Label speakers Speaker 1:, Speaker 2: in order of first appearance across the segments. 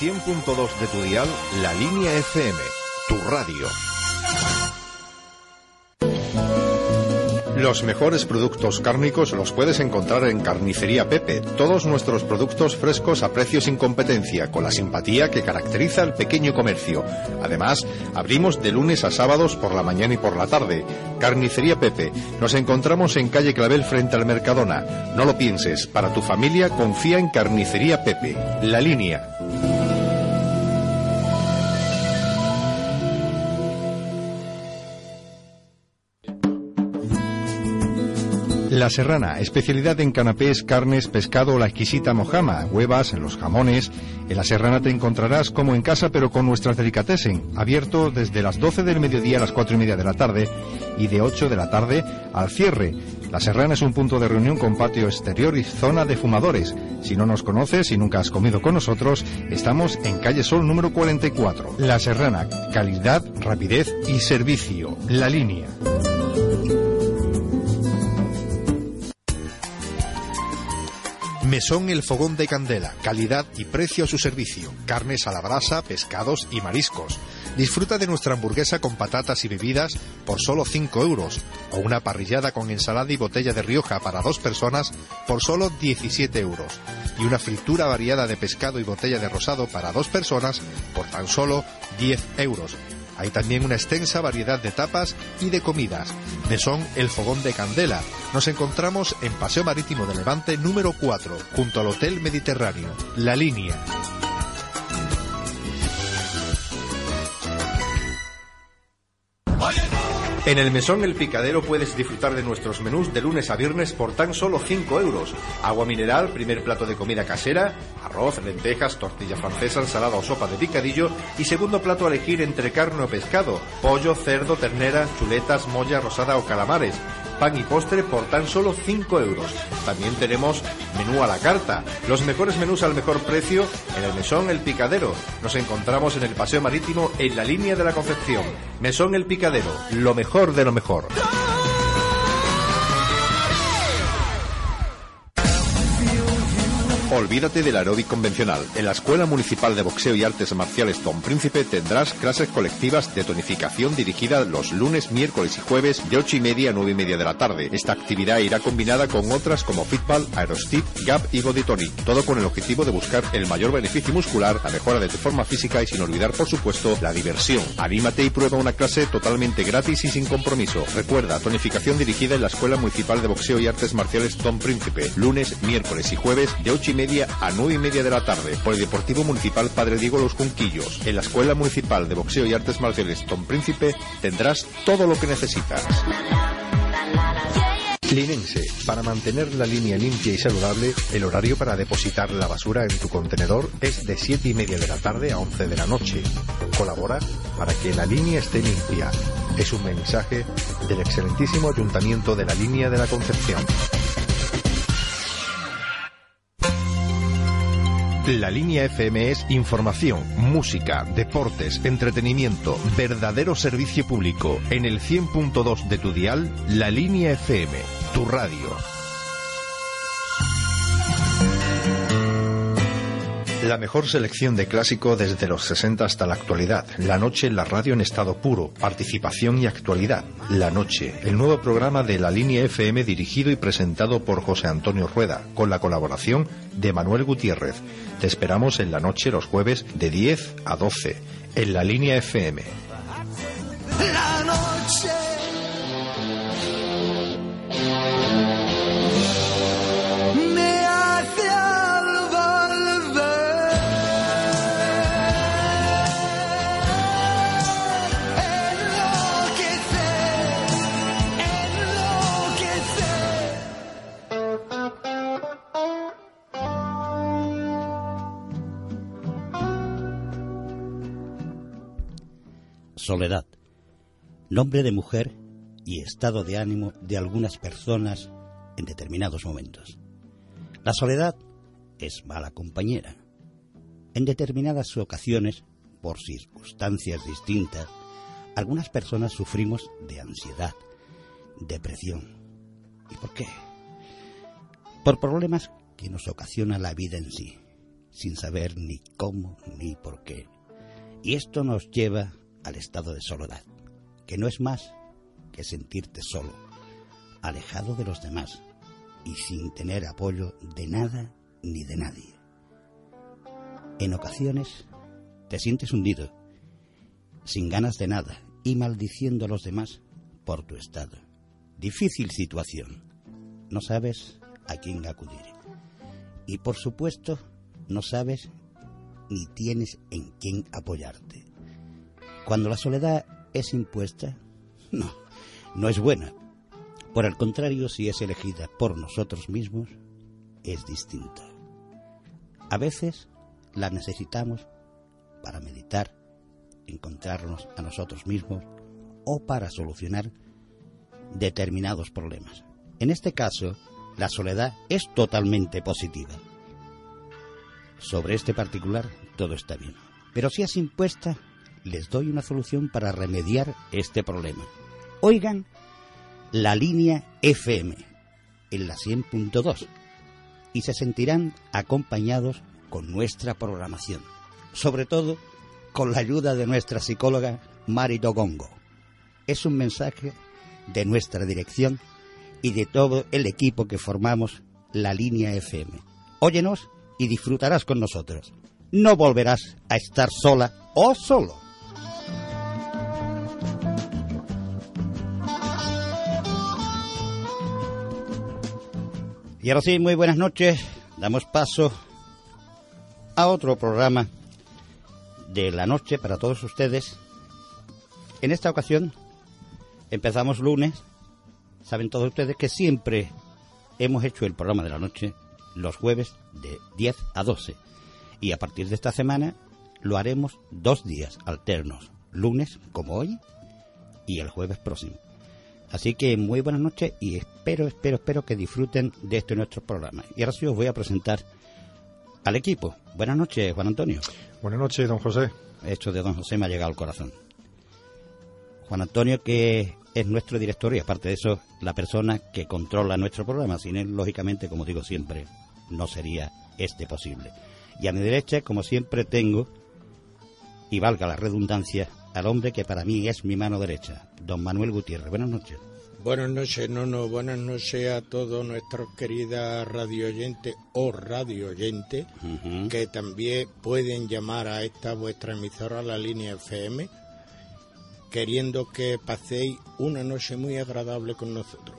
Speaker 1: 100.2 de tu dial, la línea FM, tu radio. Los mejores productos cárnicos los puedes encontrar en Carnicería Pepe. Todos nuestros productos frescos a precios sin competencia, con la simpatía que caracteriza al pequeño comercio. Además, abrimos de lunes a sábados por la mañana y por la tarde. Carnicería Pepe. Nos encontramos en calle Clavel frente al Mercadona. No lo pienses, para tu familia confía en Carnicería Pepe. La línea. La Serrana, especialidad en canapés, carnes, pescado, la exquisita mojama, huevas, los jamones. En La Serrana te encontrarás como en casa, pero con nuestras delicatessen, abierto desde las 12 del mediodía a las 4 y media de la tarde y de 8 de la tarde al cierre. La Serrana es un punto de reunión con patio exterior y zona de fumadores. Si no nos conoces y nunca has comido con nosotros, estamos en calle Sol número 44. La Serrana, calidad, rapidez y servicio. La línea. Mesón El Fogón de Candela, calidad y precio a su servicio, carnes a la brasa, pescados y mariscos. Disfruta de nuestra hamburguesa con patatas y bebidas por solo 5 euros, o una parrillada con ensalada y botella de Rioja para dos personas por solo 17 euros, y una fritura variada de pescado y botella de rosado para dos personas por tan solo 10 euros. Hay también una extensa variedad de tapas y de comidas. Mesón El Fogón de Candela. Nos encontramos en Paseo Marítimo de Levante número 4, junto al Hotel Mediterráneo. La línea. En el Mesón El Picadero puedes disfrutar de nuestros menús de lunes a viernes por tan solo 5 euros. Agua mineral, primer plato de comida casera, arroz, lentejas, tortilla francesa, ensalada o sopa de picadillo y segundo plato a elegir entre carne o pescado, pollo, cerdo, ternera, chuletas, molla rosada o calamares. Pan y postre por tan solo 5 euros. También tenemos menú a la carta. Los mejores menús al mejor precio en el Mesón El Picadero. Nos encontramos en el Paseo Marítimo en la línea de la Concepción. Mesón El Picadero, lo mejor de lo mejor. Olvídate del aeróbic convencional. En la Escuela Municipal de Boxeo y Artes Marciales Don Príncipe tendrás clases colectivas de tonificación dirigida los lunes, miércoles y jueves de 8 y media a 9 y media de la tarde. Esta actividad irá combinada con otras como Fitball, Aerostip, Gap y Body Tonic. Todo con el objetivo de buscar el mayor beneficio muscular, la mejora de tu forma física y sin olvidar, por supuesto, la diversión. Anímate y prueba una clase totalmente gratis y sin compromiso. Recuerda, tonificación dirigida en la Escuela Municipal de Boxeo y Artes Marciales Don Príncipe. Lunes, miércoles y jueves de 8 y media a 9 y media de la tarde por el Deportivo Municipal Padre Diego Los Junquillos. En la Escuela Municipal de Boxeo y Artes Marciales Don Príncipe tendrás todo lo que necesitas. Linense, para mantener la línea limpia y saludable, el horario para depositar la basura en tu contenedor es de 7 y media de la tarde a 11 de la noche. Colabora para que la línea esté limpia. Es un mensaje del excelentísimo Ayuntamiento de la Línea de la Concepción. La línea FM es información, música, deportes, entretenimiento, verdadero servicio público. En el 100.2 de tu dial, la línea FM, tu radio. La mejor selección de clásico desde los 60 hasta la actualidad. La noche en la radio en estado puro. Participación y actualidad. La noche, el nuevo programa de la línea FM dirigido y presentado por José Antonio Rueda, con la colaboración de Manuel Gutiérrez. Te esperamos en la noche los jueves de 10 a 12 en la línea FM.
Speaker 2: La noche.
Speaker 3: Soledad. Nombre de mujer y estado de ánimo de algunas personas en determinados momentos. La soledad es mala compañera. En determinadas ocasiones, por circunstancias distintas, algunas personas sufrimos de ansiedad, depresión. ¿Y por qué? Por problemas que nos ocasiona la vida en sí. sin saber ni cómo ni por qué. Y esto nos lleva al estado de soledad, que no es más que sentirte solo, alejado de los demás y sin tener apoyo de nada ni de nadie. En ocasiones te sientes hundido, sin ganas de nada y maldiciendo a los demás por tu estado. Difícil situación. No sabes a quién acudir. Y por supuesto, no sabes ni tienes en quién apoyarte. Cuando la soledad es impuesta, no, no es buena. Por el contrario, si es elegida por nosotros mismos, es distinta. A veces la necesitamos para meditar, encontrarnos a nosotros mismos o para solucionar determinados problemas. En este caso, la soledad es totalmente positiva. Sobre este particular todo está bien. Pero si es impuesta, les doy una solución para remediar este problema. Oigan la línea FM en la 100.2 y se sentirán acompañados con nuestra programación. Sobre todo con la ayuda de nuestra psicóloga Mari Dogongo. Es un mensaje de nuestra dirección y de todo el equipo que formamos la línea FM. Óyenos y disfrutarás con nosotros. No volverás a estar sola o solo. Y ahora sí, muy buenas noches. Damos paso a otro programa de la noche para todos ustedes. En esta ocasión empezamos lunes. Saben todos ustedes que siempre hemos hecho el programa de la noche los jueves de 10 a 12. Y a partir de esta semana lo haremos dos días alternos, lunes como hoy y el jueves próximo. Así que muy buenas noches y espero, espero, espero que disfruten de este nuestro programa. Y ahora sí os voy a presentar al equipo. Buenas noches, Juan Antonio.
Speaker 4: Buenas noches, don José.
Speaker 3: Hecho de don José me ha llegado al corazón. Juan Antonio, que es nuestro director y aparte de eso, la persona que controla nuestro programa. Sin él, lógicamente, como digo siempre, no sería este posible. Y a mi derecha, como siempre, tengo, y valga la redundancia, al hombre que para mí es mi mano derecha, don Manuel Gutiérrez. Buenas noches.
Speaker 5: Buenas noches, no, no, buenas noches a todos nuestros queridas radio oyentes o radio oyentes que también pueden llamar a esta vuestra emisora, la línea FM, queriendo que paséis una noche muy agradable con nosotros.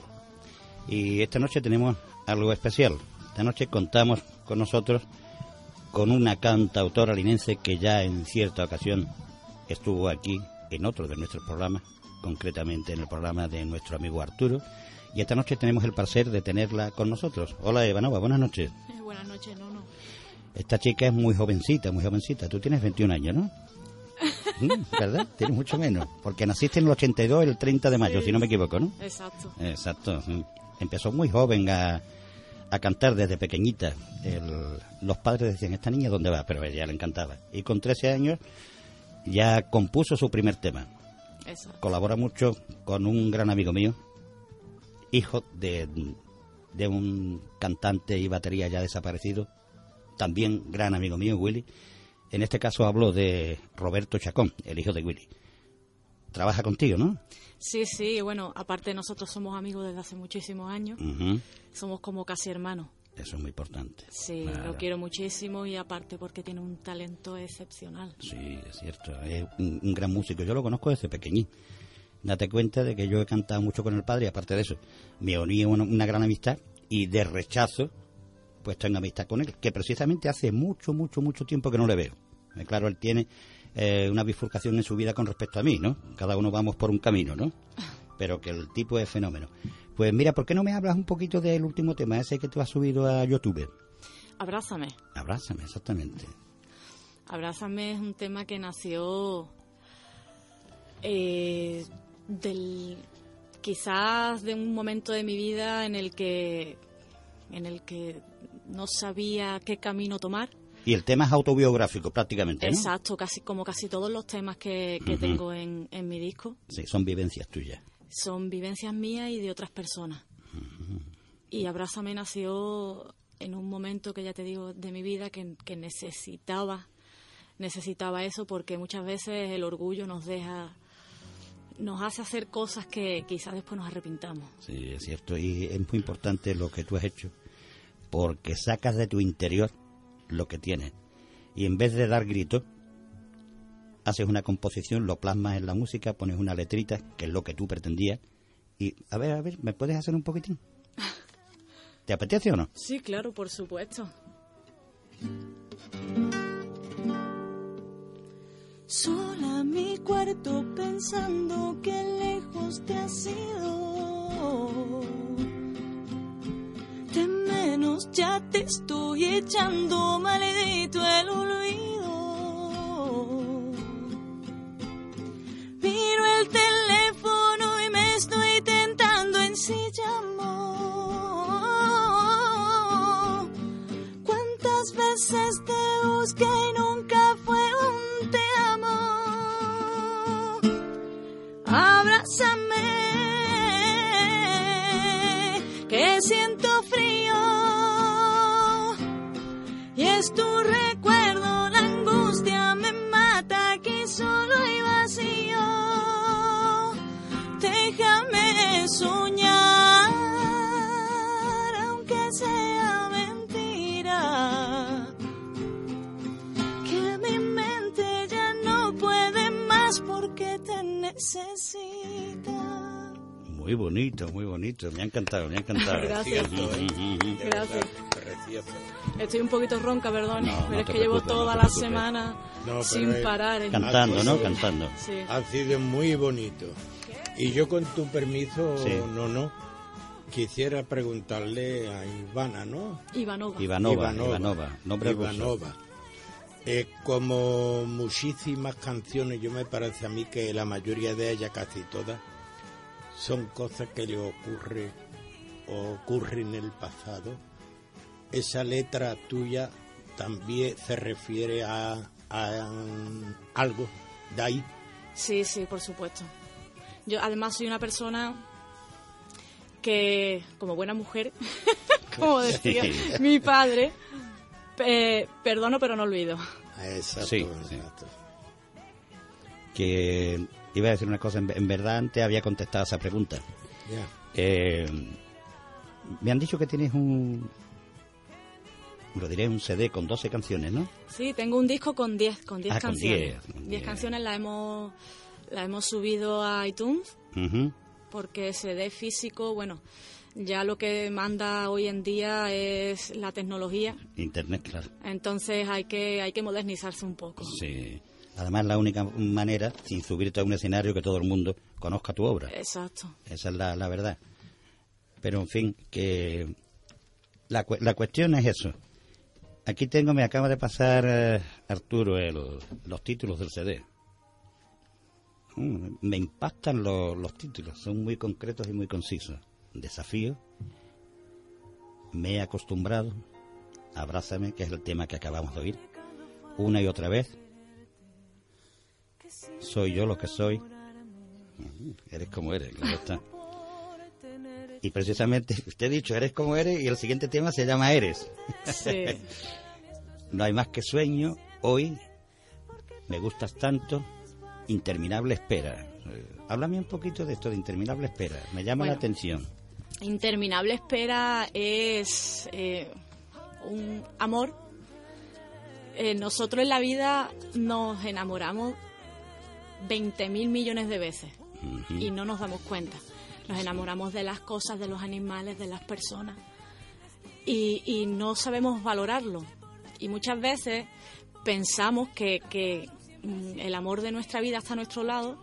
Speaker 3: Y esta noche tenemos algo especial. Esta noche contamos con nosotros con una cantautora linense que ya en cierta ocasión estuvo aquí en otro de nuestros programas, concretamente en el programa de nuestro amigo Arturo. Y esta noche tenemos el placer de tenerla con nosotros. Hola Evanova, buenas noches.
Speaker 6: Eh, Buenas noches, no, no.
Speaker 3: Esta chica es muy jovencita, muy jovencita. Tú tienes 21 años, ¿no? Mm, ¿Verdad? Tienes mucho menos. Porque naciste en el 82, el 30 de mayo,
Speaker 6: Sí.
Speaker 3: si no me equivoco, ¿no?
Speaker 6: Exacto.
Speaker 3: Exacto. Empezó muy joven a, a cantar desde pequeñita. El- los padres decían, ¿esta niña dónde va? Pero a ella le encantaba. Y con 13 años ya compuso su primer tema. Colabora mucho con un gran amigo mío, hijo de, de un cantante y batería ya desaparecido, también gran amigo mío, Willy. En este caso hablo de Roberto Chacón, el hijo de Willy. Trabaja contigo, ¿no?
Speaker 6: Sí, sí, bueno, aparte nosotros somos amigos desde hace muchísimos años. Somos como casi hermanos.
Speaker 3: Eso es muy importante.
Speaker 6: Sí,
Speaker 3: Claro.
Speaker 6: lo quiero muchísimo y aparte porque tiene un talento excepcional.
Speaker 3: Sí, es cierto. Es un, un gran músico. Yo lo conozco desde pequeñín. Date cuenta de que yo he cantado mucho con el padre y aparte de eso, me uní una, una gran amistad y de rechazo, pues tengo amistad con él, que precisamente hace mucho, mucho, mucho tiempo que no le veo. Eh, Claro, él tiene eh, una bifurcación en su vida con respecto a mí, ¿no? Cada uno vamos por un camino, ¿no? Pero que el tipo es fenómeno. Pues mira, ¿por qué no me hablas un poquito del último tema, ese que te has subido a YouTube?
Speaker 6: Abrázame.
Speaker 3: Abrázame, exactamente.
Speaker 6: Abrázame es un tema que nació eh, del quizás de un momento de mi vida en el que en el que no sabía qué camino tomar.
Speaker 3: Y el tema es autobiográfico prácticamente, ¿no?
Speaker 6: Exacto, casi como casi todos los temas que, que tengo en, en mi disco.
Speaker 3: Sí, son vivencias tuyas.
Speaker 6: Son vivencias mías y de otras personas. Y Abrázame nació en un momento que ya te digo de mi vida que, que necesitaba necesitaba eso porque muchas veces el orgullo nos deja nos hace hacer cosas que quizás después nos arrepintamos.
Speaker 3: Sí, es cierto. Y es muy importante lo que tú has hecho, porque sacas de tu interior lo que tienes. Y en vez de dar gritos, haces una composición, lo plasmas en la música, pones una letrita, que es lo que tú pretendías. Y, a ver, a ver, ¿me puedes hacer un poquitín? ¿Te apetece o no?
Speaker 6: Sí, claro, por supuesto.
Speaker 2: Sola en mi cuarto pensando que lejos te has ido. De menos ya te estoy echando maldito el olvido. Si llamo. ¿Cuántas veces te busqué y nunca fue un te amo? Abrázame, que siento frío. Y es tu necesita.
Speaker 3: Muy bonito, muy bonito. Me ha encantado, me ha encantado.
Speaker 6: Gracias. Estoy un poquito ronca, perdón,
Speaker 3: No,
Speaker 6: pero
Speaker 3: no
Speaker 6: es que llevo
Speaker 3: no
Speaker 6: toda la semana sin
Speaker 5: es-
Speaker 6: parar. en-
Speaker 3: Cantando, ¿no? Cantando.
Speaker 6: Sí.
Speaker 5: Ha sido muy bonito. Y yo con tu permiso,
Speaker 3: Sí.
Speaker 5: no, no, quisiera preguntarle a Ivana, ¿no?
Speaker 6: Ivanova.
Speaker 3: Ivanova, Ivanova, nombre ruso.
Speaker 5: Eh, como muchísimas canciones, yo me parece a mí que la mayoría de ellas, casi todas, son cosas que le ocurre o ocurren en el pasado. Esa letra tuya también se refiere a, a um, algo de ahí.
Speaker 6: Sí, sí, por supuesto. Yo además soy una persona que, como buena mujer, como decía mi padre, eh, perdono pero no olvido.
Speaker 5: Exacto,
Speaker 3: Sí, sí.
Speaker 5: exacto.
Speaker 3: Que iba a decir una cosa, en, verdad antes había contestado esa pregunta.
Speaker 5: Ya.
Speaker 3: Eh, me han dicho que tienes un, lo diré, un CD con 12 canciones, ¿no?
Speaker 6: Sí, tengo un disco con 10 con 10
Speaker 3: Ah, con
Speaker 6: canciones.
Speaker 3: 10, con
Speaker 6: 10
Speaker 3: 10.
Speaker 6: canciones las hemos, la hemos subido a iTunes
Speaker 3: Ujú.
Speaker 6: porque CD físico, bueno, ya lo que manda hoy en día es la tecnología,
Speaker 3: Internet, claro.
Speaker 6: entonces hay que hay que modernizarse un poco.
Speaker 3: Sí. Además, la única manera, sin subirte a un escenario, que todo el mundo conozca tu obra.
Speaker 6: Exacto.
Speaker 3: Esa es la, la verdad. Pero, en fin, que la, la cuestión es eso. Aquí tengo, me acaba de pasar eh, Arturo el- los títulos del CD. Mm, me impactan lo- los títulos, son muy concretos y muy concisos. Desafío, me he acostumbrado, abrázame, que es el tema que acabamos de oír, una y otra vez. Soy yo lo que soy. Ujú, Eres como eres, claro está. Y precisamente, usted ha dicho, eres como eres, y el siguiente tema se llama Eres.
Speaker 6: Sí.
Speaker 3: No hay más que sueño, hoy me gustas tanto, interminable espera. Eh, háblame un poquito de esto de interminable espera, me llama la atención.
Speaker 6: Interminable espera es eh, un amor. Eh, nosotros en la vida nos enamoramos 20 mil millones de veces y no nos damos cuenta. Nos enamoramos de las cosas, de los animales, de las personas y, y no sabemos valorarlo. Y muchas veces pensamos que, que, mm, el amor de nuestra vida está a nuestro lado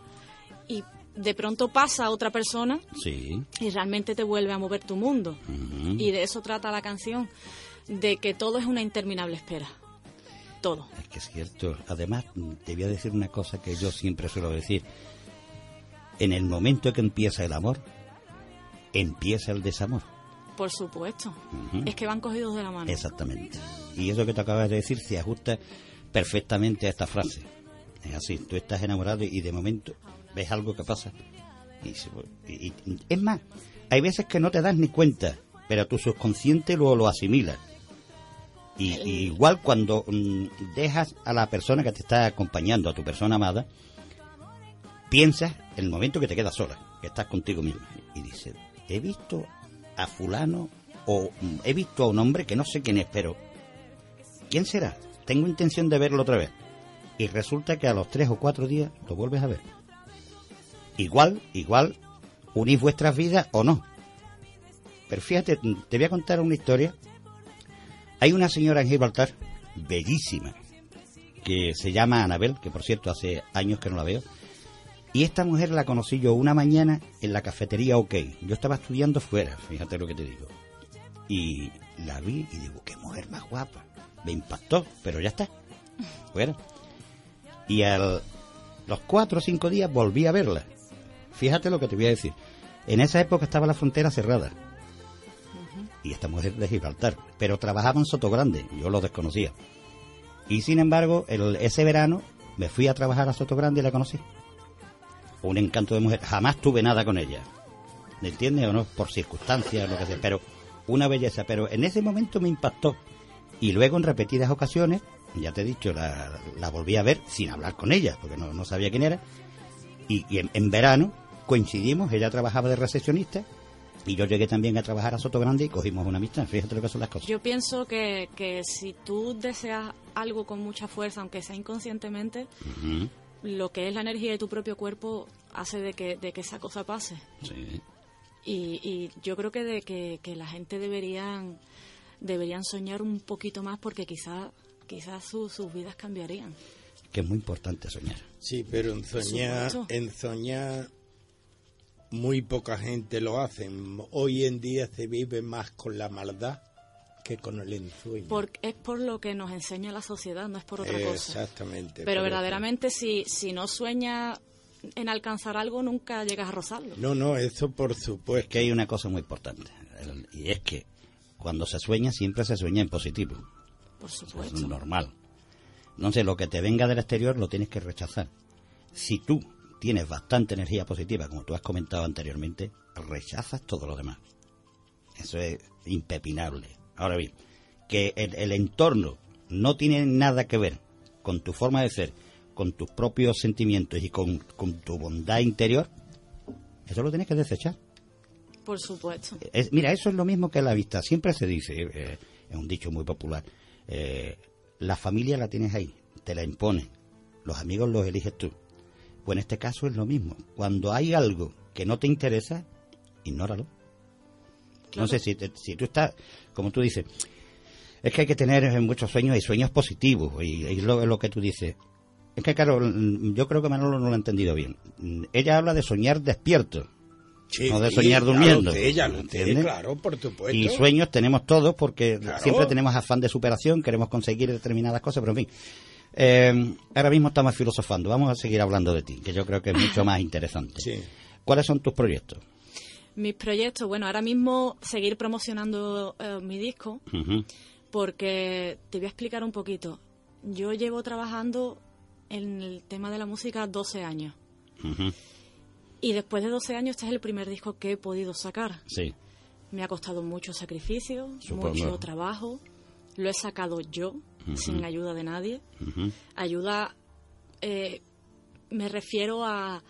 Speaker 6: y de pronto pasa a otra persona
Speaker 3: Sí.
Speaker 6: y realmente te vuelve a mover tu mundo. Y de eso trata la canción, de que todo es una interminable espera. Todo.
Speaker 3: Es que es cierto. Además, te voy a decir una cosa que yo siempre suelo decir. En el momento que empieza el amor, empieza el desamor.
Speaker 6: Por supuesto. Es que van cogidos de la mano.
Speaker 3: Exactamente. Y eso que te acabas de decir se ajusta perfectamente a esta frase. Es así, tú estás enamorado y de momento ves algo que pasa. Y, y- y- es más, hay veces que no te das ni cuenta, pero tu subconsciente lo, lo asimila. Y, y igual cuando mm, dejas a la persona que te está acompañando, a tu persona amada, piensas en el momento que te quedas sola, que estás contigo mismo. Y dices, he visto a fulano o mm, he visto a un hombre que no sé quién es, pero ¿quién será? Tengo intención de verlo otra vez. Y resulta que a los tres o cuatro días lo vuelves a ver. Igual, igual, unís vuestras vidas o no. Pero fíjate, te voy a contar una historia. Hay una señora en Gibraltar, bellísima, que se llama Anabel, que por cierto hace años que no la veo. Y esta mujer la conocí yo una mañana en la cafetería OK. Yo estaba estudiando fuera, fíjate lo que te digo. Y la vi y digo, qué mujer más guapa. Me impactó, pero ya está. Bueno. Y a los cuatro o cinco días volví a verla. Fíjate lo que te voy a decir. En esa época estaba la frontera cerrada. Y esta mujer de Gibraltar. Pero trabajaba en Soto Grande. Yo lo desconocía. Y sin embargo, el- ese verano me fui a trabajar a Soto Grande y la conocí. Un encanto de mujer. Jamás tuve nada con ella. ¿Me entiendes o no? Por circunstancias, lo que sea. Pero una belleza. Pero en ese momento me impactó. Y luego en repetidas ocasiones, ya te he dicho, la, la volví a ver sin hablar con ella, porque no, no sabía quién era. Y, y en, en verano coincidimos, ella trabajaba de recepcionista y yo llegué también a trabajar a Soto Grande y cogimos una amistad. Fíjate lo que son las cosas.
Speaker 2: Yo pienso que, que si tú deseas algo con mucha fuerza, aunque sea inconscientemente, lo que es la energía de tu propio cuerpo hace de que, de que esa cosa pase.
Speaker 3: sí.
Speaker 2: Y, y yo creo que de que, que la gente deberían deberían soñar un poquito más porque quizás quizás su- sus vidas cambiarían.
Speaker 3: Que es muy importante soñar.
Speaker 5: Sí, pero en soñar, en soñar muy poca gente lo hace. Hoy en día se vive más con la maldad que con el ensueño.
Speaker 2: Por, es por lo que nos enseña la sociedad, no es por otra cosa.
Speaker 5: Exactamente.
Speaker 2: Pero verdaderamente si, si no sueñas en alcanzar algo, nunca llegas a rozarlo.
Speaker 5: No, no, eso por
Speaker 3: Es
Speaker 5: supuesto.
Speaker 3: que hay una cosa muy importante. Y es que cuando se sueña, siempre se sueña en positivo.
Speaker 2: Por
Speaker 3: Es
Speaker 2: supuesto.
Speaker 3: normal. Entonces, lo que te venga del exterior lo tienes que rechazar. Si tú tienes bastante energía positiva, como tú has comentado anteriormente, rechazas todo lo demás. Eso es impepinable. Ahora bien, que el, el entorno no tiene nada que ver con tu forma de ser, con tus propios sentimientos y con, con tu bondad interior, eso lo tienes que desechar.
Speaker 2: Por supuesto.
Speaker 3: Es- mira, eso es lo mismo que la vista. Siempre se dice, eh, es un dicho muy popular, eh, la familia la tienes ahí, te la imponen, los amigos los eliges tú. Pues en este caso es lo mismo. Cuando hay algo que no te interesa, ignóralo. No sé si, te- si tú estás, como tú dices, es que hay que tener muchos sueños y sueños positivos, y, y lo, lo que tú dices. Es que, claro, mm, yo creo que Manolo no lo ha entendido bien. Mm, Ella habla de soñar despierto.
Speaker 5: Sí,
Speaker 3: no de soñar durmiendo,
Speaker 5: ya lo sé,
Speaker 3: ¿entiendes?
Speaker 5: claro, por supuesto.
Speaker 3: Y sueños tenemos todos porque
Speaker 5: Claro.
Speaker 3: siempre tenemos afán de superación, queremos conseguir determinadas cosas, pero en fin. Eh, ahora mismo estamos filosofando, vamos a seguir hablando de ti, que yo creo que es mucho más interesante.
Speaker 5: Sí.
Speaker 3: ¿Cuáles son tus proyectos?
Speaker 2: Mis proyectos, bueno, ahora mismo seguir promocionando eh, mi disco, porque te voy a explicar un poquito. Yo llevo trabajando en el tema de la música 12 años. Y después de 12 años, este es el primer disco que he podido sacar.
Speaker 3: Sí,
Speaker 2: Me ha costado mucho sacrificio,
Speaker 3: Supongo.
Speaker 2: mucho trabajo. Lo he sacado yo, sin ayuda de nadie. Ayuda, eh, me refiero a,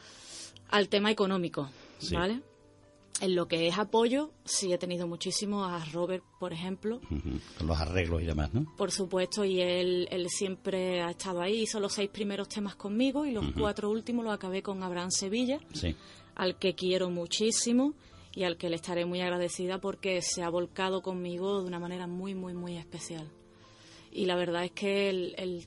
Speaker 2: al tema económico,
Speaker 3: Sí.
Speaker 2: ¿vale? En lo que es apoyo, sí he tenido muchísimo a Robert, por ejemplo,
Speaker 3: con los arreglos y demás, ¿no?
Speaker 2: por supuesto, y él, él siempre ha estado ahí. Hizo los seis primeros temas conmigo y los cuatro últimos los acabé con Abraham Sevilla,
Speaker 3: Sí,
Speaker 2: al que quiero muchísimo y al que le estaré muy agradecida porque se ha volcado conmigo de una manera muy, muy, muy especial. Y la verdad es que él,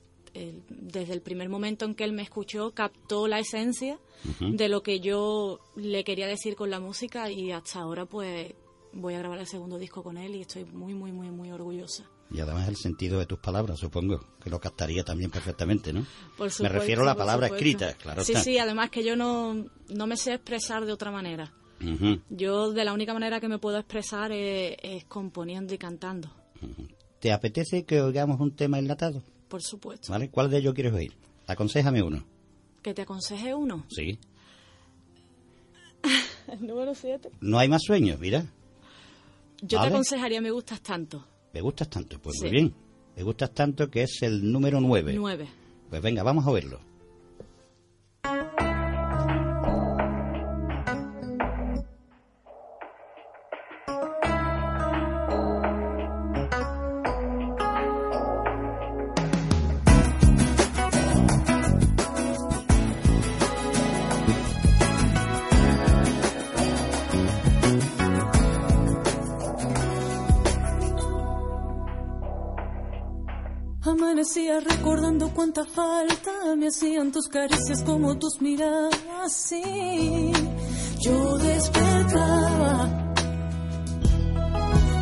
Speaker 2: desde el primer momento en que él me escuchó captó la esencia de lo que yo le quería decir con la música y hasta ahora pues voy a grabar el segundo disco con él y estoy muy, muy, muy, muy orgullosa.
Speaker 3: y además el sentido de tus palabras, supongo, que lo captaría también perfectamente, ¿no?
Speaker 2: Por
Speaker 3: Me refiero a la palabra escrita, claro
Speaker 2: Sí,
Speaker 3: está.
Speaker 2: sí, además que yo no, no me sé expresar de otra manera. Yo de la única manera que me puedo expresar es, es componiendo y cantando,
Speaker 3: ujú. ¿Te apetece que oigamos un tema enlatado?
Speaker 2: por supuesto.
Speaker 3: ¿Vale? ¿Cuál de ellos quieres oír? Aconsejame uno.
Speaker 2: Que te aconseje uno.
Speaker 3: Sí.
Speaker 2: El número 7.
Speaker 3: No hay más sueños, mira.
Speaker 2: Yo
Speaker 3: Vale.
Speaker 2: te aconsejaría Me gustas tanto.
Speaker 3: Me gustas tanto, pues
Speaker 2: Sí.
Speaker 3: muy bien. Le gustas tanto que es el número 9.
Speaker 6: 9.
Speaker 3: Pues venga, vamos a verlo.
Speaker 2: Cuánta falta me hacían tus caricias como tus miradas. Sí, yo despertaba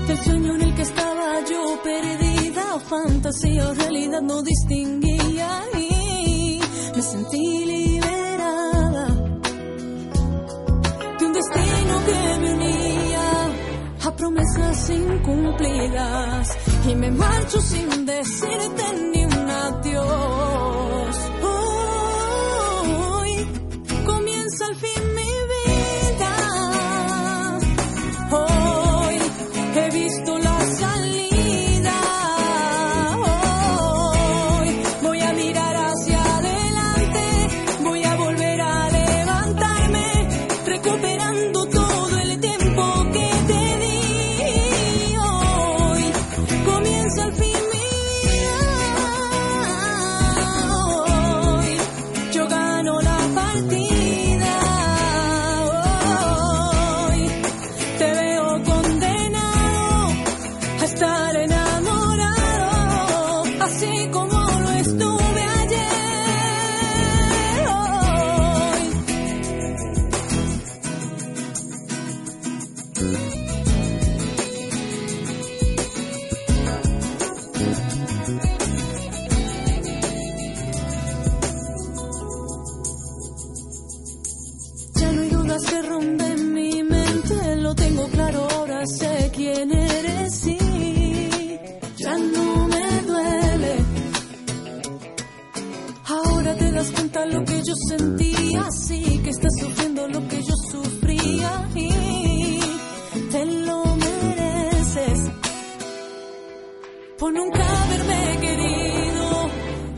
Speaker 2: del sueño en el que estaba yo perdida. Fantasía o realidad no distinguía y me sentí liberada de un destino promesas incumplidas y me marcho sin decirte ni un adiós. Sentía, sí, que estás sufriendo lo que yo sufría y te lo mereces. Por nunca haberme querido,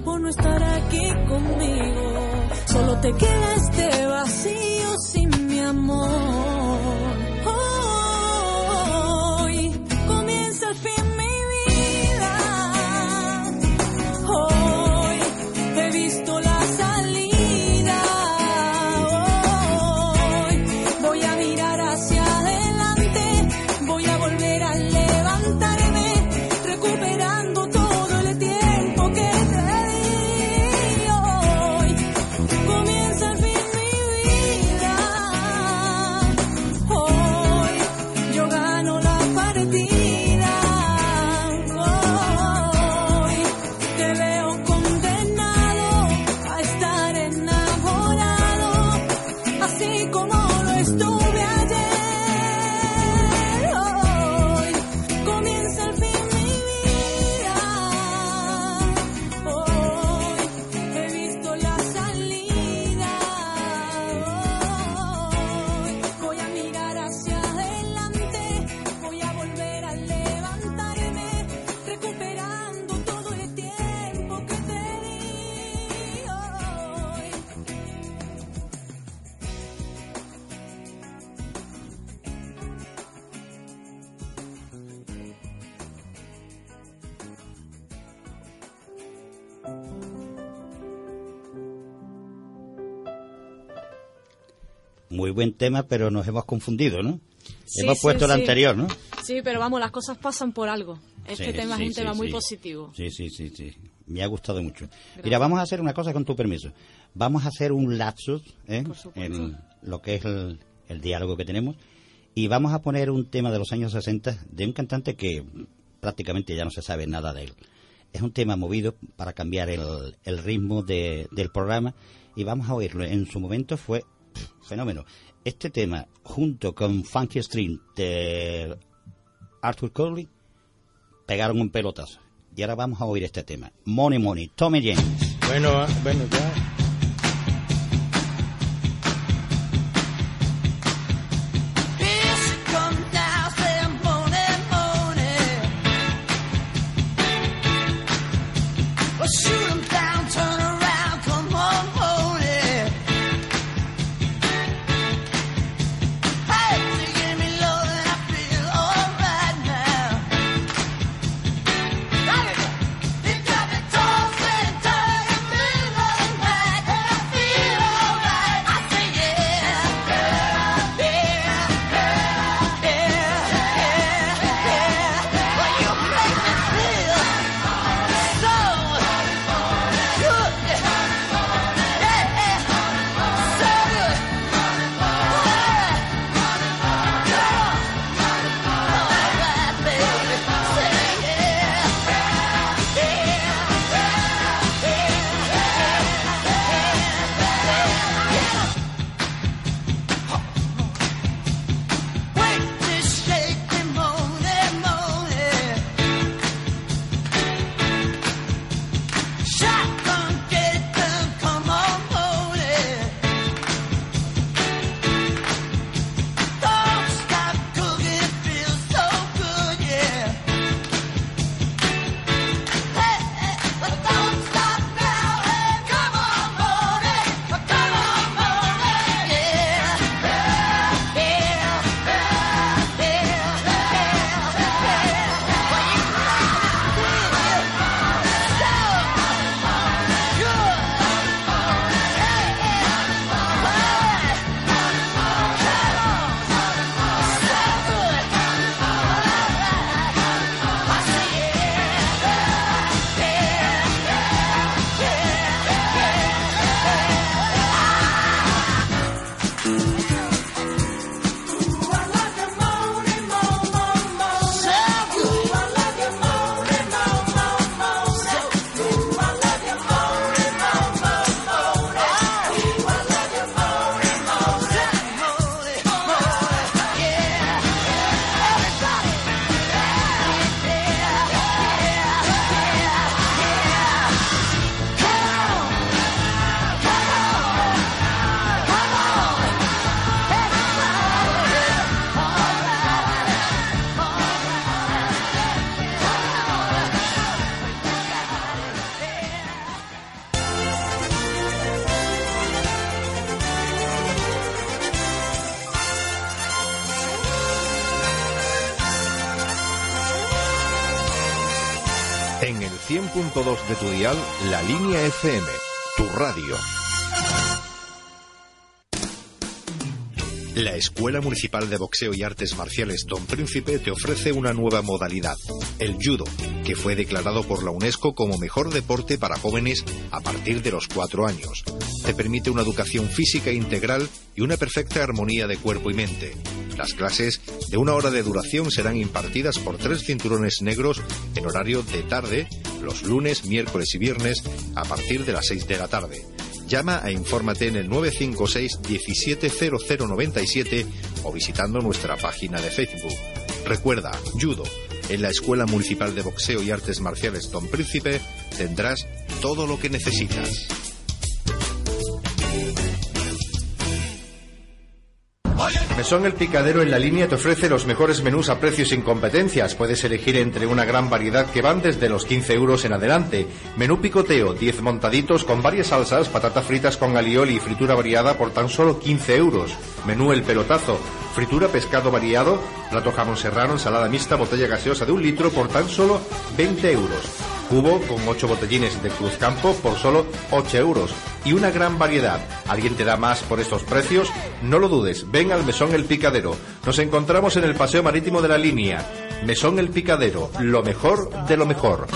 Speaker 2: por no estar aquí conmigo. Solo te queda este vacío sin mi amor.
Speaker 3: Buen tema, pero nos hemos confundido, ¿no?
Speaker 6: Sí,
Speaker 3: hemos
Speaker 6: sí,
Speaker 3: puesto el
Speaker 6: sí.
Speaker 3: anterior, ¿no?
Speaker 6: Sí, pero vamos, las cosas pasan por algo. Este tema es un tema muy positivo.
Speaker 3: Sí, sí, sí, sí. Me ha gustado mucho. Mira, vamos a hacer una cosa con tu permiso. Vamos a hacer un lapsus ¿eh? En lo que es el, el diálogo que tenemos y vamos a poner un tema de los años 60 de un cantante que prácticamente ya no se sabe nada de él. Es un tema movido para cambiar el, el ritmo de- del programa y vamos a oírlo. En su momento fue pff, fenómeno. Este tema, junto con Funky String de Arthur Curley, pegaron un pelotazo. Y ahora vamos a oír este tema. Money Money, Tommy James.
Speaker 5: Bueno, bueno, ya.
Speaker 1: 100.2 de tu dial, la línea FM, tu radio. La Escuela Municipal de Boxeo y Artes Marciales Don Príncipe te ofrece una nueva modalidad, el judo, que fue declarado por la UNESCO como mejor deporte para jóvenes a partir de los cuatro años. Te permite una educación física integral y una perfecta armonía de cuerpo y mente. Las clases de una hora de duración serán impartidas por tres cinturones negros en horario de tarde, los lunes, miércoles y viernes, a partir de las seis de la tarde. Llama e infórmate en el 956 170097 o visitando nuestra página de Facebook. Recuerda, Judo. En la Escuela Municipal de Boxeo y Artes Marciales Don Príncipe tendrás todo lo que necesitas. Mesón El Picadero en la línea te ofrece los mejores menús a precios sin competencias. Puedes elegir entre una gran variedad que van desde los 15 euros en adelante. Menú picoteo, 10 montaditos con varias salsas, patatas fritas con alioli y fritura variada por tan solo 15 euros. Menú El Pelotazo, fritura pescado variado, plato jamón serrano, ensalada mixta, botella gaseosa de un litro por tan solo 20 euros cubo con 8 botellines de Cruzcampo por solo 8 euros. Y una gran variedad. ¿Alguien te da más por estos precios? No lo dudes, ven al Mesón El Picadero. Nos encontramos en el Paseo Marítimo de la Línea. Mesón El Picadero, lo mejor de lo mejor.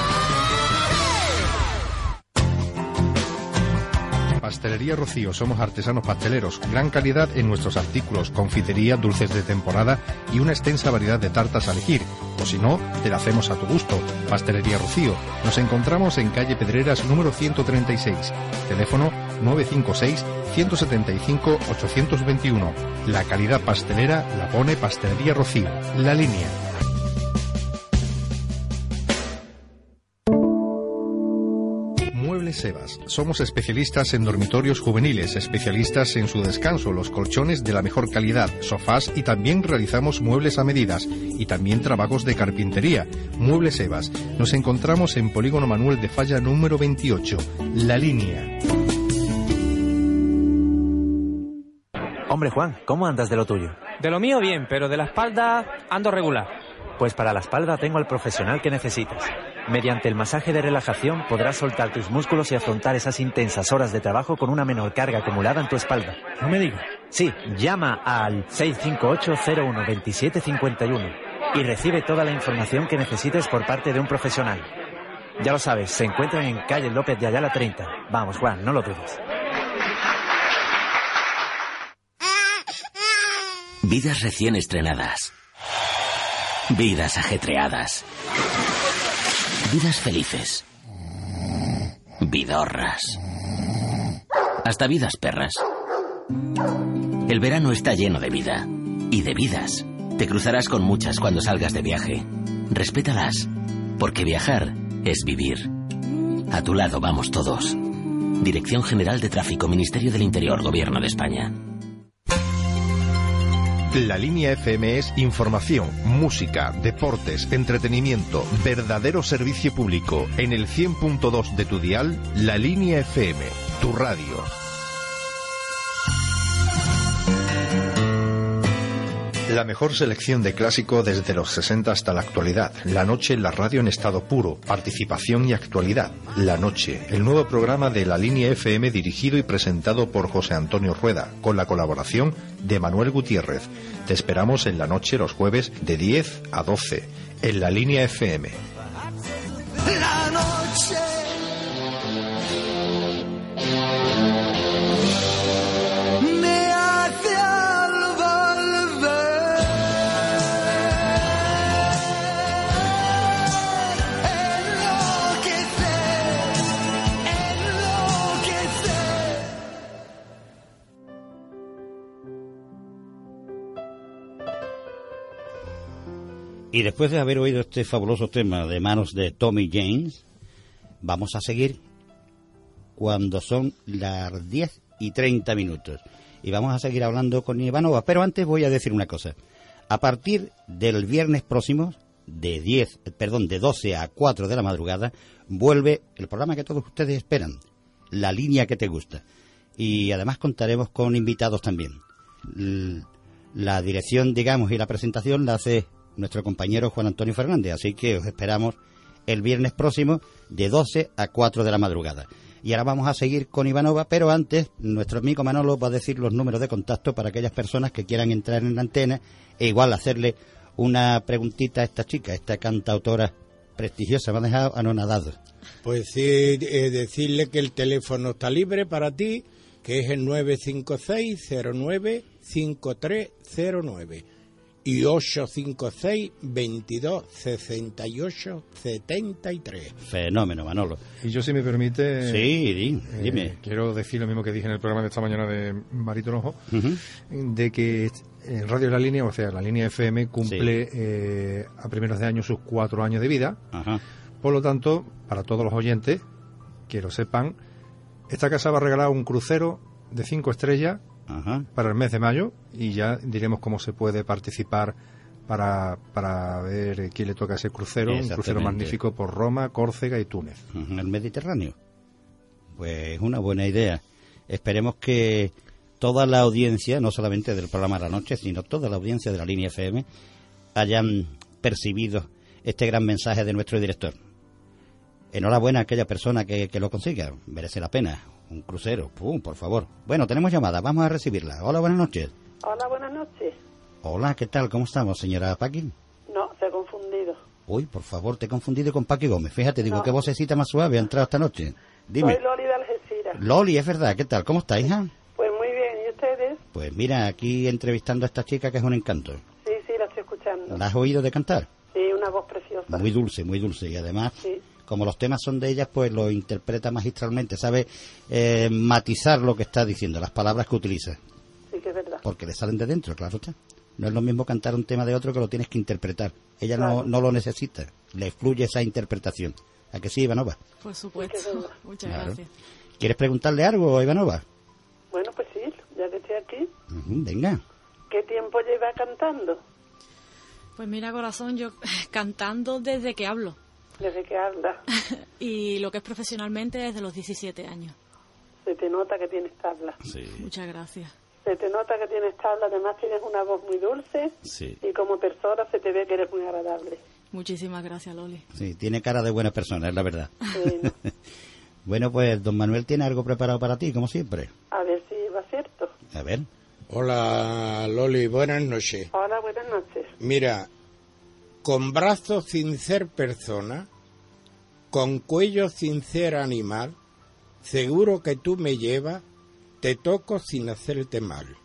Speaker 1: Pastelería Rocío, somos artesanos pasteleros, gran calidad en nuestros artículos, confitería, dulces de temporada y una extensa variedad de tartas a elegir. O si no, te la hacemos a tu gusto. Pastelería Rocío. Nos encontramos en calle Pedreras número 136. Teléfono 956 175 821. La calidad pastelera la pone Pastelería Rocío. La línea. Sebas. Somos especialistas en dormitorios juveniles, especialistas en su descanso, los colchones de la mejor calidad, sofás y también realizamos muebles a medidas y también trabajos de carpintería. Muebles Sebas. Nos encontramos en Polígono Manuel de Falla número 28. La línea.
Speaker 4: Hombre Juan, ¿cómo andas de lo tuyo?
Speaker 7: De lo mío bien, pero de la espalda ando regular.
Speaker 4: Pues para la espalda tengo el profesional que necesitas. Mediante el masaje de relajación podrás soltar tus músculos y afrontar esas intensas horas de trabajo con una menor carga acumulada en tu espalda.
Speaker 7: No me digas.
Speaker 4: Sí, llama al 658-01-2751 y recibe toda la información que necesites por parte de un profesional. Ya lo sabes, se encuentran en calle López de Ayala 30. Vamos, Juan, no lo dudes.
Speaker 8: Vidas recién estrenadas. Vidas ajetreadas. Vidas felices. Vidorras. Hasta vidas perras. El verano está lleno de vida. Y de vidas. Te cruzarás con muchas cuando salgas de viaje. Respétalas. Porque viajar es vivir. A tu lado vamos todos. Dirección General de Tráfico, Ministerio del Interior, Gobierno de España.
Speaker 1: La línea FM es información, música, deportes, entretenimiento, verdadero servicio público. En el 100.2 de tu dial, la línea FM, tu radio. La mejor selección de clásico desde los 60 hasta la actualidad. La noche en la radio en estado puro. Participación y actualidad. La noche, el nuevo programa de la línea FM dirigido y presentado por José Antonio Rueda, con la colaboración de Manuel Gutiérrez. Te esperamos en la noche los jueves de 10 a 12 en la línea FM.
Speaker 2: La
Speaker 3: Y después de haber oído este fabuloso tema de manos de Tommy James, vamos a seguir cuando son las 10 y 30 minutos. Y vamos a seguir hablando con Ivanova. Pero antes voy a decir una cosa. A partir del viernes próximo, de 10, perdón, de 12 a 4 de la madrugada, vuelve el programa que todos ustedes esperan, La línea que te gusta. Y además contaremos con invitados también. La dirección, digamos, y la presentación la hace nuestro compañero Juan Antonio Fernández, así que os esperamos el viernes próximo de 12 a 4 de la madrugada. Y ahora vamos a seguir con Ivanova, pero antes nuestro amigo Manolo va a decir los números de contacto para aquellas personas que quieran entrar en la antena e igual hacerle una preguntita a esta chica, esta cantautora prestigiosa, me ha dejado anonadado.
Speaker 5: Pues sí, eh, decirle que el teléfono está libre para ti, que es el 956-09-5309 y 856 22 68 73.
Speaker 3: Fenómeno, Manolo.
Speaker 9: Y yo, si me permite,
Speaker 3: Sí, di-
Speaker 9: eh,
Speaker 3: dime.
Speaker 9: quiero decir lo mismo que dije en el programa de esta mañana de Marito Rojo,
Speaker 3: Ujú.
Speaker 9: de que en Radio La Línea, o sea, la línea FM cumple eh, a primeros de año sus cuatro años de vida.
Speaker 3: Ajá.
Speaker 9: Por lo tanto, para todos los oyentes, que lo sepan, esta casa va a regalar un crucero de cinco estrellas
Speaker 3: Ajá.
Speaker 9: para el mes de mayo y ya diremos cómo se puede participar para, para ver quién le toca ese crucero, un crucero magnífico por Roma, Córcega y Túnez.
Speaker 3: El Mediterráneo. Pues una buena idea. Esperemos que toda la audiencia, no solamente del programa de la noche, sino toda la audiencia de la línea FM, hayan percibido este gran mensaje de nuestro director. Enhorabuena a aquella persona que, que lo consiga, merece la pena. Un crucero, pum, por favor. Bueno, tenemos llamada, vamos a recibirla. Hola, buenas noches.
Speaker 10: Hola, buenas noches.
Speaker 3: Hola, ¿qué tal? ¿Cómo estamos, señora Paqui?
Speaker 10: No, se ha confundido.
Speaker 3: Uy, por favor, te he confundido con Paqui Gómez. Fíjate, digo,
Speaker 10: No.
Speaker 3: qué vocecita más suave ha entrado esta noche. Dime.
Speaker 10: Soy Loli de Algeciras.
Speaker 3: Loli, es verdad, ¿qué tal? ¿Cómo está, hija?
Speaker 10: Pues muy bien, ¿y ustedes?
Speaker 3: Pues mira, aquí entrevistando a esta chica que es un encanto.
Speaker 10: Sí, sí, la estoy escuchando.
Speaker 3: ¿La has oído de cantar?
Speaker 10: Sí, una voz preciosa.
Speaker 3: Muy dulce, muy dulce. Y además,
Speaker 10: Sí.
Speaker 3: Como los temas son de ellas, pues lo interpreta magistralmente. Sabe eh, matizar lo que está diciendo, las palabras que utiliza.
Speaker 10: Sí, que es verdad.
Speaker 3: Porque le salen de dentro, claro está. No es lo mismo cantar un tema de otro que lo tienes que interpretar. Ella no,
Speaker 10: Claro.
Speaker 3: no lo necesita. Le fluye esa interpretación. ¿A que sí, Ivanova?
Speaker 6: Por supuesto.
Speaker 10: Sí.
Speaker 6: Muchas
Speaker 3: Claro.
Speaker 6: gracias.
Speaker 3: ¿Quieres preguntarle algo, Ivanova?
Speaker 10: Bueno, pues sí, ya que estoy aquí.
Speaker 3: Venga.
Speaker 10: ¿Qué tiempo lleva cantando?
Speaker 6: Pues mira, corazón, yo cantando desde que hablo.
Speaker 10: Desde que habla.
Speaker 6: Y lo que es profesionalmente desde los 17 años.
Speaker 10: Se te nota que tienes tabla.
Speaker 3: Sí,
Speaker 6: Muchas gracias.
Speaker 10: Se te nota que tienes tabla, además tienes una voz muy dulce
Speaker 3: sí.
Speaker 10: y como persona se te ve que eres muy agradable.
Speaker 6: Muchísimas gracias, Loli.
Speaker 3: Sí, tiene cara de buena persona, es la verdad.
Speaker 10: Bueno,
Speaker 3: Bueno, pues don Manuel tiene algo preparado para ti, como siempre.
Speaker 10: a ver si va cierto.
Speaker 3: A ver.
Speaker 5: Hola Loli, buenas noches.
Speaker 10: Hola, buenas noches.
Speaker 5: Mira, con brazos sin ser persona, con cuello sin ser animal, seguro que tú me llevas, te toco sin hacerte mal.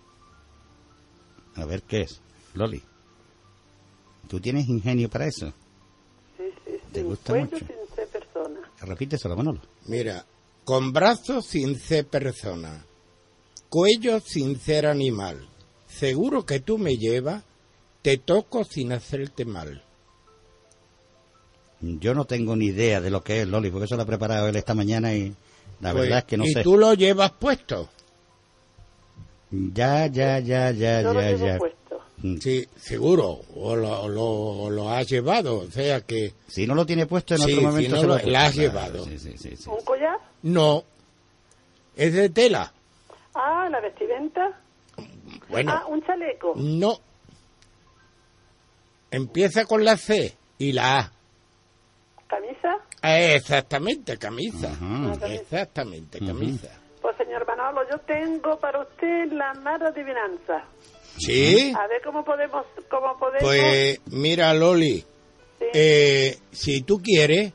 Speaker 3: A ver qué es. Loli. ¿Tú tienes ingenio para eso?
Speaker 10: Sí, sí, sí.
Speaker 3: ¿Te gusta
Speaker 10: Cuello
Speaker 3: mucho?
Speaker 10: sin ser persona.
Speaker 3: Repíteselo, Manolo.
Speaker 5: Mira, con brazos sin ser persona, cuello sin ser animal, seguro que tú me llevas, te toco sin hacerte mal.
Speaker 3: Yo no tengo ni idea de lo que es Loli, porque eso lo ha preparado él esta mañana y la
Speaker 5: Pues,
Speaker 3: verdad es que no
Speaker 5: ¿Y
Speaker 3: sé.
Speaker 5: tú lo llevas puesto?
Speaker 3: Ya, ya, ya, ya,
Speaker 10: Yo lo
Speaker 3: ya,
Speaker 10: llevo
Speaker 3: ya.
Speaker 10: puesto.
Speaker 3: Mm.
Speaker 5: Sí, seguro, o lo, lo, has llevado, o sea que...
Speaker 3: Si no lo tiene puesto en
Speaker 5: Sí,
Speaker 3: otro
Speaker 5: si
Speaker 3: momento
Speaker 5: no
Speaker 3: se lo
Speaker 5: lo- has
Speaker 3: claro,
Speaker 5: llevado.
Speaker 3: Sí, sí, sí, sí.
Speaker 10: ¿Un collar?
Speaker 5: No, es de tela.
Speaker 10: Ah, la vestimenta.
Speaker 5: Bueno,
Speaker 10: Ah, un chaleco.
Speaker 5: no. Empieza con la C y la A.
Speaker 10: ¿Camisa?
Speaker 5: Exactamente, camisa.
Speaker 3: Ajá.
Speaker 5: Exactamente, camisa.
Speaker 10: Pues señor Manolo, yo tengo para usted la mala adivinanza.
Speaker 5: ¿Sí?
Speaker 10: A ver cómo podemos, cómo podemos.
Speaker 5: Pues mira, Loli,
Speaker 10: sí,
Speaker 5: eh, si tú quieres,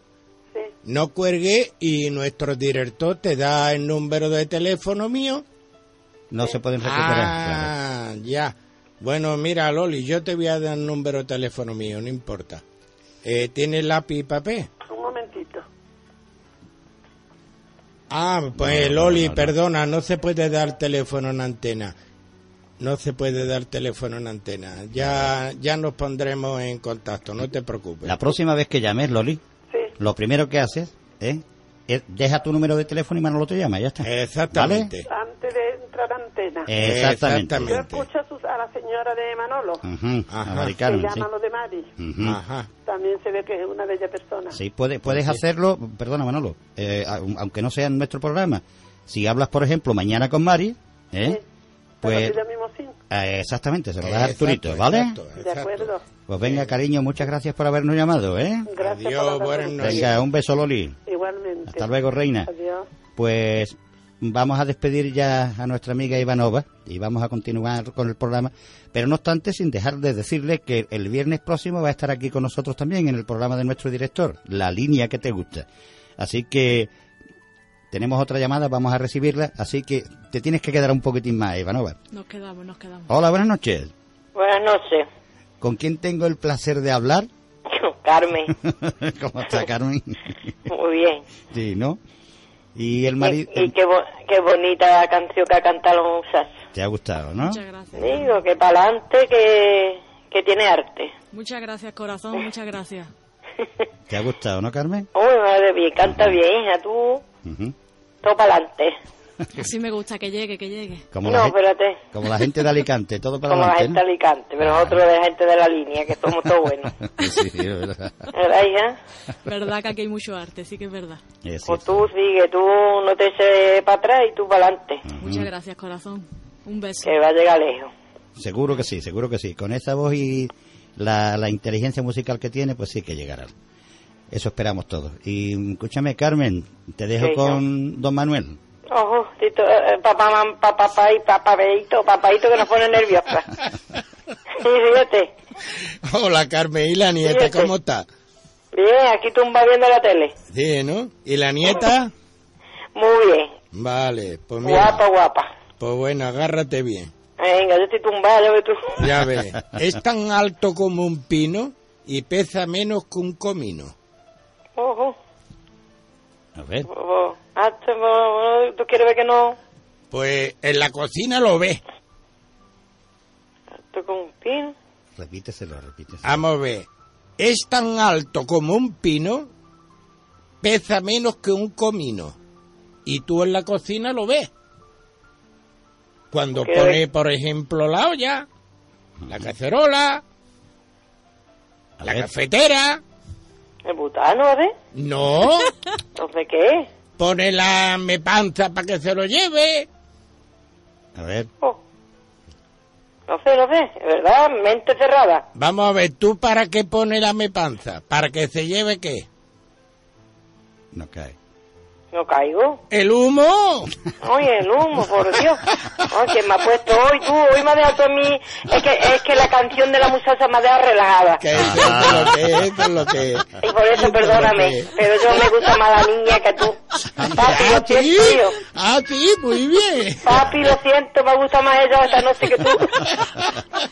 Speaker 10: sí.
Speaker 5: no cuelgue y nuestro director te da el número de teléfono mío.
Speaker 3: No se pueden recuperar. claro.
Speaker 5: Ah, ya. Bueno, mira, Loli, yo te voy a dar el número de teléfono mío, no importa. Eh, ¿Tienes lápiz y papel?
Speaker 10: Un momentito.
Speaker 5: Ah, pues Loli,
Speaker 3: no, no.
Speaker 5: perdona, no se puede dar teléfono en antena. No se puede dar teléfono en antena. Ya, ya nos pondremos en contacto, no te preocupes.
Speaker 3: La próxima vez que llames, Loli,
Speaker 10: Sí.
Speaker 3: lo primero que haces ¿eh? es deja tu número de teléfono y Manolo te llama, ya está.
Speaker 5: Exactamente.
Speaker 10: Antes de entrar a antena.
Speaker 3: Exactamente.
Speaker 10: Yo escucho la señora de Manolo,
Speaker 5: Ajá.
Speaker 3: a Mari
Speaker 10: que
Speaker 3: Carmen, sí.
Speaker 10: llama lo de Mari.
Speaker 5: Ajá.
Speaker 10: También se ve que es una bella persona.
Speaker 3: Sí, puede- puedes hacerlo, perdona Manolo, eh, a- aunque no sea en nuestro programa. Si hablas, por ejemplo, mañana con Mari, ¿eh? Pues,
Speaker 10: sí.
Speaker 3: eh, exactamente, se lo da
Speaker 5: Exacto,
Speaker 3: Arturito, ¿vale?
Speaker 5: exacto,
Speaker 10: De acuerdo.
Speaker 3: Pues venga, cariño, muchas gracias por habernos llamado, ¿eh?
Speaker 10: Gracias
Speaker 5: Adiós,
Speaker 10: por.
Speaker 3: Venga, un beso, Loli.
Speaker 10: Igualmente.
Speaker 3: Hasta luego, reina.
Speaker 10: Adiós.
Speaker 3: Pues vamos a despedir ya a nuestra amiga Ivanova y vamos a continuar con el programa, pero no obstante sin dejar de decirle que el viernes próximo va a estar aquí con nosotros también en el programa de nuestro director, La línea que te gusta. Así que tenemos otra llamada, vamos a recibirla, así que te tienes que quedar un poquitín más, Ivanova.
Speaker 6: Nos quedamos, nos quedamos.
Speaker 3: Hola, buenas noches.
Speaker 11: Buenas noches,
Speaker 3: ¿Con quién tengo el placer de hablar?
Speaker 11: Carmen.
Speaker 3: ¿Cómo está, Carmen?
Speaker 11: Muy bien.
Speaker 3: sí, ¿no? Y el marido...
Speaker 11: Y, y qué, bo- qué bonita canción que ha cantado los muchachos.
Speaker 3: ¿Te ha gustado, no?
Speaker 6: Muchas gracias.
Speaker 11: Digo, que para adelante, que, que tiene arte.
Speaker 6: Muchas gracias, corazón, muchas gracias.
Speaker 3: ¿Te ha gustado, no, Carmen?
Speaker 11: Uy, madre mía, canta bien, hija, tú,
Speaker 3: Ujú.
Speaker 11: todo para adelante.
Speaker 6: Así me gusta que llegue, que llegue.
Speaker 3: Como, la
Speaker 11: No,
Speaker 3: gente,
Speaker 11: espérate,
Speaker 3: como la gente de Alicante, todo para
Speaker 11: como la
Speaker 3: adelante.
Speaker 11: gente de Alicante, pero nosotros de la gente de la línea, que somos todos buenos.
Speaker 3: ¿no? sí, es verdad.
Speaker 11: ¿Verdad, hija?
Speaker 6: Verdad que aquí hay mucho arte, sí que es verdad.
Speaker 3: Es
Speaker 11: Pues tú sigue, tú no te eches para atrás y tú para adelante,
Speaker 6: Muchas gracias, corazón. Un beso.
Speaker 11: que va a llegar lejos.
Speaker 3: Seguro que sí, seguro que sí. Con esa voz y la, la inteligencia musical que tiene, pues sí que llegará. Eso esperamos todos. Y escúchame, Carmen, te dejo
Speaker 11: Sí,
Speaker 3: con don Manuel.
Speaker 11: Ojo, Tito, eh, papá, mam- papá, papá, y papaito, papaito que nos pone nerviosa. Sí, fíjate.
Speaker 5: Hola, Carmen. ¿Y la nieta cómo está?
Speaker 11: Bien, aquí tumba viendo la tele.
Speaker 5: Sí, ¿no? ¿Y la nieta?
Speaker 11: Muy bien.
Speaker 5: Vale, pues mira.
Speaker 11: Guapa, guapa.
Speaker 5: Pues bueno, agárrate bien.
Speaker 11: Venga, yo estoy tumbada, ya ves tú.
Speaker 5: Ya ves. Es tan alto como un pino y pesa menos que un comino.
Speaker 11: Ojo.
Speaker 3: A ver,
Speaker 11: ojo. Ah, tú, oh, ¿tú quieres ver que no?
Speaker 5: Pues en la cocina lo ves.
Speaker 11: Estoy con un pin.
Speaker 3: repíteselo, repíteselo.
Speaker 5: Vamos a ver. Es tan alto como un pino, pesa menos que un comino. Y tú en la cocina lo ves. Cuando
Speaker 11: ¿Qué?
Speaker 5: pone, por ejemplo, la olla, la cacerola,
Speaker 3: A
Speaker 5: la
Speaker 3: ver,
Speaker 5: cafetera.
Speaker 11: El butano, ¿vale?
Speaker 5: No,
Speaker 11: Entonces, ¿qué?
Speaker 5: pone la mepanza para que se lo lleve.
Speaker 3: a ver.
Speaker 11: Oh. No sé, no sé. Es verdad, mente cerrada.
Speaker 5: Vamos a ver, ¿tú para qué pone la mepanza? ¿Para que se lleve qué?
Speaker 3: No cae.
Speaker 11: No caigo.
Speaker 5: ¡El humo!
Speaker 11: Oye, el humo, por Dios. Oye, me ha puesto hoy, tú, hoy me ha dejado a mí. Es que, es que la canción de la muchacha me ha dejado relajada.
Speaker 5: Que eso es lo que es, es lo que es.
Speaker 11: Y por eso,
Speaker 5: Eso es lo
Speaker 11: perdóname, pero yo me gusta más la niña que tú. Papi, lo
Speaker 5: Ah, sí,
Speaker 11: siento, tío.
Speaker 5: ah, sí, muy bien.
Speaker 11: Papi, lo siento, me gusta más ella esta noche que tú.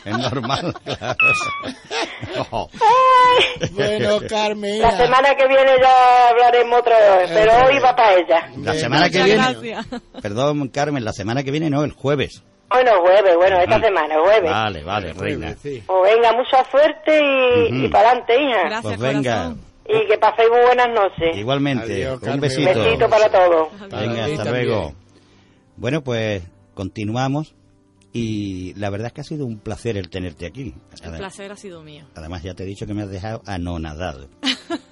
Speaker 3: Es normal, claro. No.
Speaker 11: Ay,
Speaker 5: Bueno, Carmen.
Speaker 11: la semana que viene ya hablaremos otra vez, pero hoy va para ella.
Speaker 3: La semana que
Speaker 6: Muchas
Speaker 3: viene.
Speaker 6: gracias.
Speaker 3: Perdón, Carmen, la semana que viene no, el jueves.
Speaker 11: Hoy no es jueves, bueno, esta semana es jueves.
Speaker 3: Vale, vale, reina.
Speaker 5: Sí.
Speaker 11: Pues venga, mucha suerte y,
Speaker 3: Ujú.
Speaker 11: y para adelante, hija.
Speaker 6: Gracias,
Speaker 3: Pues venga,
Speaker 6: corazón.
Speaker 11: Y que paséis muy buenas noches.
Speaker 3: igualmente.
Speaker 5: Adiós,
Speaker 3: un besito.
Speaker 11: Besito para todos.
Speaker 3: Venga, hasta
Speaker 5: también.
Speaker 3: luego. Bueno, pues continuamos y la verdad es que ha sido un placer el tenerte aquí.
Speaker 6: El placer ha sido mío.
Speaker 3: Además ya te he dicho que me has dejado anonadado.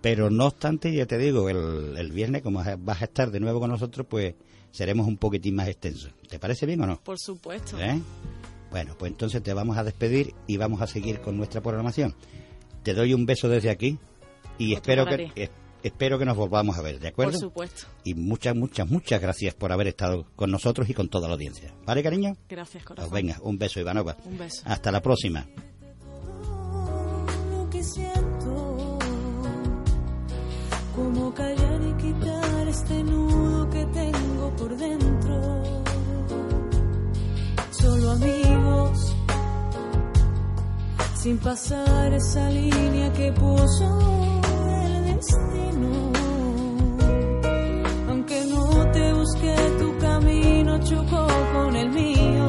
Speaker 3: Pero no obstante, ya te digo, el, el viernes como vas a estar de nuevo con nosotros, pues seremos un poquitín más extensos. ¿Te parece bien o no?
Speaker 6: Por supuesto.
Speaker 3: ¿Eh? Bueno, pues entonces te vamos a despedir y vamos a seguir con nuestra programación. Te doy un beso desde aquí y
Speaker 6: Otro
Speaker 3: espero que espero que nos volvamos a ver, ¿de acuerdo?
Speaker 6: Por supuesto.
Speaker 3: Y muchas, muchas, muchas gracias por haber estado con nosotros y con toda la audiencia. ¿Vale, cariño?
Speaker 6: Gracias,
Speaker 3: Pues
Speaker 6: corazón.
Speaker 3: venga, un beso, Ivanova.
Speaker 6: Un beso.
Speaker 3: Hasta la próxima.
Speaker 2: Como callar y quitar este nudo que tengo por dentro. Solo amigos, sin pasar esa línea que puso el destino. Aunque no te busqué, tu camino chocó con el mío.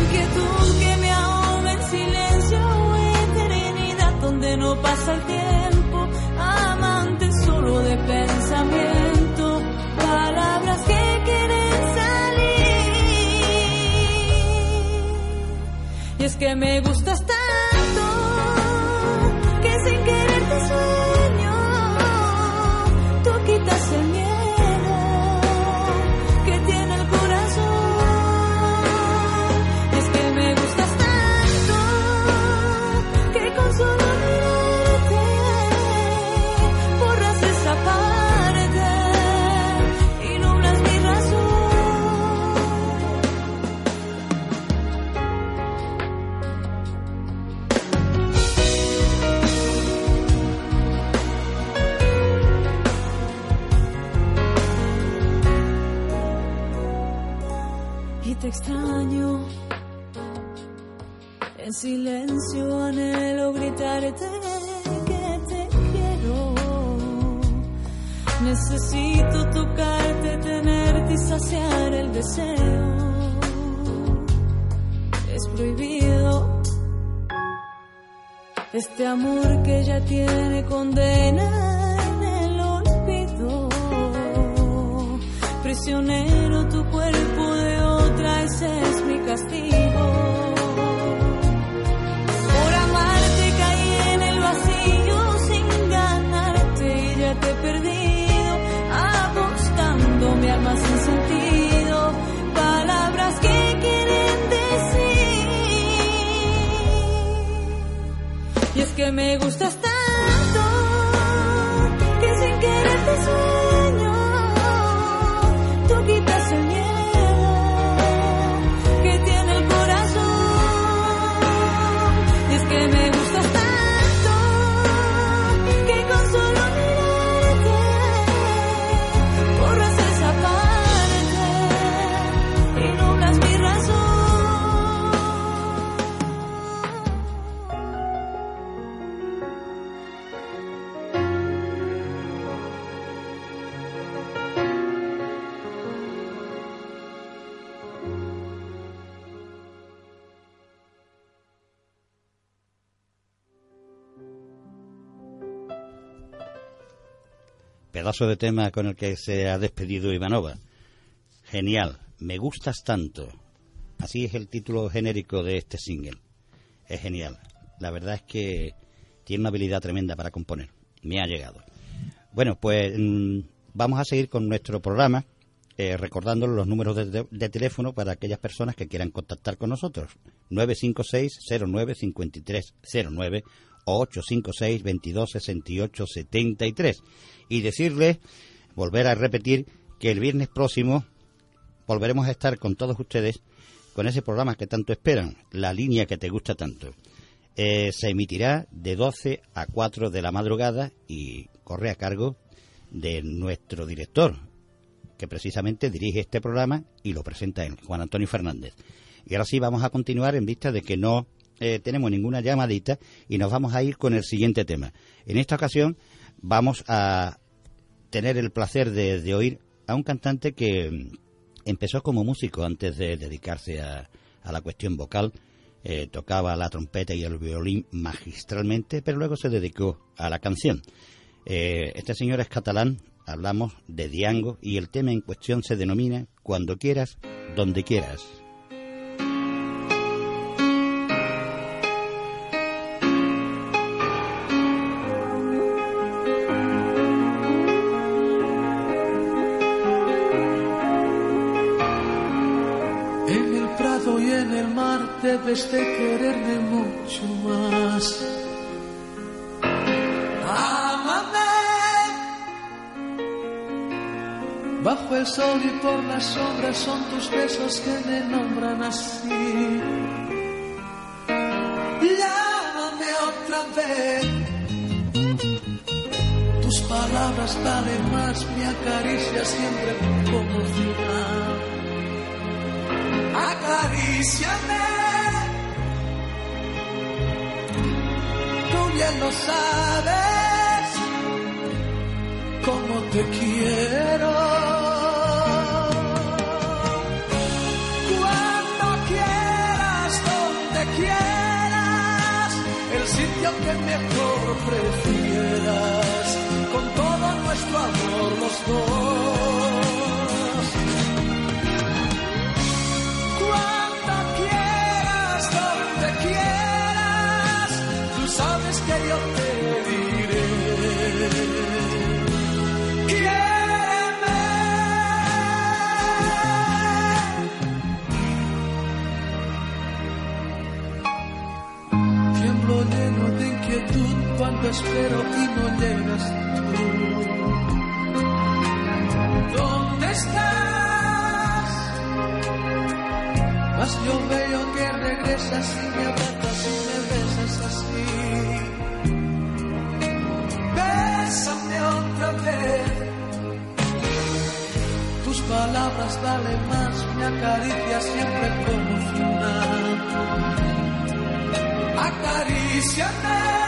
Speaker 2: Inquietud que me ahoga en silencio, eternidad donde no pasa el tiempo, que me gustas extraño. En silencio anhelo gritarte que te quiero. Necesito tocarte, tenerte y saciar el deseo. Es prohibido este amor que ya tiene condena en el olvido. Prisionero tu cuerpo perdido, apostando mi alma sin sentido. Palabras que quieren decir. Y es que me gustas tanto
Speaker 3: Pedazo de tema con el que se ha despedido Ivanova. Genial, me gustas tanto. Así es el título genérico de este single. Es genial. La verdad es que tiene una habilidad tremenda para componer. Me ha llegado. Bueno, pues mm, vamos a seguir con nuestro programa, eh, recordando los números de, teléfono para aquellas personas que quieran contactar con nosotros. 956-09-5309 o 856-2268-73. Y decirles, volver a repetir, que el viernes próximo volveremos a estar con todos ustedes con ese programa que tanto esperan, la línea que te gusta tanto. Eh, se emitirá de 12 a 4 de la madrugada y corre a cargo de nuestro director, que precisamente dirige este programa y lo presenta él, Juan Antonio Fernández. Y ahora sí vamos a continuar en vista de que no eh, tenemos ninguna llamadita y nos vamos a ir con el siguiente tema. En esta ocasión vamos a tener el placer de, oír a un cantante que mm, empezó como músico antes de dedicarse a, a la cuestión vocal. Eh, tocaba la trompeta y el violín magistralmente, pero luego se dedicó a la canción. Eh, este señor es catalán, hablamos de Diango y el tema en cuestión se denomina Cuando quieras, donde quieras.
Speaker 12: Debes de quererme mucho más. Ámame. Bajo el sol y por las sombras son tus besos que me nombran así. Llámame otra vez. Tus palabras valen más, mi acaricia siempre como final acaríciame. Bien lo sabes, como te quiero. Cuando quieras, donde quieras, el sitio que mejor prefieras, con todo nuestro amor los dos. Cuando espero y no llegas tú. ¿Dónde estás? Mas yo veo que regresas y me abrazas y me besas así. Bésame otra vez. Tus palabras valen más, mi acaricia siempre como final. Acaríciame.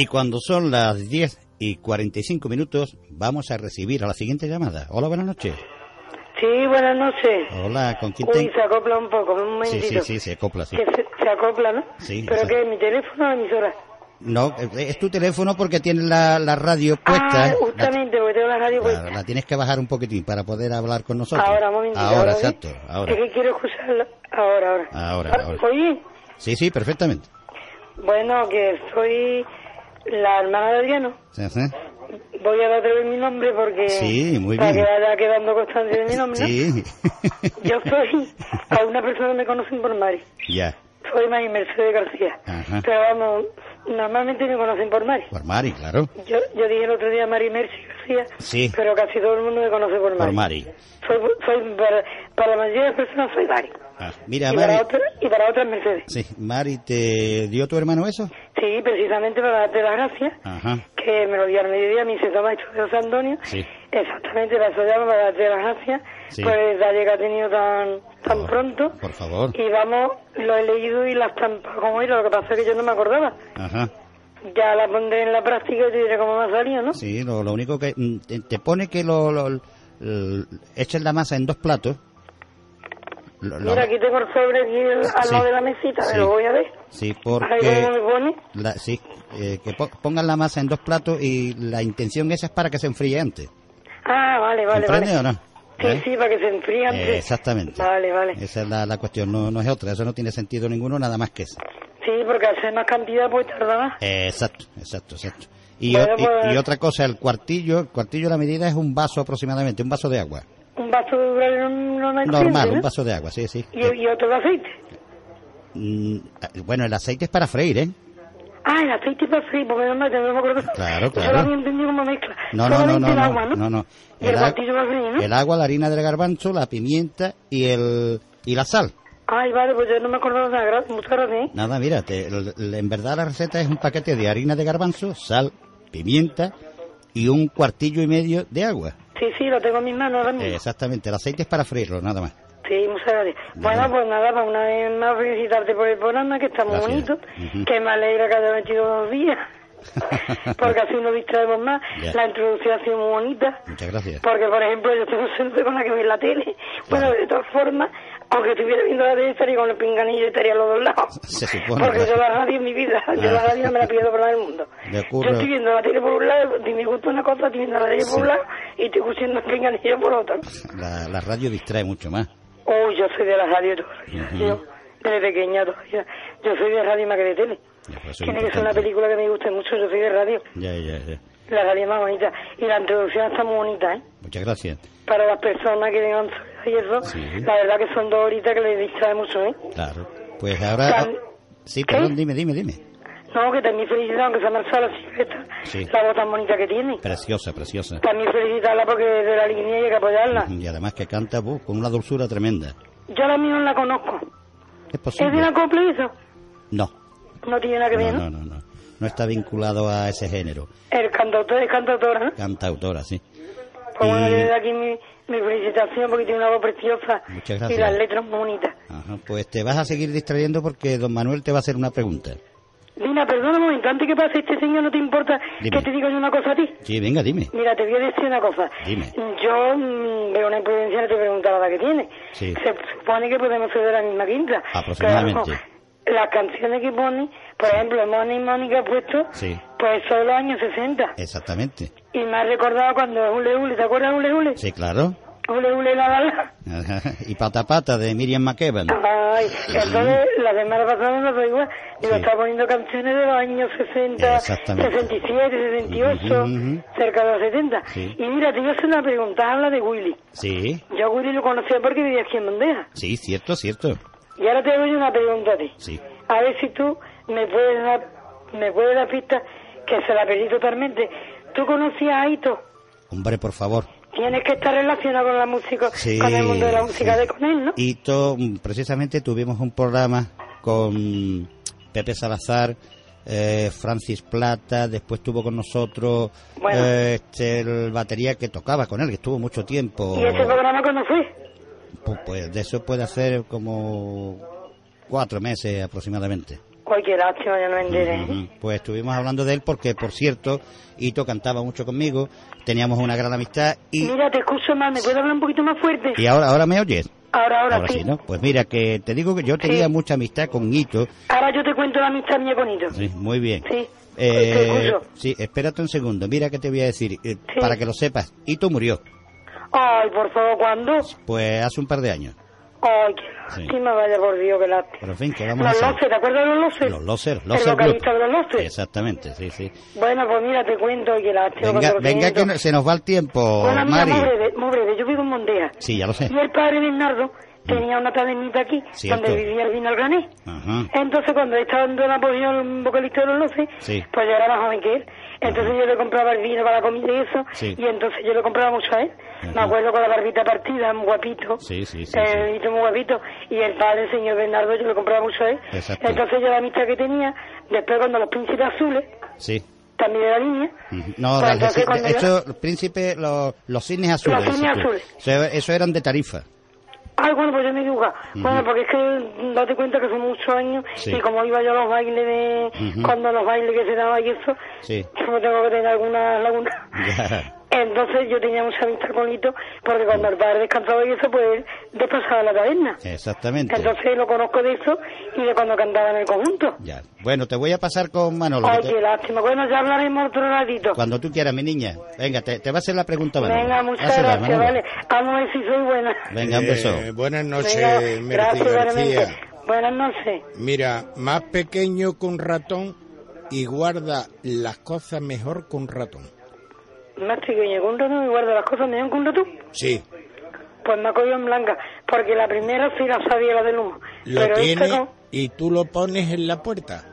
Speaker 3: Y cuando son las 10 y 45 minutos, vamos a recibir a la siguiente llamada. Hola, buenas noches.
Speaker 13: Sí, buenas noches.
Speaker 3: Hola, ¿con quién
Speaker 13: Uy, se acopla un poco, un
Speaker 3: Sí,
Speaker 13: momentito.
Speaker 3: sí, sí, se acopla, sí.
Speaker 13: Que se, se acopla, ¿no?
Speaker 3: Sí,
Speaker 13: ¿Pero qué? ¿Mi teléfono o la emisora?
Speaker 3: No, eh, es tu teléfono porque tienes la, la radio puesta.
Speaker 13: Ah,
Speaker 3: La-
Speaker 13: justamente, porque tengo la radio puesta.
Speaker 3: la tienes que bajar un poquitín para poder hablar con nosotros.
Speaker 13: Ahora, un momentito.
Speaker 3: Ahora,
Speaker 13: ¿sí?
Speaker 3: exacto, ahora.
Speaker 13: Es que quiero escucharla. Ahora, ahora.
Speaker 3: Ahora, ahora.
Speaker 13: Oye,
Speaker 3: Sí, sí, perfectamente.
Speaker 13: bueno, que soy la hermana de Adriano. Voy a darle mi nombre porque...
Speaker 3: Sí, muy
Speaker 13: para
Speaker 3: bien.
Speaker 13: que quedando constancia de mi nombre, ¿no?
Speaker 3: Sí,
Speaker 13: Yo soy... A una persona me conocen por Mari.
Speaker 3: ya.
Speaker 13: Soy Mari Mercedes García.
Speaker 3: Ajá.
Speaker 13: Pero vamos, normalmente me conocen por Mari.
Speaker 3: Por Mari, claro.
Speaker 13: Yo, yo dije el otro día Mari Mercy García,
Speaker 3: Sí.
Speaker 13: pero casi todo el mundo me conoce por Mari.
Speaker 3: Por Mari.
Speaker 13: Soy, soy para, para la mayoría de las personas soy Mari.
Speaker 3: Ah, mira,
Speaker 13: y,
Speaker 3: Mari.
Speaker 13: para otras, y para otras Mercedes.
Speaker 3: Sí, Mari, ¿te dio tu hermano eso?
Speaker 13: Sí, precisamente para darte las gracias,
Speaker 3: Aja.
Speaker 13: que me lo dio al mediodía, me dice, toma esto de José Antonio.
Speaker 3: Sí.
Speaker 13: Exactamente, para eso llamo, para darte las gracias
Speaker 3: Sí.
Speaker 13: por el detalle que ha tenido tan, tan pronto.
Speaker 3: Por favor.
Speaker 13: Y vamos, lo he leído y la estampa como era, lo que pasa es que yo no me acordaba.
Speaker 3: Ajá.
Speaker 13: Ya la pondré en la práctica y te diré cómo me ha salido, ¿no?
Speaker 3: Sí, lo, lo único que mm, te, te pone que lo, lo, lo- eches la masa en dos platos. Lo- lo-
Speaker 13: Mira, aquí tengo el sobre aquí al
Speaker 3: Sí.
Speaker 13: lado de la mesita,
Speaker 3: Sí.
Speaker 13: lo voy a ver.
Speaker 3: sí, porque
Speaker 13: cómo me pone.
Speaker 3: la- sí, eh, que po- pongan la masa en dos platos y la intención esa es para que se enfríe antes.
Speaker 13: Ah, vale, vale,
Speaker 3: ¿Comprende
Speaker 13: vale.
Speaker 3: o no?
Speaker 13: Sí,
Speaker 3: ¿Eh?
Speaker 13: sí, para que se enfríe antes.
Speaker 3: Eh, exactamente.
Speaker 13: Vale, vale.
Speaker 3: Esa es la, la cuestión, no, no es otra, eso no tiene sentido ninguno, nada más que eso.
Speaker 13: Sí, porque al ser más cantidad pues tarda más.
Speaker 3: Exacto, exacto, exacto. Y,
Speaker 13: Bueno,
Speaker 3: o- y-
Speaker 13: pues-
Speaker 3: y otra cosa, el cuartillo, el cuartillo la medida es un vaso aproximadamente, un vaso de agua.
Speaker 13: Un vaso de no, no me
Speaker 3: Normal,
Speaker 13: entiende,
Speaker 3: un
Speaker 13: ¿no?
Speaker 3: vaso de agua, sí, sí.
Speaker 13: Y, y otro de aceite.
Speaker 3: Mm, bueno, el aceite es para freír, ¿eh?
Speaker 13: Ah, el aceite para freír, porque no me, no acuerdo.
Speaker 3: Claro,
Speaker 13: Yo
Speaker 3: claro.
Speaker 13: lo había entendido como mezcla.
Speaker 3: No, no, no, no,
Speaker 13: el
Speaker 3: no,
Speaker 13: agua, ¿no?
Speaker 3: no, no.
Speaker 13: El
Speaker 3: ag-
Speaker 13: cuartillo para freír, ¿no?
Speaker 3: el agua, la harina del garbanzo, la pimienta y el y la sal.
Speaker 13: Ay, vale, pues yo no me acordaba nada. Gracias, muchas gracias. ¿eh?
Speaker 3: Nada, mira, te- el- el- en verdad la receta es un paquete de harina de garbanzo, sal, pimienta y un cuartillo y medio de agua.
Speaker 13: Sí, sí, lo tengo en mis manos ahora mismo.
Speaker 3: Exactamente, el aceite es para freírlo, nada más.
Speaker 13: Sí, muchas gracias. Bueno, pues nada, para una vez más felicitarte por el programa, que está muy
Speaker 3: Gracias.
Speaker 13: bonito, que me alegra que haya metido dos días, porque así nos distraemos más. La introducción ha sido muy bonita,
Speaker 3: Muchas gracias.
Speaker 13: porque por ejemplo yo tengo suerte con la que ve la tele. Bueno, de todas formas, aunque estuviera viendo la tele estaría con el pinganillo y estaría a los dos lados.
Speaker 3: Se supone.
Speaker 13: Porque yo la radio en mi vida, yo la radio no me la pierdo por nada del mundo. Yo estoy viendo la tele por un lado, si me gusta una cosa, estoy viendo la tele
Speaker 3: Sí.
Speaker 13: por un lado y estoy escuchando el pinganillo por otro.
Speaker 3: La, la radio distrae mucho más.
Speaker 13: Oh, yo soy de la radio todavía.
Speaker 3: Ujú.
Speaker 13: Yo, desde pequeña todavía. Yo soy de radio más que de tele.
Speaker 3: Pues
Speaker 13: Tiene que ser una película que me guste mucho. Yo soy de radio.
Speaker 3: Ya, ya, ya.
Speaker 13: La radio es más bonita. Y la introducción está muy bonita, ¿eh?
Speaker 3: Muchas gracias.
Speaker 13: Para las personas que tengan y eso.
Speaker 3: Sí.
Speaker 13: La verdad que son dos horitas que les distrae mucho, ¿eh?
Speaker 3: Claro. Pues ahora...
Speaker 13: Tan-
Speaker 3: Sí, perdón, dime, dime, dime.
Speaker 13: No, que también felicitar, aunque sea Marsala Silvestre,
Speaker 3: Sí.
Speaker 13: la voz tan bonita que tiene.
Speaker 3: Preciosa, preciosa.
Speaker 13: También felicitarla porque de la línea y hay que apoyarla.
Speaker 3: Y además que canta uh, con una dulzura tremenda.
Speaker 13: Yo la mía no la conozco.
Speaker 3: Es
Speaker 13: ¿Es
Speaker 3: posible.
Speaker 13: de la copla y eso?
Speaker 3: No,
Speaker 13: No tiene nada que ver,
Speaker 3: no,
Speaker 13: ¿no?
Speaker 3: no, no. está vinculado a ese género.
Speaker 13: El cantautor es cantautora, ¿no?
Speaker 3: Cantautora, sí.
Speaker 13: Pues bueno,
Speaker 3: Y-
Speaker 13: desde aquí mi, mi felicitación porque tiene una voz preciosa
Speaker 3: Muchas
Speaker 13: y
Speaker 3: gracias.
Speaker 13: las letras bonitas.
Speaker 3: Ajá, pues te vas a seguir distrayendo porque don Manuel te va a hacer una pregunta.
Speaker 13: Dina, perdona un momento, antes que pase este señor, ¿no te importa
Speaker 3: Dime.
Speaker 13: que te diga yo una cosa a ti?
Speaker 3: Sí, venga, dime.
Speaker 13: Mira, te voy a decir una cosa.
Speaker 3: Dime.
Speaker 13: Yo mm, veo una imprudencia, no te preguntaba la que tiene.
Speaker 3: Sí.
Speaker 13: Se supone que podemos ser de la misma quinta.
Speaker 3: Aproximadamente.
Speaker 13: Pero, las canciones que pone, por ejemplo, Moni y Mónica ha puesto,
Speaker 3: Sí,
Speaker 13: pues son los años 60.
Speaker 3: exactamente.
Speaker 13: Y me ha recordado cuando Ule Ule, ¿te acuerdas de Ule Ule?
Speaker 3: Sí, claro.
Speaker 13: Ule Ule la la la.
Speaker 3: Ajá, Y Pata Pata de Miriam McEvan.
Speaker 13: Ay, entonces la semana pasada me pasó igual. Yo
Speaker 3: Sí.
Speaker 13: estaba poniendo canciones de los años 60,
Speaker 3: Exactamente.
Speaker 13: 67, 68,
Speaker 3: Ujú, ujú.
Speaker 13: cerca de los 70.
Speaker 3: Sí.
Speaker 13: Y mira, te iba a hacer una pregunta, habla de Willy.
Speaker 3: Sí,
Speaker 13: Yo a Willy lo conocía porque vivía aquí en Bandeja.
Speaker 3: sí, cierto, cierto.
Speaker 13: Y ahora te yo una pregunta a ti.
Speaker 3: Sí.
Speaker 13: A ver si tú me puedes dar, me puedes dar pista que se la perdí totalmente. ¿Tú conocías a Aito?
Speaker 3: Hombre, por favor.
Speaker 13: Tienes que estar relacionado con la música,
Speaker 3: Sí,
Speaker 13: con el mundo de la música
Speaker 3: sí.
Speaker 13: de con él, ¿no?
Speaker 3: Y to- precisamente tuvimos un programa con Pepe Salazar, eh, Francis Plata, después tuvo con nosotros
Speaker 13: Bueno.
Speaker 3: eh, este, el batería que tocaba con él, que estuvo mucho tiempo.
Speaker 13: ¿Y ese programa cuándo fue?
Speaker 3: Pu- Pues de eso puede hacer como cuatro meses aproximadamente.
Speaker 13: Cualquier lástima, ya no me enteré.
Speaker 3: Pues estuvimos hablando de él porque, por cierto, Ito cantaba mucho conmigo, teníamos una gran amistad y,
Speaker 13: Mira, te escucho mal, ¿me puedes hablar un poquito más fuerte?
Speaker 3: y ahora, ahora me oyes.
Speaker 13: Ahora, ahora, sí.
Speaker 3: sí, ¿no? Pues mira, que te digo que yo tenía mucha amistad con Ito.
Speaker 13: Ahora yo te cuento la amistad mía con Ito.
Speaker 3: Sí, muy bien.
Speaker 13: Sí.
Speaker 3: Eh, sí, espérate un segundo. Mira que te voy a decir, eh, para que lo sepas. Ito murió,
Speaker 13: Ay, por favor, ¿cuándo?
Speaker 3: pues hace un par de años.
Speaker 13: Ay, qué
Speaker 3: Sí.
Speaker 13: lástima, vaya por Dios, qué lástima.
Speaker 3: Pero en fin, ¿qué vamos a
Speaker 13: Los
Speaker 3: hacer?
Speaker 13: Loses, ¿te acuerdas de los Loses?
Speaker 3: Los Loser,
Speaker 13: El
Speaker 3: Loser
Speaker 13: vocalista de los Loses.
Speaker 3: Exactamente, sí, sí.
Speaker 13: Bueno, pues mira, te cuento, qué lástima.
Speaker 3: Venga, venga que no- se nos va el tiempo,
Speaker 13: Bueno, mira,
Speaker 3: Mari.
Speaker 13: muy breve, muy breve, yo vivo en Mondeja.
Speaker 3: Sí, ya lo sé.
Speaker 13: Y el padre Bernardo tenía una tabernita aquí,
Speaker 3: Cierto.
Speaker 13: donde vivía el vino al grané.
Speaker 3: Ajá.
Speaker 13: Entonces, cuando estaba en la posición el vocalista de los Loses,
Speaker 3: Sí.
Speaker 13: pues yo era más joven que él. Entonces yo le compraba el vino para la comida y eso,
Speaker 3: Sí.
Speaker 13: y entonces yo le compraba mucho a él. Me acuerdo con la barbita partida, muy guapito.
Speaker 3: Sí, sí, sí.
Speaker 13: el hito muy guapito. Y el padre, el señor Bernardo, yo le compraba mucho a él.
Speaker 3: Exacto.
Speaker 13: Entonces yo la amistad que tenía, después cuando los príncipes azules,
Speaker 3: Sí.
Speaker 13: también de la línea,
Speaker 3: Ujú. No,
Speaker 13: Pues entonces cuando
Speaker 3: eso, príncipe, los, los cines azules.
Speaker 13: Los cines azules.
Speaker 3: Eso, eso eran de tarifa.
Speaker 13: Ah, bueno, pues yo me equivoco. Bueno, porque es que date cuenta que son muchos años
Speaker 3: Sí.
Speaker 13: y como iba yo a los bailes de...
Speaker 3: Ujú.
Speaker 13: Cuando los bailes que se daban y eso,
Speaker 3: Sí.
Speaker 13: como tengo que tener alguna laguna. Entonces yo tenía mucha amistad con Lito porque cuando el padre descansaba y eso, pues él despasaba la taberna.
Speaker 3: Exactamente.
Speaker 13: Entonces lo conozco de eso y de cuando cantaba en el conjunto.
Speaker 3: Ya. Bueno, te voy a pasar con Manolo.
Speaker 13: Ay,
Speaker 3: te-
Speaker 13: qué lástima. Bueno, ya hablaremos otro ratito.
Speaker 3: Cuando tú quieras, mi niña. Venga, te, te va a hacer la pregunta, Manolo.
Speaker 13: Venga, muchas
Speaker 3: Házela,
Speaker 13: gracias,
Speaker 3: Manolo.
Speaker 13: vale. Vamos a ver si soy buena.
Speaker 3: Venga, un beso.
Speaker 5: Eh, buenas noches,
Speaker 13: Venga,
Speaker 5: Mercedes
Speaker 13: gracias,
Speaker 5: García.
Speaker 13: Buenas noches.
Speaker 5: Mira, más pequeño que un ratón y guarda las cosas mejor que un ratón.
Speaker 13: Más pequeño que un ratón y guarda las cosas mejor que un ratón.
Speaker 5: Sí,
Speaker 13: Pues me ha cogido en blanca, porque la primera sí la sabía la del humo.
Speaker 5: lo
Speaker 13: pero
Speaker 5: tiene
Speaker 13: esta no.
Speaker 5: y tú lo pones en la puerta.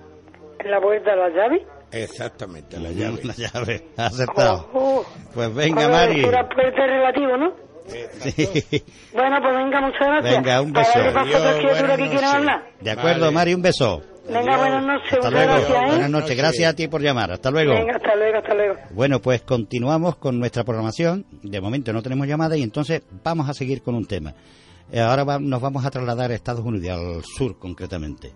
Speaker 13: En la puerta de la llave.
Speaker 5: Exactamente, la llave.
Speaker 3: La llave, has acertado.
Speaker 13: Oh,
Speaker 3: Pues venga, Mari.
Speaker 13: puerta es relativo, ¿no?
Speaker 3: Sí.
Speaker 13: Bueno, pues venga, muchas gracias.
Speaker 3: Venga, un beso.
Speaker 5: Adiós,
Speaker 13: quieran
Speaker 5: noches.
Speaker 13: hablar.
Speaker 3: De acuerdo, Mari, un beso.
Speaker 13: Venga, buenas noches,
Speaker 3: Hasta
Speaker 13: muchas
Speaker 3: luego.
Speaker 13: gracias, ¿eh?
Speaker 3: Buenas noches. Gracias a ti por llamar. Hasta luego.
Speaker 13: Venga, hasta luego, hasta luego.
Speaker 3: Bueno, pues continuamos con nuestra programación. De momento no tenemos llamada y entonces vamos a seguir con un tema. Eh, ahora va- nos vamos a trasladar a Estados Unidos, al sur concretamente.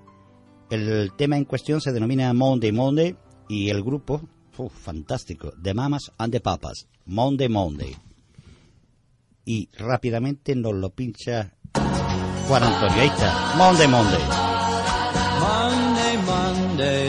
Speaker 3: El tema en cuestión se denomina Monday Monday y el grupo, uf, fantástico, The Mamas and the Papas, Monday Monday. Y rápidamente nos lo pincha Juan Antonio. Ahí está, Monday Monday.
Speaker 14: Monday, Monday,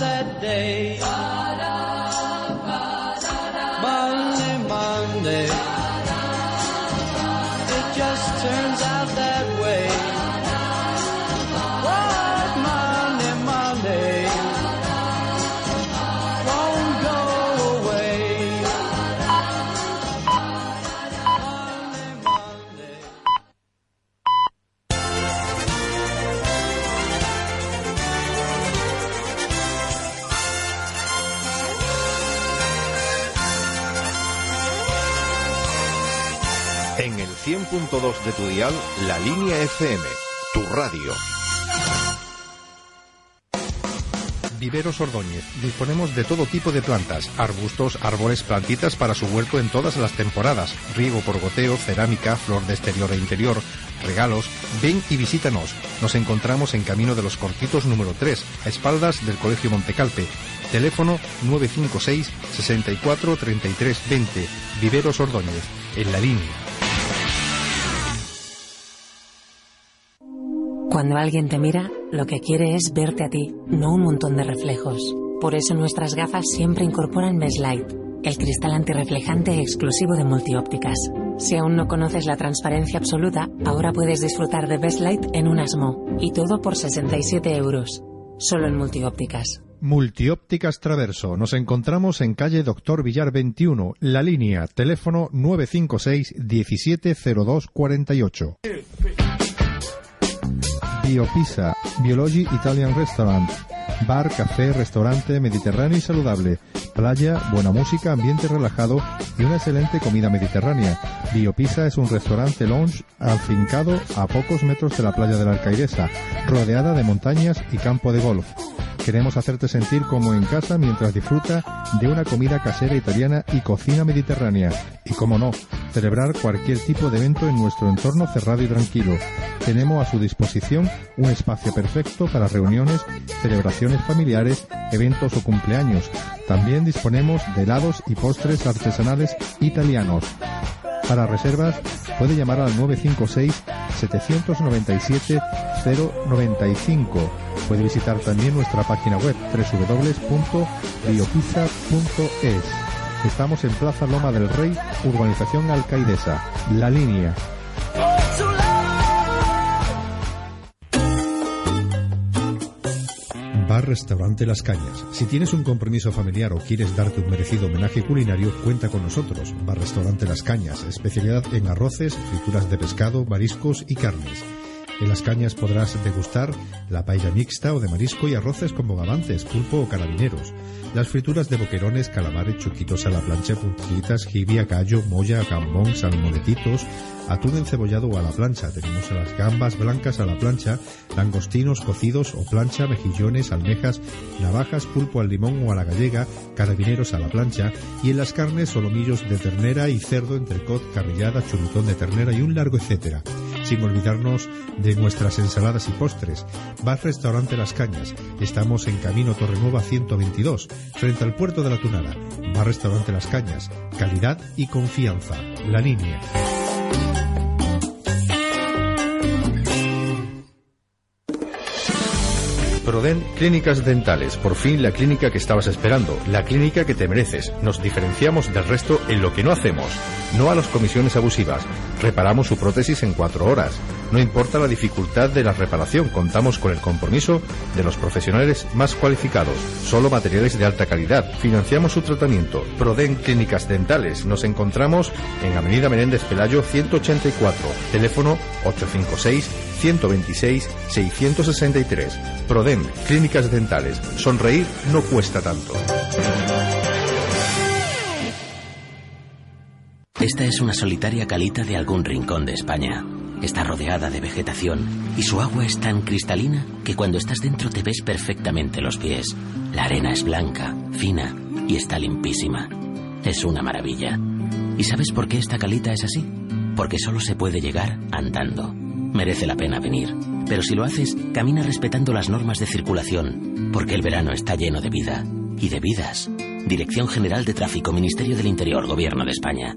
Speaker 14: that day. Monday, Monday, it just turns out
Speaker 15: 100.2 de tu dial, la línea FM, tu radio.
Speaker 1: Viveros Ordóñez. Disponemos de todo tipo de plantas, arbustos, árboles, plantitas para su huerto en todas las temporadas. Riego por goteo, cerámica, flor de exterior e interior, regalos. Ven y visítanos. Nos encontramos en Camino de los Cortitos número 3, a espaldas del Colegio Montecalpe. Teléfono 956 64 33 20. Viveros Ordóñez, en la línea.
Speaker 16: Cuando alguien te mira, lo que quiere es verte a ti, no un montón de reflejos. Por eso nuestras gafas siempre incorporan Light, el cristal antirreflejante exclusivo de Multiópticas. Si aún no conoces la transparencia absoluta, ahora puedes disfrutar de Best Light en un asmo, y todo por 67 euros. Solo en Multiópticas.
Speaker 1: Multiópticas Traverso. Nos encontramos en calle Doctor Villar 21, la línea, teléfono 956 170248. Biopisa, Biology Italian Restaurant. Bar, café, restaurante mediterráneo y saludable. Playa, buena música, ambiente relajado y una excelente comida mediterránea. Biopisa es un restaurante lounge afincado a pocos metros de la playa de la Alcaidesa, rodeada de montañas y campo de golf. Queremos hacerte sentir como en casa mientras disfruta de una comida casera italiana y cocina mediterránea. Y como no, celebrar cualquier tipo de evento en nuestro entorno cerrado y tranquilo. Tenemos a su disposición un espacio perfecto para reuniones, celebraciones familiares, eventos o cumpleaños. También disponemos de helados y postres artesanales italianos. Para reservas puede llamar al 956 797 095. Puede visitar también nuestra página web www.biopizza.es. Estamos en Plaza Loma del Rey, Urbanización Alcaidesa. La línea. Bar Restaurante Las Cañas. Si tienes un compromiso familiar o quieres darte un merecido homenaje culinario, cuenta con nosotros. Bar Restaurante Las Cañas, especialidad en arroces, frituras de pescado, mariscos y carnes.
Speaker 9: En las cañas podrás degustar la paella mixta o de marisco y arroces con bogavantes, pulpo o carabineros. Las frituras de boquerones, calamares, chuquitos a la plancha, puntillitas, jibia, callo, molla, gambón, salmonetitos, atún encebollado o a la plancha. Tenemos las gambas blancas a la plancha, langostinos cocidos o plancha, mejillones, almejas, navajas, pulpo al limón o a la gallega, carabineros a la plancha y en las carnes solomillos de ternera y cerdo, entrecot, carrillada, churrutón de ternera y un largo etcétera. Sin olvidarnos de nuestras ensaladas y postres. Bar Restaurante Las Cañas. Estamos en Camino Torrenueva 122, frente al puerto de la Tunada. Bar Restaurante Las Cañas. Calidad y confianza. La línea.
Speaker 1: Proden Clínicas Dentales, por fin la clínica que estabas esperando, la clínica que te mereces. Nos diferenciamos del resto en lo que no hacemos. No a las comisiones abusivas. Reparamos su prótesis en cuatro horas. No importa la dificultad de la reparación, contamos con el compromiso de los profesionales más cualificados. Solo materiales de alta calidad. Financiamos su tratamiento. Proden Clínicas Dentales. Nos encontramos en Avenida Menéndez Pelayo 184. Teléfono 856 126 663. Prodem, Clínicas Dentales. Sonreír no cuesta tanto.
Speaker 8: Esta es una solitaria calita de algún rincón de España. Está rodeada de vegetación y su agua es tan cristalina que cuando estás dentro te ves perfectamente los pies. La arena es blanca, fina y está limpísima. Es una maravilla. ¿Y sabes por qué esta calita es así? Porque solo se puede llegar andando. Merece la pena venir. Pero si lo haces, camina respetando las normas de circulación, porque el verano está lleno de vida. Y de vidas. Dirección General de Tráfico, Ministerio del Interior, Gobierno de España.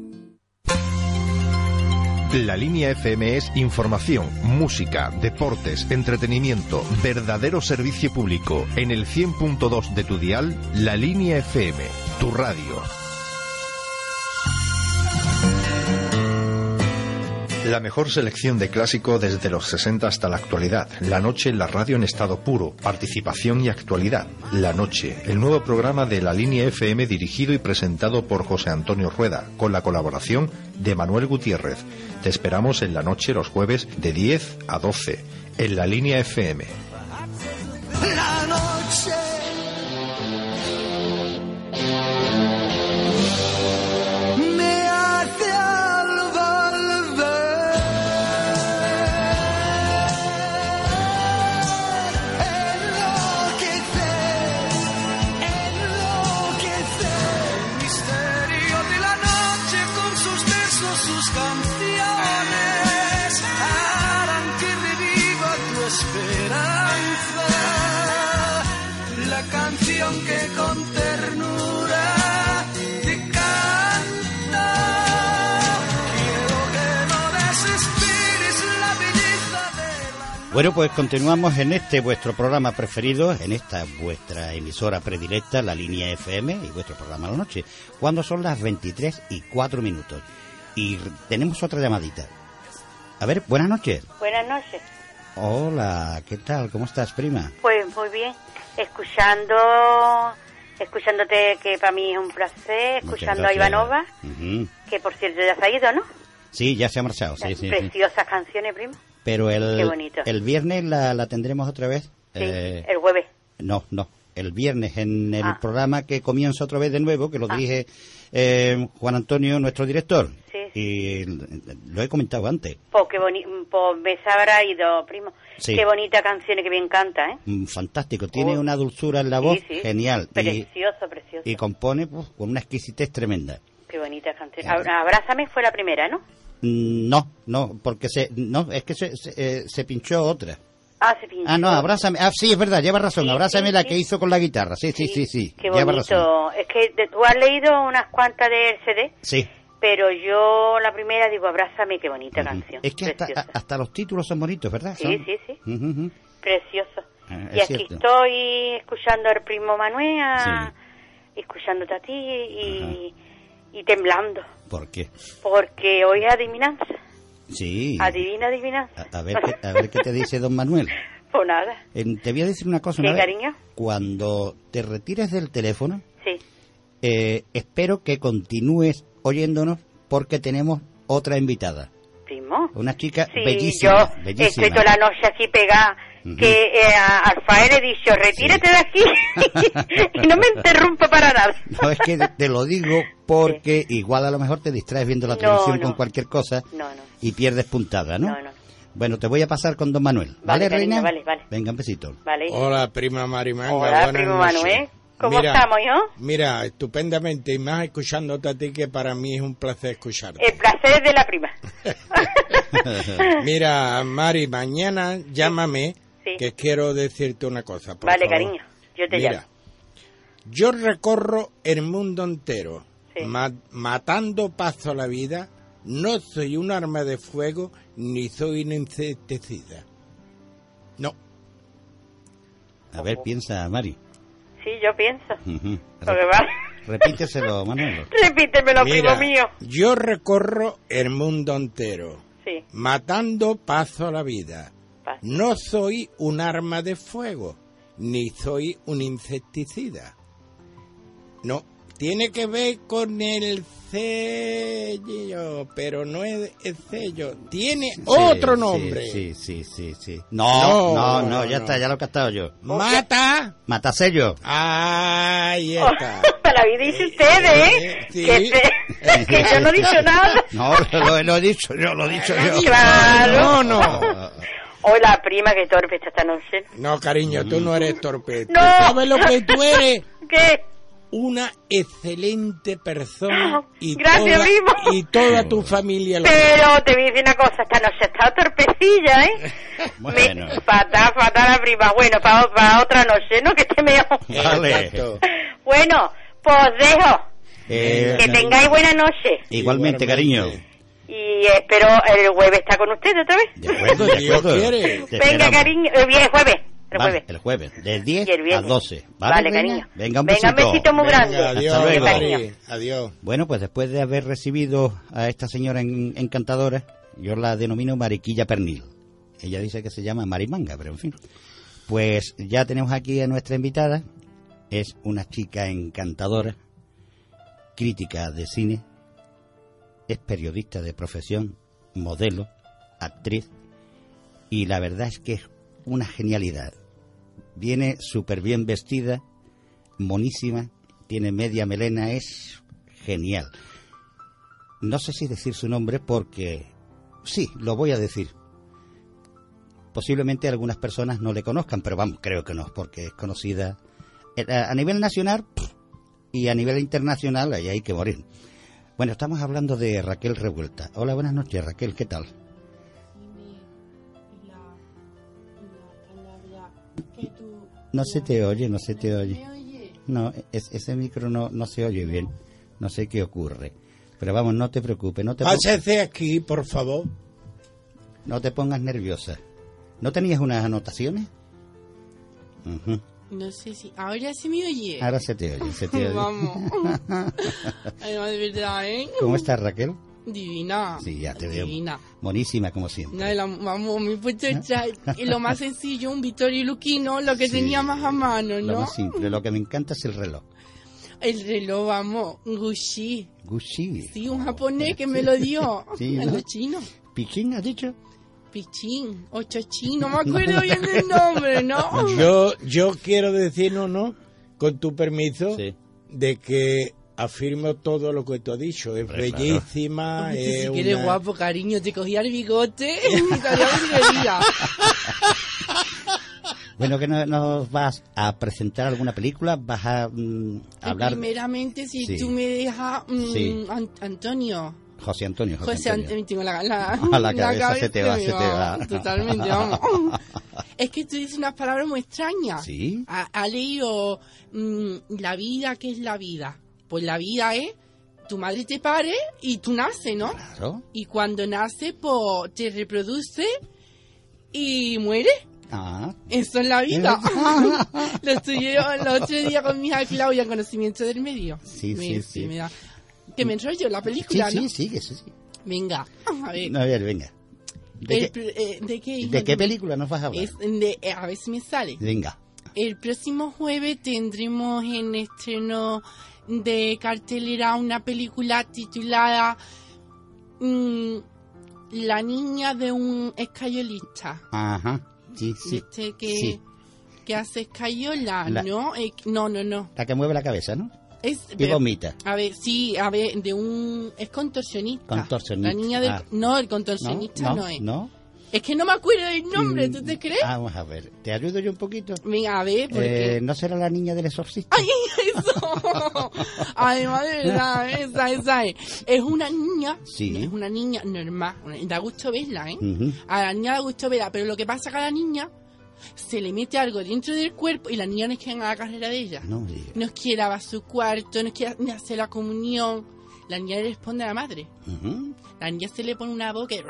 Speaker 1: La línea FM es información, música, deportes, entretenimiento, verdadero servicio público. En el 100.2 de tu dial, la línea FM, tu radio. La mejor selección de clásico desde los 60 hasta la actualidad. La noche en la radio en estado puro. Participación y actualidad. La noche, el nuevo programa de la línea FM dirigido y presentado por José Antonio Rueda, con la colaboración de Manuel Gutiérrez. Te esperamos en la noche los jueves de 10 a 12 en la línea FM.
Speaker 3: Bueno, pues continuamos en este vuestro programa preferido, en esta vuestra emisora predilecta, la línea FM y vuestro programa a la noche, cuando son las 23 y 4 minutos. Y tenemos otra llamadita. A ver, buenas noches.
Speaker 17: Buenas noches.
Speaker 3: Hola, ¿qué tal? ¿Cómo estás, prima?
Speaker 17: Pues muy bien. Escuchando, escuchándote, que para mí es un placer, escuchando a. Ivanova, que por cierto ya se ha ido, ¿no?
Speaker 3: Sí, ya se ha marchado, sí, sí, sí.
Speaker 17: Preciosas canciones, primo.
Speaker 3: Pero
Speaker 17: Qué
Speaker 3: el,
Speaker 17: bonito.
Speaker 3: el viernes la, la tendremos otra vez.
Speaker 17: Sí,
Speaker 3: Eh,
Speaker 17: el jueves.
Speaker 3: No, no. El viernes en el
Speaker 17: Ah.
Speaker 3: programa que comienza otra vez de nuevo, que lo dirige eh, Juan Antonio, nuestro director.
Speaker 17: Sí,
Speaker 3: Y lo he comentado antes.
Speaker 17: Pues qué boni pues me se habrá ido, primo.
Speaker 3: Sí.
Speaker 17: Qué bonita canción y que bien canta, ¿eh?
Speaker 3: Mm, Fantástico. Tiene
Speaker 17: Oh.
Speaker 3: una dulzura en la voz
Speaker 17: Sí,
Speaker 3: genial. Y,
Speaker 17: Precioso, precioso.
Speaker 3: y compone pues, con una exquisitez tremenda.
Speaker 17: Qué bonita canción. Ab- Abrázame fue la primera, ¿no?
Speaker 3: No, no, porque se, no, es que se, se, eh, se pinchó otra.
Speaker 17: Ah, se pinchó.
Speaker 3: Ah, no, abrázame. Ah, sí, es verdad, lleva razón.
Speaker 17: Sí,
Speaker 3: abrázame
Speaker 17: sí,
Speaker 3: la
Speaker 17: sí.
Speaker 3: que hizo con la guitarra. Sí, sí, sí, sí.
Speaker 17: Qué
Speaker 3: razón.
Speaker 17: bonito. Es que de- tú has leído unas cuantas del CD,
Speaker 3: Sí.
Speaker 17: pero yo la primera digo, abrázame, qué bonita canción.
Speaker 3: Es que hasta, a- hasta los títulos son bonitos, ¿verdad?
Speaker 17: Sí,
Speaker 3: Son-
Speaker 17: sí, sí. Precioso.
Speaker 3: Ah,
Speaker 17: y
Speaker 3: es
Speaker 17: aquí
Speaker 3: cierto.
Speaker 17: estoy escuchando al primo Manuel, escuchándote a ti y, y temblando,
Speaker 3: ¿Por qué?
Speaker 17: porque hoy es adivinanza.
Speaker 3: Sí.
Speaker 17: Adivina, adivinanza.
Speaker 3: A, a ver qué, a ver qué te dice don Manuel.
Speaker 17: Pues nada.
Speaker 3: Eh, te voy a decir una cosa.
Speaker 17: ¿Qué,
Speaker 3: una vez.
Speaker 17: cariño?
Speaker 3: Cuando te retires del teléfono,
Speaker 17: Sí.
Speaker 3: eh, espero que continúes oyéndonos porque tenemos otra invitada.
Speaker 17: Primo.
Speaker 3: Una chica
Speaker 17: Sí,
Speaker 3: bellísima,
Speaker 17: yo
Speaker 3: bellísima.
Speaker 17: estoy toda la noche aquí pegada. Que eh, a Alfael he dicho, retírate de aquí y no me interrumpa para nada.
Speaker 3: No, es que te lo digo porque igual a lo mejor te distraes viendo la
Speaker 17: No,
Speaker 3: televisión
Speaker 17: no.
Speaker 3: con cualquier cosa
Speaker 17: No, no.
Speaker 3: y pierdes puntada, ¿no?
Speaker 17: No, no.
Speaker 3: Bueno, te voy a pasar con don Manuel.
Speaker 17: Vale,
Speaker 3: ¿Vale,
Speaker 17: cariño,
Speaker 3: reina?
Speaker 17: vale, vale.
Speaker 3: Venga, un besito.
Speaker 17: Vale.
Speaker 5: Hola, prima Marimanga.
Speaker 17: Hola,
Speaker 5: buenas
Speaker 17: primo
Speaker 5: noches.
Speaker 17: Manuel. ¿Cómo
Speaker 5: Mira,
Speaker 17: estamos, hijo?
Speaker 5: Mira, estupendamente, y más escuchándote a ti, que para mí es un placer escucharte.
Speaker 17: El placer es de la prima.
Speaker 5: Mira, Mari, mañana llámame,
Speaker 17: Sí.
Speaker 5: que quiero decirte una cosa. por
Speaker 17: Vale,
Speaker 5: favor.
Speaker 17: cariño, yo te
Speaker 5: Mira,
Speaker 17: llamo.
Speaker 5: yo recorro el mundo entero,
Speaker 17: Sí.
Speaker 5: ma- matando paso a la vida. No soy un arma de fuego, ni soy un insecticida. No.
Speaker 3: A ver, piensa, Mari.
Speaker 17: Sí, yo pienso. Porque va.
Speaker 3: Repíteselo, Manuel.
Speaker 17: Repítemelo,
Speaker 5: Mira,
Speaker 17: primo mío.
Speaker 5: yo recorro el mundo entero,
Speaker 17: Sí.
Speaker 5: matando paso a la vida. No soy un arma de fuego, ni soy un insecticida. No, tiene que ver con el sello, pero no es el sello, tiene
Speaker 3: Sí,
Speaker 5: otro nombre.
Speaker 3: Sí, sí, sí, sí. No, no,
Speaker 5: No,
Speaker 3: no, ya
Speaker 5: no.
Speaker 3: está, ya lo he captado yo.
Speaker 5: Mata.
Speaker 3: Matasello.
Speaker 5: Ahí está.
Speaker 17: Para la vida dice ustedes, ¿eh?
Speaker 5: sí.
Speaker 17: Que, yo no he dicho nada.
Speaker 3: No, lo, lo he dicho yo, lo he dicho yo.
Speaker 17: Claro.
Speaker 5: No, no.
Speaker 17: Hola, prima, que torpe está esta noche.
Speaker 5: No, cariño, tú no eres torpe. ¿Tú
Speaker 17: No.
Speaker 5: ¿Sabes lo que tú eres?
Speaker 17: ¿Qué?
Speaker 5: Una excelente persona y,
Speaker 17: Gracias,
Speaker 5: toda,
Speaker 17: primo.
Speaker 5: y toda tu familia lo
Speaker 17: Pero te voy a decir una cosa, esta noche está torpecilla, ¿eh?
Speaker 3: Bueno.
Speaker 17: Me, fatal, fatal la prima. Bueno, para otra noche, ¿no? Que esté mejor.
Speaker 3: Vale.
Speaker 17: Bueno, pues dejo.
Speaker 3: Eh,
Speaker 17: Que tengáis buena noche.
Speaker 3: Igualmente, cariño.
Speaker 17: Y espero el jueves estar con ustedes otra vez.
Speaker 3: De acuerdo, de
Speaker 5: Dios
Speaker 3: acuerdo.
Speaker 17: Venga,
Speaker 3: esperamos.
Speaker 17: cariño. El viernes, jueves. El jueves.
Speaker 3: el jueves, del 10
Speaker 17: Y el viernes.
Speaker 3: al 12. ¿Vale,
Speaker 17: Vale, cariño.
Speaker 3: Venga, un
Speaker 17: Venga,
Speaker 3: besito.
Speaker 17: un besito muy grande.
Speaker 5: Venga, adiós,
Speaker 3: Hasta luego.
Speaker 5: Mari. Adiós.
Speaker 3: Bueno, pues después de haber recibido a esta señora en- encantadora, yo la denomino Mariquilla Pernil. Ella dice que se llama Marimanga, pero en fin. Pues ya tenemos aquí a nuestra invitada. Es una chica encantadora, crítica de cine, es periodista de profesión, modelo, actriz, y la verdad es que es una genialidad. Viene súper bien vestida, monísima, tiene media melena, es genial. No sé si decir su nombre porque... Sí, lo voy a decir. Posiblemente algunas personas no le conozcan, pero vamos, creo que no, porque es conocida eh, a nivel nacional y a nivel internacional, ahí hay que morir. Bueno, estamos hablando de Raquel Revuelta. Hola, buenas noches, Raquel, ¿qué tal? No se te oye, no se te oye. No, es- ese micro no, no se oye bien. No sé qué ocurre. Pero vamos, no te preocupes, no te,
Speaker 5: Pásese aquí, por favor.
Speaker 3: no te pongas nerviosa. ¿No tenías unas anotaciones? Ujú.
Speaker 18: No sé si. Ahora sí me oye.
Speaker 3: Ahora se te oye, se te oye.
Speaker 18: Vamos. Además, de verdad, ¿eh?
Speaker 3: ¿Cómo estás, Raquel?
Speaker 18: Divina.
Speaker 3: Sí, ya te veo.
Speaker 18: Divina.
Speaker 3: Monísima, como siempre.
Speaker 18: No, la- vamos, me he puesto
Speaker 3: ¿Eh?
Speaker 18: y lo más sencillo, un Vittorio Luquino, lo que
Speaker 3: Sí.
Speaker 18: tenía más a mano,
Speaker 3: Lo
Speaker 18: ¿no?
Speaker 3: más simple, lo que me encanta es el reloj.
Speaker 18: El reloj, vamos, Gucci.
Speaker 3: Gucci.
Speaker 18: Sí, un japonés que me lo dio.
Speaker 3: Sí,
Speaker 18: a
Speaker 3: ¿no?
Speaker 18: los chinos.
Speaker 3: ¿Pichín has dicho?
Speaker 18: Pichín o Chochín, no me acuerdo bien del nombre, ¿no?
Speaker 5: Yo, yo quiero decir, no, no, con tu permiso, de que afirmo todo lo que tú has dicho. Es
Speaker 3: Hombre, claro.
Speaker 5: bellísima,
Speaker 18: Tú
Speaker 5: es
Speaker 18: sí que eres
Speaker 5: una-
Speaker 18: guapo, cariño, te cogía el bigote y te.
Speaker 3: Bueno, que no- nos vas a presentar alguna película, vas a mm, hablar...
Speaker 18: Primeramente, si
Speaker 3: Sí.
Speaker 18: tú me dejas, mm,
Speaker 3: Sí.
Speaker 18: An- Antonio.
Speaker 3: José Antonio, José,
Speaker 18: José
Speaker 3: Antonio.
Speaker 18: Antonio, tengo la, la,
Speaker 3: A la cabeza se te va, se te va.
Speaker 18: Totalmente, vamos. es que tú dices unas palabras muy extrañas.
Speaker 3: Sí.
Speaker 18: Ha, ha leído mm, la vida, ¿qué es la vida? Pues la vida es, tu madre te pare y tú naces, ¿no?
Speaker 3: Claro.
Speaker 18: Y cuando nace, pues te reproduce y muere.
Speaker 3: Ah,
Speaker 18: Eso es la vida. Lo estudié el otro día con mi hija Claudia en conocimiento del medio.
Speaker 3: Sí,
Speaker 18: Me-
Speaker 3: sí, sí.
Speaker 18: me da- Que me enrollo la película,
Speaker 3: sí,
Speaker 18: ¿no?
Speaker 3: sí, sí, sí.
Speaker 18: Venga, a ver.
Speaker 3: A ver, venga. ¿De,
Speaker 18: El
Speaker 3: qué,
Speaker 18: eh, ¿de qué, hijo
Speaker 3: de qué
Speaker 18: de-
Speaker 3: película nos vas a hablar?
Speaker 18: Es de, eh, a ver si me sale.
Speaker 3: Venga.
Speaker 18: El próximo jueves tendremos en estreno de cartelera una película titulada mm, la niña de un escayolista.
Speaker 3: Ajá. Sí, sí.
Speaker 18: Este que,
Speaker 3: Sí.
Speaker 18: que hace escayola,
Speaker 3: La-
Speaker 18: ¿no? Eh, no, no, no.
Speaker 3: La que mueve la cabeza, ¿no?
Speaker 18: Es,
Speaker 3: Y
Speaker 18: pero-
Speaker 3: vomita.
Speaker 18: A ver, sí, a ver, de un... Es contorsionista.
Speaker 3: Contorsionista,
Speaker 18: La niña del...
Speaker 3: ah.
Speaker 18: No, el contorsionista no,
Speaker 3: no,
Speaker 18: es.
Speaker 3: no.
Speaker 18: Es que no me acuerdo del nombre,
Speaker 3: Mm,
Speaker 18: ¿tú te crees?
Speaker 3: Vamos a ver, ¿te ayudo yo un poquito?
Speaker 18: Venga, a ver, porque...
Speaker 3: Eh, ¿No será la niña del exorcista?
Speaker 18: ¡Ay, eso! Además, de verdad, esa, esa es. Es una niña,
Speaker 3: Sí.
Speaker 18: es una niña normal. Da gusto verla, ¿eh? A la niña da gusto verla, pero lo que pasa es que a la niña se le mete algo dentro del cuerpo y la niña no es que haga la carrera de ella.
Speaker 3: No.
Speaker 18: No que lava su cuarto, no es que ni hace la comunión. La niña le responde a la madre. La niña se le pone una boca y...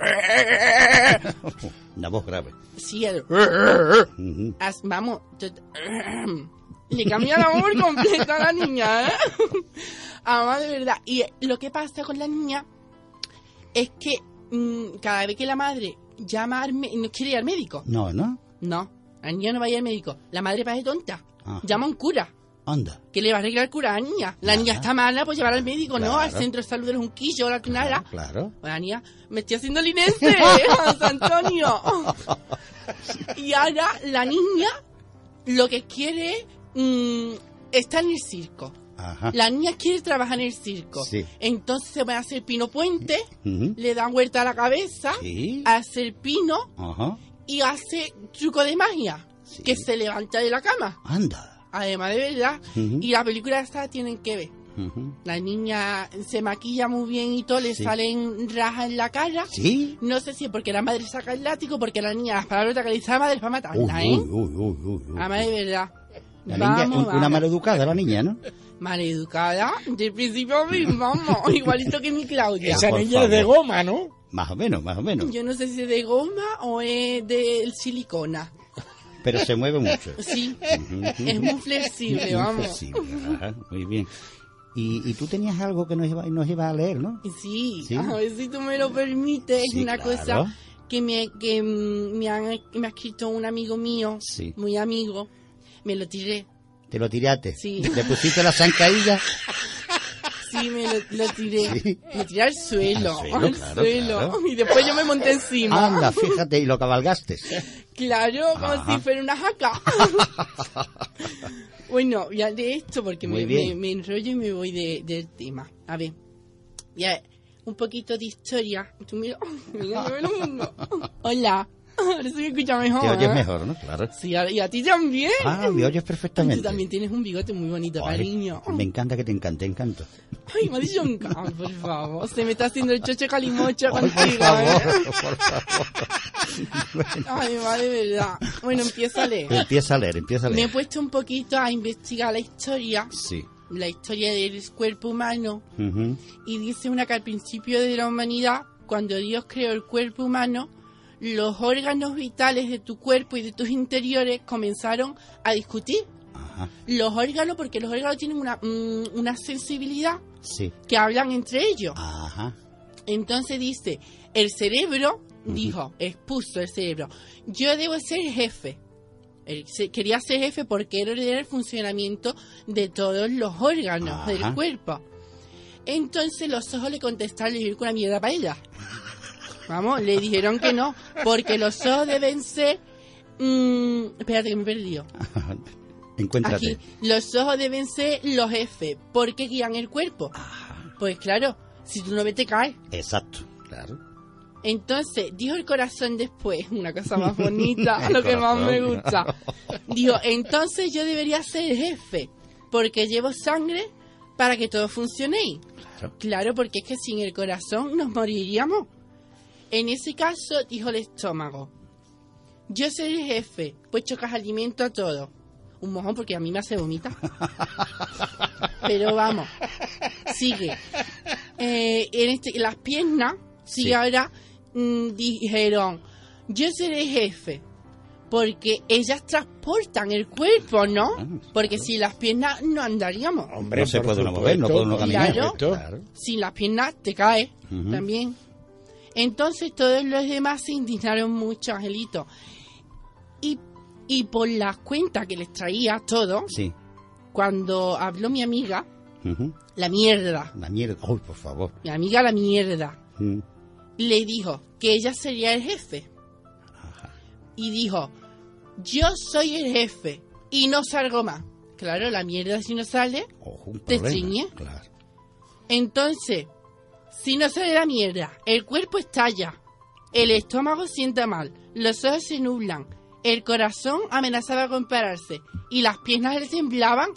Speaker 3: Una voz grave.
Speaker 18: Sí, el... As- vamos, le cambia la voz completa a la niña, ¿eh? Además, de verdad. Y lo que pasa con la niña es que mm, cada vez que la madre llama al no quiere ir al médico.
Speaker 3: No, ¿no?
Speaker 18: No, niña no va a ir al médico. La madre parece tonta.
Speaker 3: Ajá.
Speaker 18: Llama a un cura.
Speaker 3: Anda.
Speaker 18: que le va a arreglar el cura a la niña? La niña está mala, pues llevar al médico, ¿no? Al
Speaker 3: Claro.
Speaker 18: centro de salud de los Junquillos, la Tunara.
Speaker 3: Claro.
Speaker 18: Pues la niña, me estoy haciendo linense, San Antonio. y ahora la niña lo que quiere es, mm, está en el circo.
Speaker 3: Ajá.
Speaker 18: La niña quiere trabajar en el circo.
Speaker 3: Sí.
Speaker 18: Entonces se va a hacer pino puente, le dan vuelta a la cabeza,
Speaker 3: Sí.
Speaker 18: hace el pino
Speaker 3: Ajá.
Speaker 18: Y hace truco de magia, que se levanta de la cama.
Speaker 3: Anda.
Speaker 18: Además de verdad. Y la película esta tienen que ver. La niña se maquilla muy bien y todo, le
Speaker 3: Sí.
Speaker 18: salen rajas en la cara.
Speaker 3: ¿Sí?
Speaker 18: No sé si es porque la madre saca el látigo, porque la niña las palabras que le dice a la madre es para matarla,
Speaker 3: Uy,
Speaker 18: ¿eh?
Speaker 3: uy, uy, uy, uy, uy.
Speaker 18: Además de verdad.
Speaker 3: La niña,
Speaker 18: vamos,
Speaker 3: un- una
Speaker 18: vamos.
Speaker 3: maleducada, la niña, ¿no?
Speaker 18: Maleducada, de principio a fin, vamos. Igualito que mi Claudia.
Speaker 5: Esa niña es de goma, ¿no?
Speaker 3: Más o menos, más o menos.
Speaker 18: Yo no sé si es de goma o es de silicona.
Speaker 3: Pero se mueve mucho.
Speaker 18: Sí, es muy flexible,
Speaker 3: Muy
Speaker 18: vamos.
Speaker 3: flexible, ajá, muy bien. Y, y tú tenías algo que nos iba, nos iba a leer, ¿no?
Speaker 18: Sí,
Speaker 3: Sí.
Speaker 18: a ver si tú me lo permites,
Speaker 3: Sí,
Speaker 18: es una
Speaker 3: claro.
Speaker 18: cosa que me, que mm, me, han, me ha escrito un amigo mío,
Speaker 3: Sí.
Speaker 18: muy amigo, me lo tiré,
Speaker 3: Te lo tiraste.
Speaker 18: Sí.
Speaker 3: Le pusiste la zancadilla.
Speaker 18: sí, me lo, lo tiré,
Speaker 3: Sí.
Speaker 18: lo tiré al suelo,
Speaker 3: Al suelo,
Speaker 18: al
Speaker 3: claro,
Speaker 18: suelo,
Speaker 3: claro.
Speaker 18: y después yo me monté encima,
Speaker 3: Anda, fíjate, y lo cabalgaste.
Speaker 18: claro, como
Speaker 3: Ajá.
Speaker 18: si fuera una jaca. bueno, ya de esto, porque me, me, me enrollo y me voy de- del tema, a ver, ya, un poquito de historia, tú mira, mira, hola, ahora se me escucha mejor,
Speaker 3: Te oyes
Speaker 18: ¿eh?
Speaker 3: mejor, ¿no? Claro.
Speaker 18: Sí, y a ti también.
Speaker 3: Ah, me oyes
Speaker 18: Tú
Speaker 3: perfectamente.
Speaker 18: también tienes un bigote muy bonito,
Speaker 3: Ay,
Speaker 18: cariño.
Speaker 3: Me encanta que te encante, encanto.
Speaker 18: Ay, me ha dicho un can, por favor. Se me está haciendo el choche calimocho
Speaker 3: Ay, por
Speaker 18: contigo,
Speaker 3: favor,
Speaker 18: ¿eh?
Speaker 3: por favor.
Speaker 18: Ay, va de verdad. Bueno, empieza a leer.
Speaker 3: Empieza a leer, empieza a
Speaker 18: Me he
Speaker 3: leer.
Speaker 18: puesto un poquito a investigar la historia,
Speaker 3: Sí.
Speaker 18: la historia del cuerpo humano,
Speaker 3: Ujú.
Speaker 18: y dice una que al principio de la humanidad, cuando Dios creó el cuerpo humano, los órganos vitales de tu cuerpo y de tus interiores comenzaron a discutir.
Speaker 3: Ajá.
Speaker 18: Los órganos, porque los órganos tienen una, mm, una sensibilidad
Speaker 3: Sí.
Speaker 18: que hablan entre ellos.
Speaker 3: Ajá.
Speaker 18: Entonces dice, el cerebro, dijo, expuso el cerebro, yo debo ser jefe. Él se- quería ser jefe porque era el funcionamiento de todos los órganos
Speaker 3: Ajá.
Speaker 18: del cuerpo. Entonces los ojos le contestaron, le dijeron una mierda para ella. Vamos, le dijeron que no, porque los ojos deben ser... mm, espérate que me he perdido.
Speaker 3: Encuéntrate.
Speaker 18: Aquí, los ojos deben ser los jefes, porque guían el cuerpo. Pues claro, si tú no ves te caes.
Speaker 3: Exacto, claro.
Speaker 18: Entonces, dijo el corazón después, una cosa más bonita, lo que más me gusta. Dijo, entonces yo debería ser jefe, porque llevo sangre para que todo funcione.
Speaker 3: Claro.
Speaker 18: Claro, porque es que sin el corazón nos moriríamos. En ese caso, dijo el estómago, yo seré el jefe, pues chocas alimento a todo. Un mojón porque a mí me hace vomitar. Pero vamos, sigue. Eh, en este, las piernas, sigue
Speaker 3: Sí.
Speaker 18: ahora, mm, dijeron, yo seré jefe, porque ellas transportan el cuerpo, ¿no? Porque si las piernas no andaríamos.
Speaker 5: Hombre,
Speaker 3: no se puede uno mover, no puede uno caminar. Claro.
Speaker 18: Sin las piernas te caes también. Entonces todos los demás se indignaron mucho, Angelito. Y, y por las cuentas que les traía todo,
Speaker 3: Sí.
Speaker 18: cuando habló mi amiga, la mierda,
Speaker 3: La mierda. Uy, por favor.
Speaker 18: mi amiga la mierda,
Speaker 3: Mm.
Speaker 18: le dijo que ella sería el jefe. Y dijo, yo soy el jefe y no salgo más. Claro, la mierda si no sale, te
Speaker 3: problema,
Speaker 18: ciñe.
Speaker 3: Claro.
Speaker 18: Entonces, si no sale la mierda, el cuerpo estalla, el estómago sienta mal, los ojos se nublan, el corazón amenazaba con pararse y las piernas le temblaban.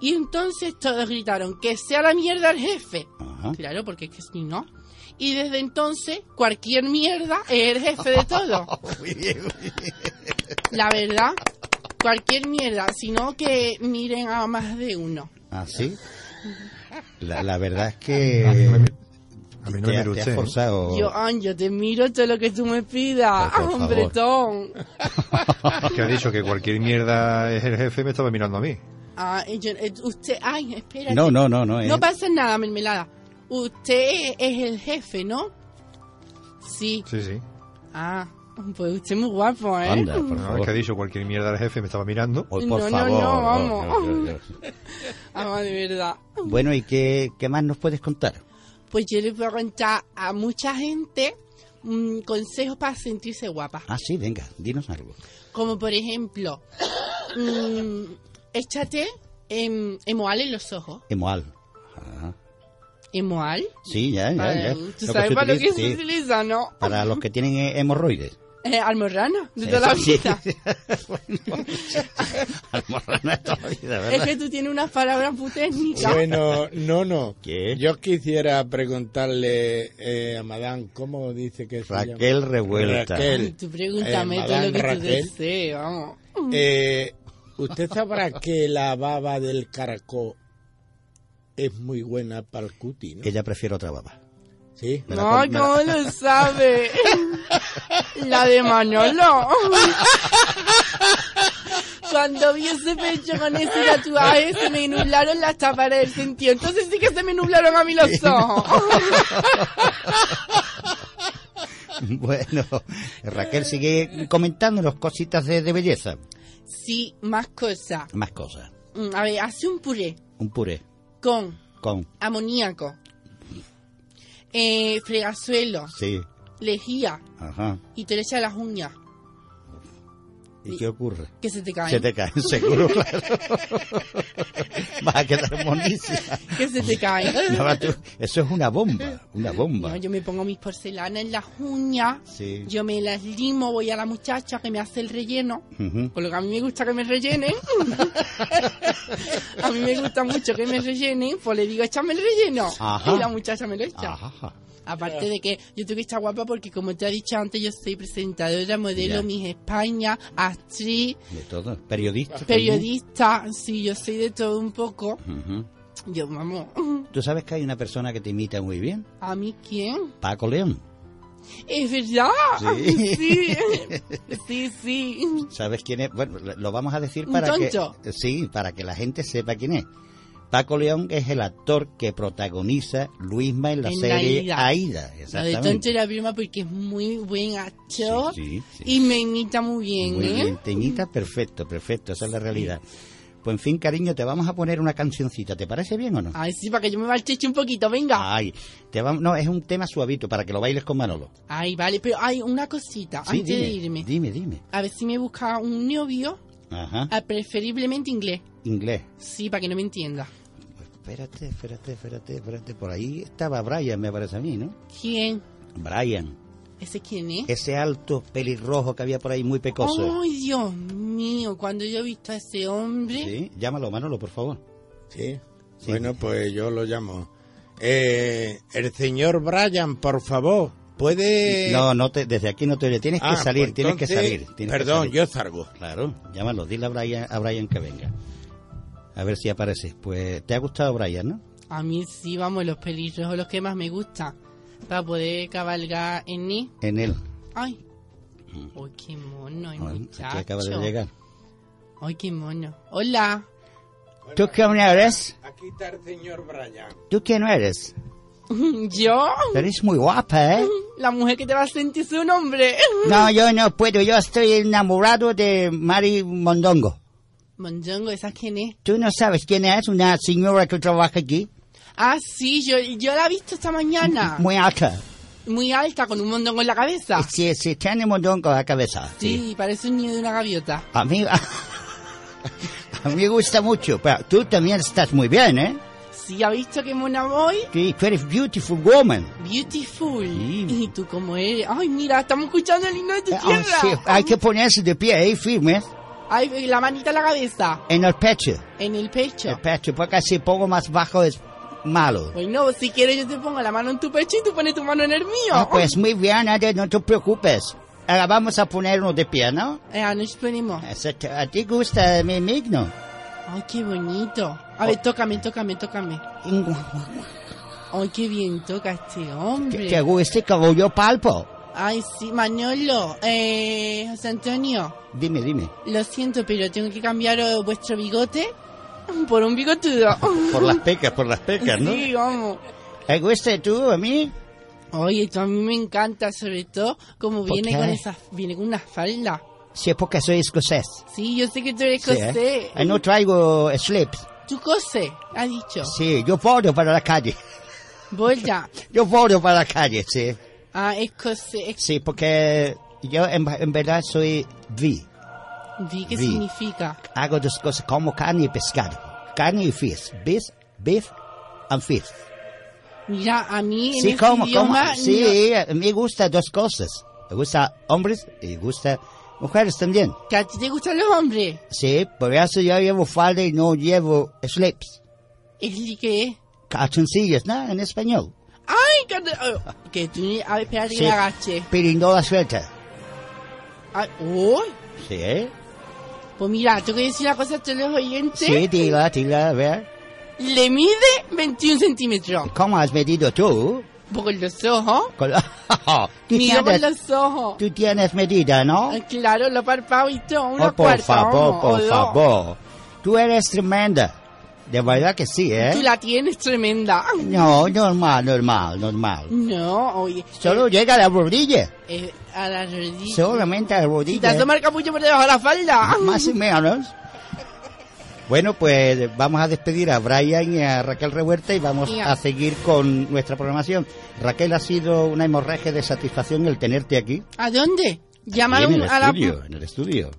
Speaker 18: Y entonces todos gritaron que sea la mierda el jefe. Claro, porque es que si no. Y desde entonces, cualquier mierda es el jefe de todo. La verdad, cualquier mierda, sino que miren a más de uno.
Speaker 3: ¿Ah, sí? La, la verdad es que...
Speaker 9: A mí no
Speaker 3: te,
Speaker 9: me
Speaker 3: has
Speaker 9: usted, ¿eh?
Speaker 3: forzado...
Speaker 18: Yo, An, yo te miro todo lo que tú me pidas.
Speaker 3: Por- por
Speaker 18: Hombre,
Speaker 3: favor.
Speaker 18: Tom.
Speaker 9: Que ha dicho que cualquier mierda es el jefe me estaba mirando a mí.
Speaker 18: Ah, yo- eh, usted, ay, espérate.
Speaker 3: No, no, no, no. es-
Speaker 18: No pasa nada, mermelada. Usted es el jefe, ¿no? Sí.
Speaker 9: Sí, sí.
Speaker 18: Ah, pues usted es muy guapo, ¿eh?
Speaker 9: No, es que ha dicho cualquier mierda el jefe me estaba mirando.
Speaker 3: por
Speaker 18: no, no,
Speaker 3: favor.
Speaker 18: no, vamos.
Speaker 3: No, no, no.
Speaker 18: Ah, de verdad.
Speaker 3: Bueno, ¿y qué, qué más nos puedes contar?
Speaker 18: Pues yo le puedo contar a mucha gente mm, consejos para sentirse guapa.
Speaker 3: Ah, sí, venga, dinos algo.
Speaker 18: Como por ejemplo, mm, échate em, emoal en los ojos.
Speaker 3: Emoal. Ajá.
Speaker 18: ¿Emoal?
Speaker 3: Sí, ya, ya, ya.
Speaker 18: ¿Tú
Speaker 3: Lo que
Speaker 18: sabes
Speaker 3: se
Speaker 18: para lo que
Speaker 3: utiliza,
Speaker 18: se utiliza, no?
Speaker 3: Para los que tienen hemorroides.
Speaker 18: Eh, almorrana, de toda la vida.
Speaker 3: Almorrana de toda la vida,
Speaker 18: Es
Speaker 3: ¿verdad?
Speaker 18: que tú tienes unas palabras muy técnicas.
Speaker 5: Bueno, no, no. Yo quisiera preguntarle eh, a Madame, ¿cómo dice que se
Speaker 3: Raquel
Speaker 5: llama?
Speaker 3: Revuelta.
Speaker 5: Raquel.
Speaker 18: Tú pregúntame
Speaker 5: Eh,
Speaker 18: todo lo que tú
Speaker 5: Raquel.
Speaker 18: desees, vamos.
Speaker 5: Eh, ¿Usted sabrá que la baba del caracol es muy buena para el cuti, no?
Speaker 3: Ella prefiere otra baba.
Speaker 5: Sí.
Speaker 3: Me la
Speaker 18: No,
Speaker 3: com- me la-
Speaker 18: ¿cómo lo sabe? La de Manolo. Cuando vi ese pecho con ese tatuaje se me nublaron las tapas del sentido. Entonces sí que se me nublaron a mí los ojos.
Speaker 3: Bueno, Raquel sigue comentándonos cositas de, de belleza.
Speaker 18: Sí, más cosas.
Speaker 3: Más cosas.
Speaker 18: Mm, A ver, hace un puré
Speaker 3: Un puré
Speaker 18: con
Speaker 3: con...
Speaker 18: amoníaco, eh, fregasuelo,
Speaker 3: Sí,
Speaker 18: lejía
Speaker 3: ajá.
Speaker 18: y te le echa las uñas.
Speaker 3: ¿Y qué ocurre?
Speaker 18: Que se te caen.
Speaker 3: Se te caen, seguro, claro. Vas a quedar monísima.
Speaker 18: Que se te caen.
Speaker 3: No, tú- eso es una bomba, una bomba.
Speaker 18: No, yo me pongo mis porcelanas en las uñas,
Speaker 3: Sí.
Speaker 18: yo me las limo, voy a la muchacha que me hace el relleno,
Speaker 3: Ujú.
Speaker 18: por lo que a mí me gusta que me rellenen. a mí me gusta mucho que me rellenen, pues le digo, échame el relleno.
Speaker 3: Ajá.
Speaker 18: Y la muchacha me lo echa.
Speaker 3: Ajá.
Speaker 18: Aparte de que yo tengo que estar guapa porque, como te he dicho antes, yo soy presentadora, modelo,
Speaker 3: Ya.
Speaker 18: Miss España, actriz,
Speaker 3: De todo. Periodista.
Speaker 18: periodista. Sí, yo soy de todo un poco.
Speaker 3: Ujú.
Speaker 18: Yo, vamos,
Speaker 3: ¿Tú sabes que hay una persona que te imita muy bien?
Speaker 18: ¿a mí quién?
Speaker 3: Paco León.
Speaker 18: Es verdad.
Speaker 3: Sí.
Speaker 18: Sí, sí, sí.
Speaker 3: ¿Sabes quién es? Bueno, lo- vamos a decir
Speaker 18: Un
Speaker 3: para que sí, para que la gente sepa quién es. Paco León es el actor que protagoniza Luisma en la
Speaker 18: En
Speaker 3: serie
Speaker 18: Aída.
Speaker 3: Aida.
Speaker 18: De
Speaker 3: exactamente.
Speaker 18: era broma porque es muy buen actor
Speaker 3: Sí, sí.
Speaker 18: y me imita muy bien,
Speaker 3: Muy
Speaker 18: ¿eh?
Speaker 3: bien, te imita perfecto, perfecto, esa es la realidad. Pues en fin, cariño, te vamos a poner una cancioncita, ¿te parece bien o no?
Speaker 18: Ay, sí, para que yo me balcheche un poquito, venga.
Speaker 3: Ay, te vamos, no, es un tema suavito para que lo bailes con Manolo.
Speaker 18: Ay, vale, pero hay una cosita
Speaker 3: Sí,
Speaker 18: antes
Speaker 3: dime,
Speaker 18: de irme.
Speaker 3: dime, dime.
Speaker 18: A ver si me busca un novio,
Speaker 3: Ajá,
Speaker 18: ah, preferiblemente inglés.
Speaker 3: inglés.
Speaker 18: Sí, para que no me entienda.
Speaker 3: Espérate, espérate, espérate, espérate. Por ahí estaba Brian, me parece a mí, ¿no?
Speaker 18: ¿Quién?
Speaker 3: Brian.
Speaker 18: ¿Ese quién es?
Speaker 3: Ese alto pelirrojo que había por ahí muy pecoso.
Speaker 18: Ay, Dios mío, cuando yo he visto a ese hombre...
Speaker 3: Sí, llámalo, Manolo, por favor.
Speaker 5: Sí. Bueno, pues yo lo llamo. Eh, el señor Brian, por favor, puede...
Speaker 3: No, no te, desde aquí no te tienes
Speaker 5: Ah,
Speaker 3: que salir,
Speaker 5: pues
Speaker 3: tienes que
Speaker 5: entonces,
Speaker 3: salir. tienes que
Speaker 5: perdón,
Speaker 3: salir.
Speaker 5: yo salgo.
Speaker 3: Claro, llámalo, dile a Brian, a Brian que venga. A ver si aparece. Pues, ¿te ha gustado Brian, no?
Speaker 18: A mí sí, vamos, los pelirrojos los que más me gustan. Para poder cabalgar en mí.
Speaker 3: En él.
Speaker 18: Ay. Ay, qué mono, el
Speaker 3: Bueno,
Speaker 18: muchacho.
Speaker 3: aquí acaba de llegar.
Speaker 18: Ay, qué mono. Hola.
Speaker 3: ¿Tú quién eres?
Speaker 5: Aquí está el señor Brian.
Speaker 3: ¿Tú quién eres?
Speaker 18: ¿Yo?
Speaker 3: Eres muy guapa, ¿eh?
Speaker 18: La mujer que te va a sentir su nombre.
Speaker 3: No, yo no puedo. Yo estoy enamorado de Mari Mondongo.
Speaker 18: Mondongo, ¿esa quién es?
Speaker 3: ¿Tú no sabes quién es? Una señora que trabaja aquí.
Speaker 18: Ah, sí, yo, yo la he visto esta mañana.
Speaker 3: Muy alta.
Speaker 18: muy alta, con un montón en la cabeza.
Speaker 3: Sí, sí, tiene montón con la cabeza.
Speaker 18: Sí, parece un nido de una gaviota.
Speaker 3: A mí, a mí me gusta mucho, pero tú también estás muy bien, ¿eh?
Speaker 18: Sí, ¿ha visto qué mona voy?
Speaker 3: Sí, tú eres beautiful woman.
Speaker 18: Beautiful. ¿Y tú cómo eres? Ay, mira, estamos escuchando el himno de tu
Speaker 3: Ah,
Speaker 18: tierra.
Speaker 3: sí, hay que ponerse de pie, ¿eh? Firme,
Speaker 18: Ay, la manita en la cabeza,
Speaker 3: en el pecho.
Speaker 18: en el pecho.
Speaker 3: El pecho, porque si pongo más bajo es malo.
Speaker 18: Bueno, si quieres yo te pongo la mano en tu pecho y tú pones tu mano en el mío.
Speaker 3: Ah, pues muy bien, Nadia, no te preocupes. Ahora vamos a ponernos de pie, ¿no?
Speaker 18: Eh, nos ponemos.
Speaker 3: ¿A ti gusta mi migno?
Speaker 18: Ay, qué bonito. A ver, tócame, tócame, tócame. Ay, qué bien toca este hombre.
Speaker 3: ¿Te gusta como yo palpo?
Speaker 18: Ay, sí, Manolo. Eh, José Antonio,
Speaker 3: Dime, dime.
Speaker 18: lo siento, pero tengo que cambiar vuestro bigote por un bigotudo.
Speaker 3: Por las pecas, por las pecas, ¿no?
Speaker 18: Sí, vamos.
Speaker 3: ¿Te gusta tú a mí?
Speaker 18: Oye, esto a mí me encanta, sobre todo como
Speaker 3: ¿Por
Speaker 18: viene con esa, viene con una falda.
Speaker 3: Sí, es porque soy escocés.
Speaker 18: Sí, yo sé que tú eres
Speaker 3: Sí, ¿eh? No traigo slips.
Speaker 18: Tú cose, ha dicho.
Speaker 3: Sí, yo voy para la calle.
Speaker 18: Volta.
Speaker 3: Yo voy para la calle, sí.
Speaker 18: Ah, es. Es...
Speaker 3: Sí, porque yo en, en verdad soy vi.
Speaker 18: Vi, ¿qué
Speaker 3: Vi.
Speaker 18: significa?
Speaker 3: Hago dos cosas como carne y pescado. Carne y fish. Beef, beef and fish.
Speaker 18: Mira, a mí en
Speaker 3: Sí,
Speaker 18: ese
Speaker 3: como, como.
Speaker 18: idioma
Speaker 3: Sí, me gusta dos cosas. Me gusta hombres y gusta mujeres también.
Speaker 18: no- que a ti te gustan los hombres.
Speaker 3: Sí, por eso yo llevo falda y no llevo slips.
Speaker 18: ¿Es que es?
Speaker 3: Calzoncillos, ¿no? En español.
Speaker 18: ¡Ay! Que, oh, que tú ni... A ver, espérate que me agache.
Speaker 3: pero no la suelta.
Speaker 18: Ay, uy.
Speaker 3: Sí, ¿eh?
Speaker 18: Pues mira, tengo que decir una cosa a todos los oyentes.
Speaker 3: Sí, tira, tira, a ver.
Speaker 18: Le mide 21 centímetros.
Speaker 3: ¿Cómo has medido tú?
Speaker 18: Por los ojos.
Speaker 3: Con tú,
Speaker 18: Mira por
Speaker 3: tienes,
Speaker 18: los ojos.
Speaker 3: tú tienes medida, ¿no?
Speaker 18: Ay, Claro, los párpados y todo.
Speaker 3: Oh, por
Speaker 18: cuarta,
Speaker 3: favor, por favor. Tú eres tremenda. De verdad que sí, ¿eh?
Speaker 18: Tú la tienes tremenda.
Speaker 3: No, normal, normal, normal.
Speaker 18: No, oye.
Speaker 3: Solo llega a la rodilla.
Speaker 18: eh, a la rodilla.
Speaker 3: Solamente a la
Speaker 18: Si te
Speaker 3: rodilla.
Speaker 18: asoma el capullo por debajo de la falda.
Speaker 3: Más o menos. Bueno, pues vamos a despedir a Brian y a Raquel Revuelta y vamos a seguir con nuestra programación. Raquel, ha sido una hemorragia de satisfacción el tenerte aquí.
Speaker 18: ¿A dónde? Llama
Speaker 3: Aquí
Speaker 18: a,
Speaker 3: en el
Speaker 18: a la,
Speaker 3: estudio, en el estudio.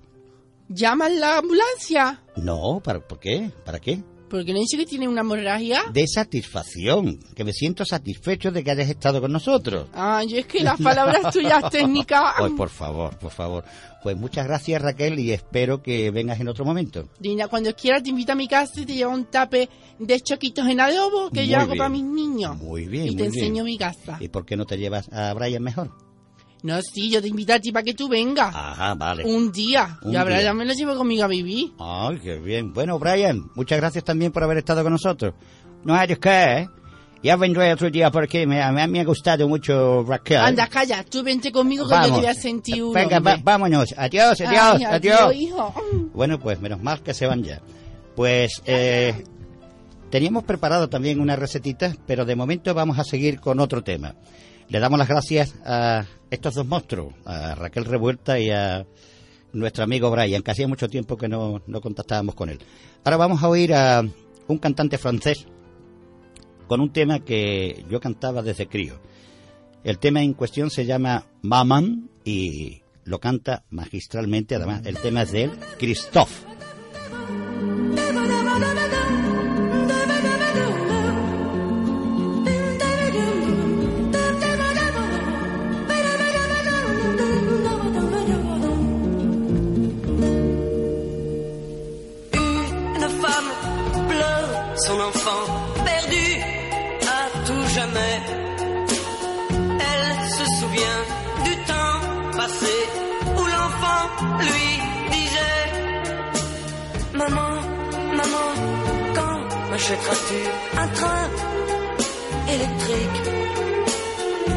Speaker 18: llama a la ambulancia.
Speaker 3: No, ¿para, ¿por qué? ¿Para qué?
Speaker 18: Porque no dice que tiene una hemorragia.
Speaker 3: De satisfacción, que me siento satisfecho de que hayas estado con nosotros.
Speaker 18: Ah, yo es que las palabras tuyas técnicas.
Speaker 3: Ay, por favor, por favor. Pues muchas gracias Raquel y espero que vengas en otro momento.
Speaker 18: Dina, cuando quieras te invito a mi casa y te llevo un tape de choquitos en adobo que
Speaker 3: Muy
Speaker 18: yo hago
Speaker 3: bien.
Speaker 18: para mis niños.
Speaker 3: Muy bien,
Speaker 18: y
Speaker 3: muy
Speaker 18: te
Speaker 3: bien.
Speaker 18: enseño mi casa.
Speaker 3: ¿Y por qué no te llevas a Brian mejor?
Speaker 18: No, sí, yo te invito a ti para que tú vengas.
Speaker 3: Ajá, vale.
Speaker 18: Un día.
Speaker 3: Un
Speaker 18: y ahora
Speaker 3: día.
Speaker 18: ya me lo llevo conmigo a vivir.
Speaker 3: Ay, qué bien. Bueno, Brian, muchas gracias también por haber estado con nosotros. No hay qué, ¿eh? Ya vendré otro día porque me, a mí me ha gustado mucho Raquel.
Speaker 18: Anda, calla, tú vente conmigo que yo te voy a sentir un
Speaker 3: Venga, va- vámonos. Adiós,
Speaker 18: Ay,
Speaker 3: adiós, adiós.
Speaker 18: hijo.
Speaker 3: Bueno, pues menos mal que se van ya. Pues eh, teníamos preparado también una recetita, pero de momento vamos a seguir con otro tema. Le damos las gracias a estos dos monstruos, a Raquel Revuelta y a nuestro amigo Brian, que hacía mucho tiempo que no, no contactábamos con él. Ahora vamos a oír a un cantante francés con un tema que yo cantaba desde crío. El tema en cuestión se llama Maman y lo canta magistralmente, además el tema es de él, Christophe.
Speaker 2: Quand m'achèteras-tu un train électrique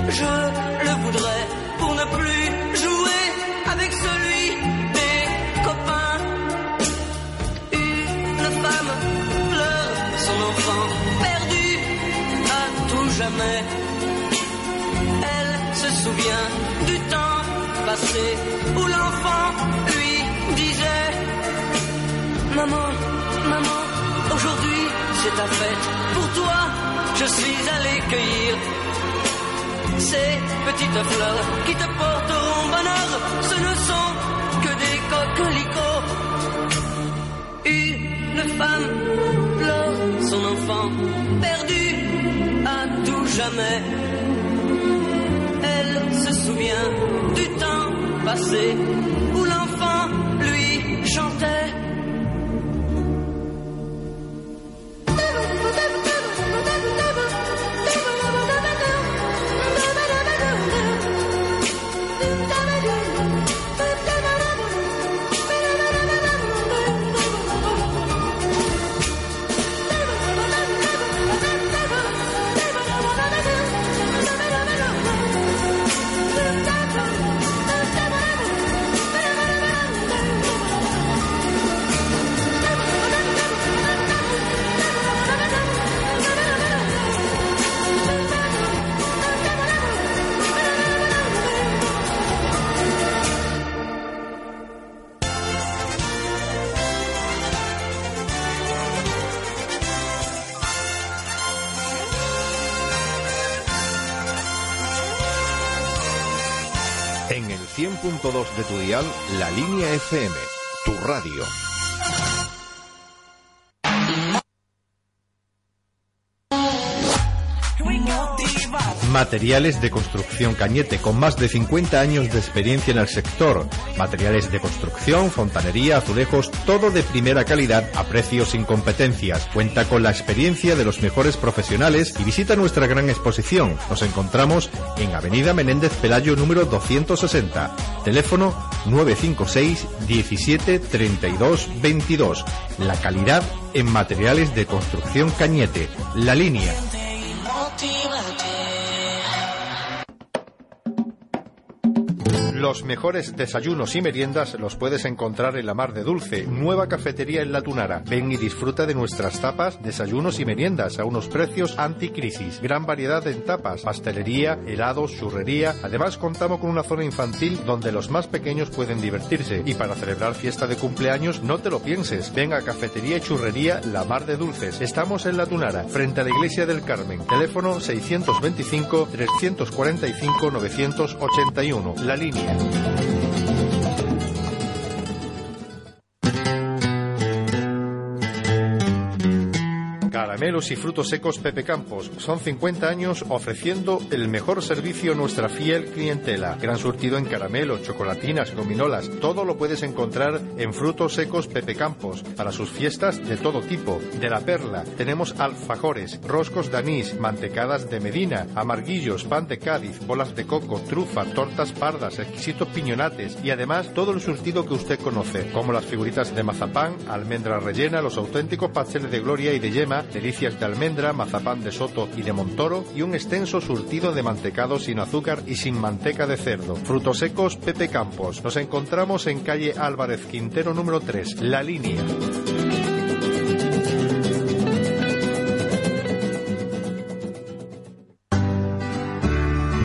Speaker 2: Je le voudrais pour ne plus jouer avec celui des copains. Une femme pleure son enfant perdu à tout jamais. Elle se souvient du temps passé où l'enfant lui disait Maman, c'est ta fête. Pour toi, je suis allé cueillir
Speaker 14: Ces petites fleurs qui te porteront bonheur, ce ne sont que des coquelicots. Une femme pleure son enfant perdu à tout jamais. Elle se souvient du temps passé où l'enfant lui chantait.
Speaker 1: 100.2 de tu dial, la línea FM, tu radio. Materiales de construcción Cañete, con más de 50 años de experiencia en el sector. Materiales de construcción, fontanería, azulejos, todo de primera calidad a precios sin competencias. Cuenta con la experiencia de los mejores profesionales y visita nuestra gran exposición. Nos encontramos en Avenida Menéndez Pelayo número 260. Teléfono 956 17 32 22. La calidad en materiales de construcción Cañete. La línea. Los mejores desayunos y meriendas los puedes encontrar en la Mar de Dulce, nueva cafetería en La Tunara. Ven y disfruta de nuestras tapas, desayunos y meriendas a unos precios anticrisis. Gran variedad en tapas, pastelería, helados, churrería. Además contamos con una zona infantil donde los más pequeños pueden divertirse. Y para celebrar fiesta de cumpleaños, no te lo pienses. Ven a Cafetería y Churrería La Mar de Dulces. Estamos en La Tunara, frente a la Iglesia del Carmen. Teléfono 625 345 981. La línea. Bye. Caramelos y frutos secos Pepe Campos. Son 50 años ofreciendo el mejor servicio a nuestra fiel clientela. Gran surtido en caramelos, chocolatinas, gominolas. Todo lo puedes encontrar en frutos secos Pepe Campos. Para sus fiestas de todo tipo. De la perla. Tenemos alfajores, roscos de mantecadas de Medina, amarguillos, pan de Cádiz, bolas de coco, trufa, tortas pardas, exquisitos piñonates y además todo el surtido que usted conoce, como las figuritas de mazapán, almendra rellena, los auténticos pasteles de gloria y de yema, de almendra, mazapán de soto y de montoro y un extenso surtido de mantecado sin azúcar y sin manteca de cerdo. Frutos secos Pepe Campos. Nos encontramos en calle Álvarez Quintero número 3, La Línea.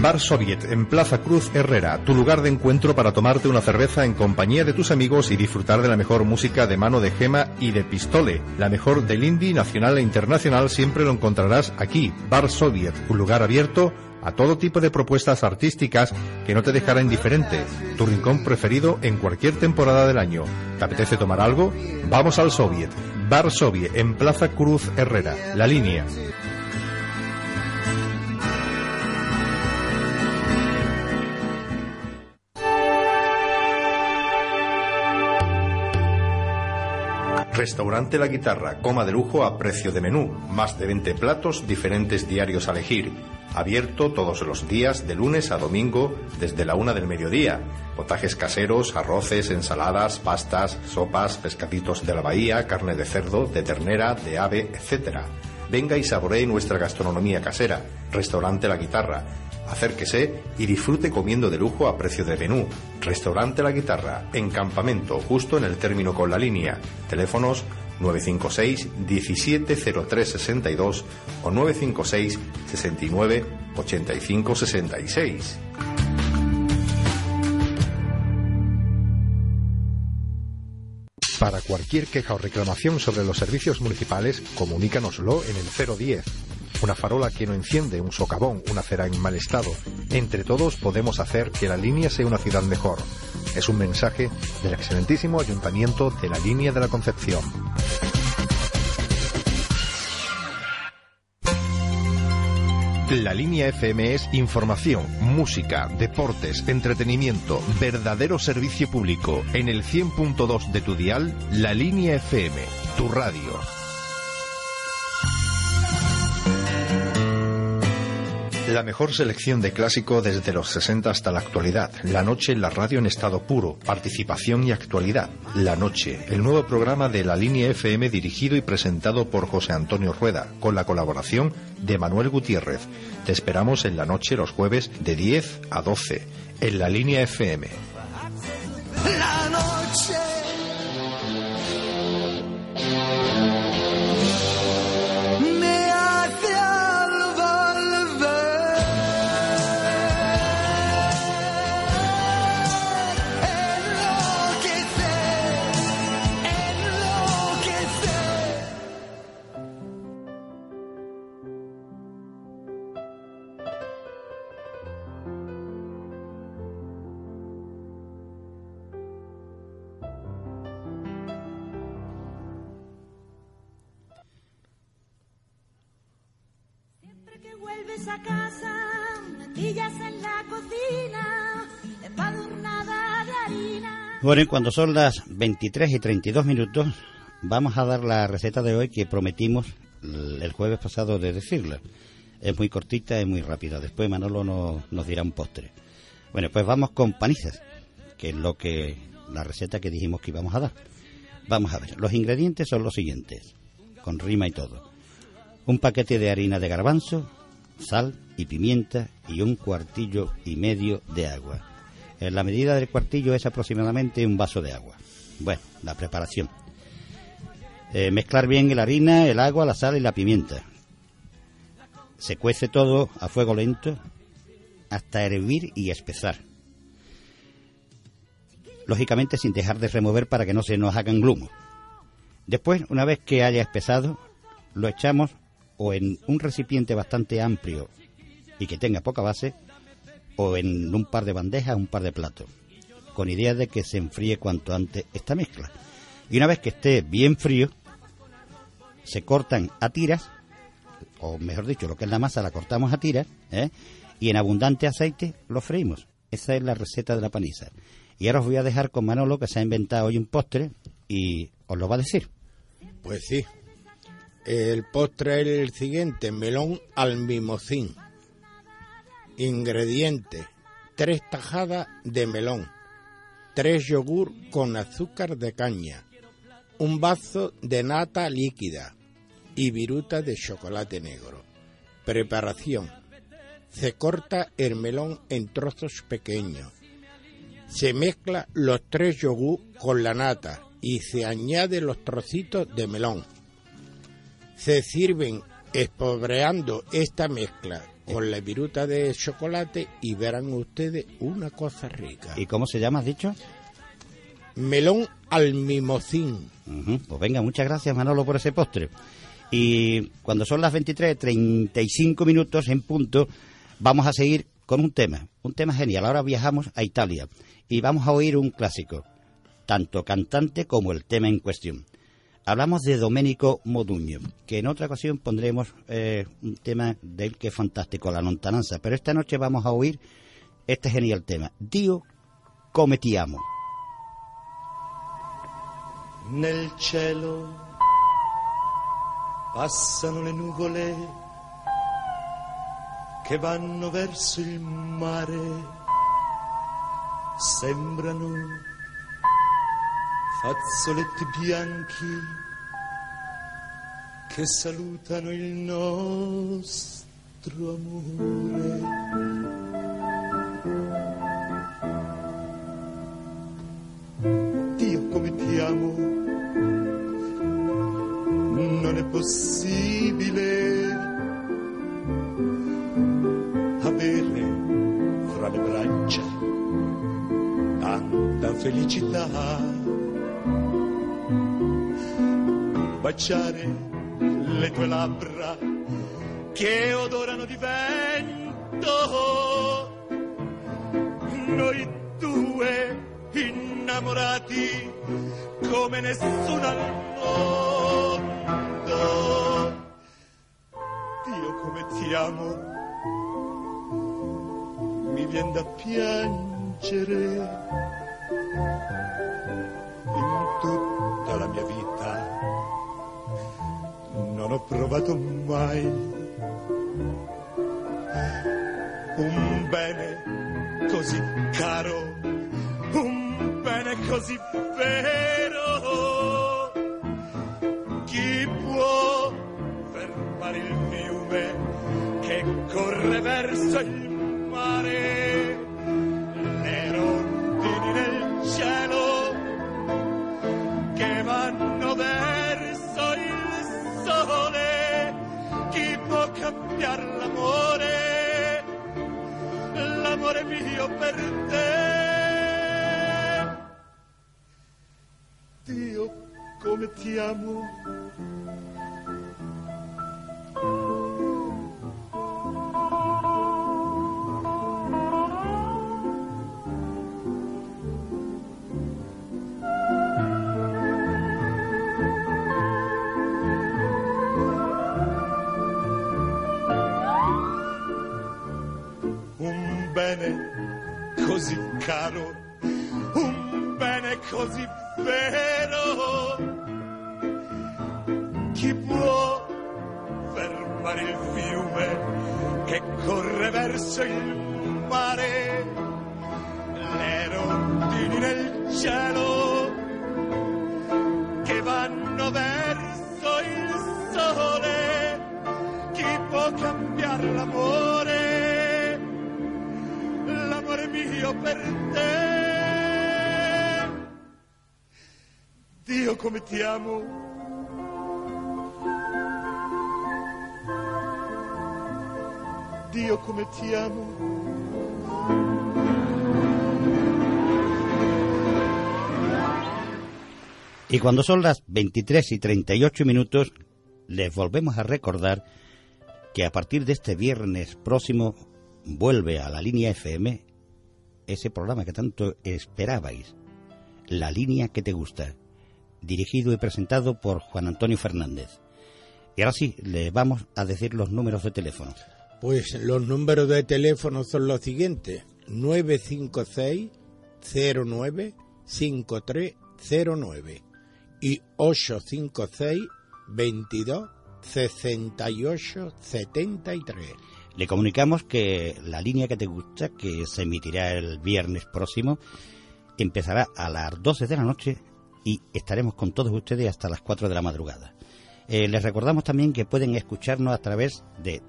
Speaker 1: Bar Soviet en Plaza Cruz Herrera, tu lugar de encuentro para tomarte una cerveza en compañía de tus amigos y disfrutar de la mejor música de mano de Gema y de Pistole. La mejor del indie nacional e internacional siempre lo encontrarás aquí, Bar Soviet, un lugar abierto a todo tipo de propuestas artísticas que no te dejará indiferente. Tu rincón preferido en cualquier temporada del año. ¿Te apetece tomar algo? Vamos al Soviet. Bar Soviet en Plaza Cruz Herrera, La Línea. Restaurante La Guitarra, coma de lujo a precio de menú. Más de 20 platos, diferentes diarios a elegir. Abierto todos los días, de lunes a domingo, desde la una del mediodía. Potajes caseros, arroces, ensaladas, pastas, sopas, pescaditos de la bahía, carne de cerdo, de ternera, de ave, etc. Venga y saboree nuestra gastronomía casera. Restaurante La Guitarra. Acérquese y disfrute comiendo de lujo a precio de menú. Restaurante La Guitarra, en Campamento, justo en el término con la línea. Teléfonos 956 170362 o 956 69 85 66. Para cualquier queja o reclamación sobre los servicios municipales, comunícanoslo en el 010 una farola que no enciende, un socavón, una acera en mal estado. Entre todos podemos hacer que la línea sea una ciudad mejor. Es un mensaje del excelentísimo Ayuntamiento de la Línea de la Concepción. La línea FM es información, música, deportes, entretenimiento, verdadero servicio público. En el 100.2 de tu dial, la línea FM, tu radio. La mejor selección de clásico desde los 60 hasta la actualidad. La noche en la radio en estado puro. Participación y actualidad. La noche, el nuevo programa de la línea FM dirigido y presentado por José Antonio Rueda, con la colaboración de Manuel Gutiérrez. Te esperamos en la noche los jueves de 10 a 12 en la línea FM.
Speaker 3: Bueno, y cuando son las 23 y 32 minutos, vamos a dar la receta de hoy que prometimos el jueves pasado de decirla. Es muy cortita y muy rápida. Después Manolo no- nos dirá un postre. Bueno, pues vamos con panizas, que es lo que la receta que dijimos que íbamos a dar. Vamos a ver, los ingredientes son los siguientes, con rima y todo. Un paquete de harina de garbanzo, sal y pimienta y un cuartillo y medio de agua. La medida del cuartillo es aproximadamente un vaso de agua. Bueno, la preparación. Eh, mezclar bien la harina, el agua, la sal y la pimienta. Se cuece todo a fuego lento hasta hervir y espesar. Lógicamente sin dejar de remover para que no se nos hagan grumos. Después, una vez que haya espesado, lo echamos o en un recipiente bastante amplio y que tenga poca base, o en un par de bandejas, un par de platos, con idea de que se enfríe cuanto antes esta mezcla. Y una vez que esté bien frío, se cortan a tiras, o mejor dicho, lo que es la masa la cortamos a tiras, ¿eh? y en abundante aceite lo freímos. Esa es la receta de la paniza. Y ahora os voy a dejar con Manolo, que se ha inventado hoy un postre, y os lo va a decir.
Speaker 5: Pues sí. El postre es el siguiente, melón al mimosín. Ingredientes, tres tajadas de melón, tres yogur con azúcar de caña, un vaso de nata líquida y viruta de chocolate negro. Preparación. Se corta el melón en trozos pequeños. Se mezcla los tres yogur con la nata y se añade los trocitos de melón. Se sirven espobreando esta mezcla con la viruta de chocolate y verán ustedes una cosa rica.
Speaker 3: ¿Y cómo se llama, has dicho?
Speaker 5: Melón al mimosín.
Speaker 3: Ujú, Pues venga, muchas gracias Manolo por ese postre. Y cuando son las 23.35 minutos en punto, vamos a seguir con un tema, un tema genial. Ahora viajamos a Italia y vamos a oír un clásico, tanto cantante como el tema en cuestión. Hablamos de Domenico Modugno, que en otra ocasión pondremos eh, un tema de él que es fantástico, la lontananza, pero esta noche vamos a oír este genial tema, Dio come ti amo.
Speaker 14: Nel cielo passano le nuvole che vanno verso il mare, sembrano fazzoletti bianchi che salutano il nostro amore. Dio come ti amo, non è possibile avere fra le braccia tanta felicità, baciare le tue labbra
Speaker 19: che odorano di vento. Noi due innamorati come nessuno al mondo. Dio come ti amo, mi viene da piangere. In tutta la mia vita non ho provato mai un bene così caro, un bene così vero. Chi può fermare il fiume che corre verso il mare? L'amore mio per te. Dio, come ti amo. Così caro, un bene così vero. Chi può fermare il fiume che corre verso il mare? Le rondini nel cielo che vanno verso il sole. Chi può cambiare Te. Dio come amo. Dio come ti amo.
Speaker 3: Y cuando son las 23 y 38 minutos, les volvemos a recordar que a partir de este viernes próximo vuelve a la línea FM ese programa que tanto esperabais, La línea que te gusta, dirigido y presentado por Juan Antonio Fernández. Y ahora sí, les vamos a decir los números de teléfono.
Speaker 5: Pues los números de teléfono son los siguientes: 956 09 5309 y 856 22 68 73.
Speaker 3: Le comunicamos que la línea que te gusta, que se emitirá el viernes próximo, empezará a las 12 de la noche y estaremos con todos ustedes hasta las 4 de la madrugada. Eh, les recordamos también que pueden escucharnos a través de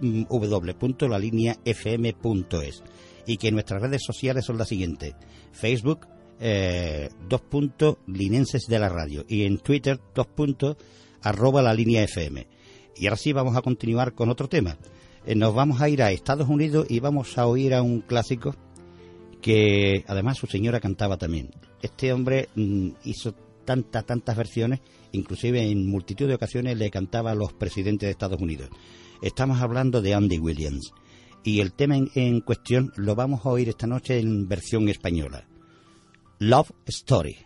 Speaker 3: www.lalineafm.es y que nuestras redes sociales son las siguientes. Facebook, eh, dos puntos, linenses de la radio y en Twitter, dos puntos, la línea FM. Y ahora sí vamos a continuar con otro tema. Eh, nos vamos a ir a Estados Unidos y vamos a oír a un clásico que además su señora cantaba también. Este hombre mm, hizo tantas, tantas versiones, inclusive en multitud de ocasiones le cantaba a los presidentes de Estados Unidos. Estamos hablando de Andy Williams. Y el tema en, cuestión lo vamos a oír esta noche en versión española. Love Story.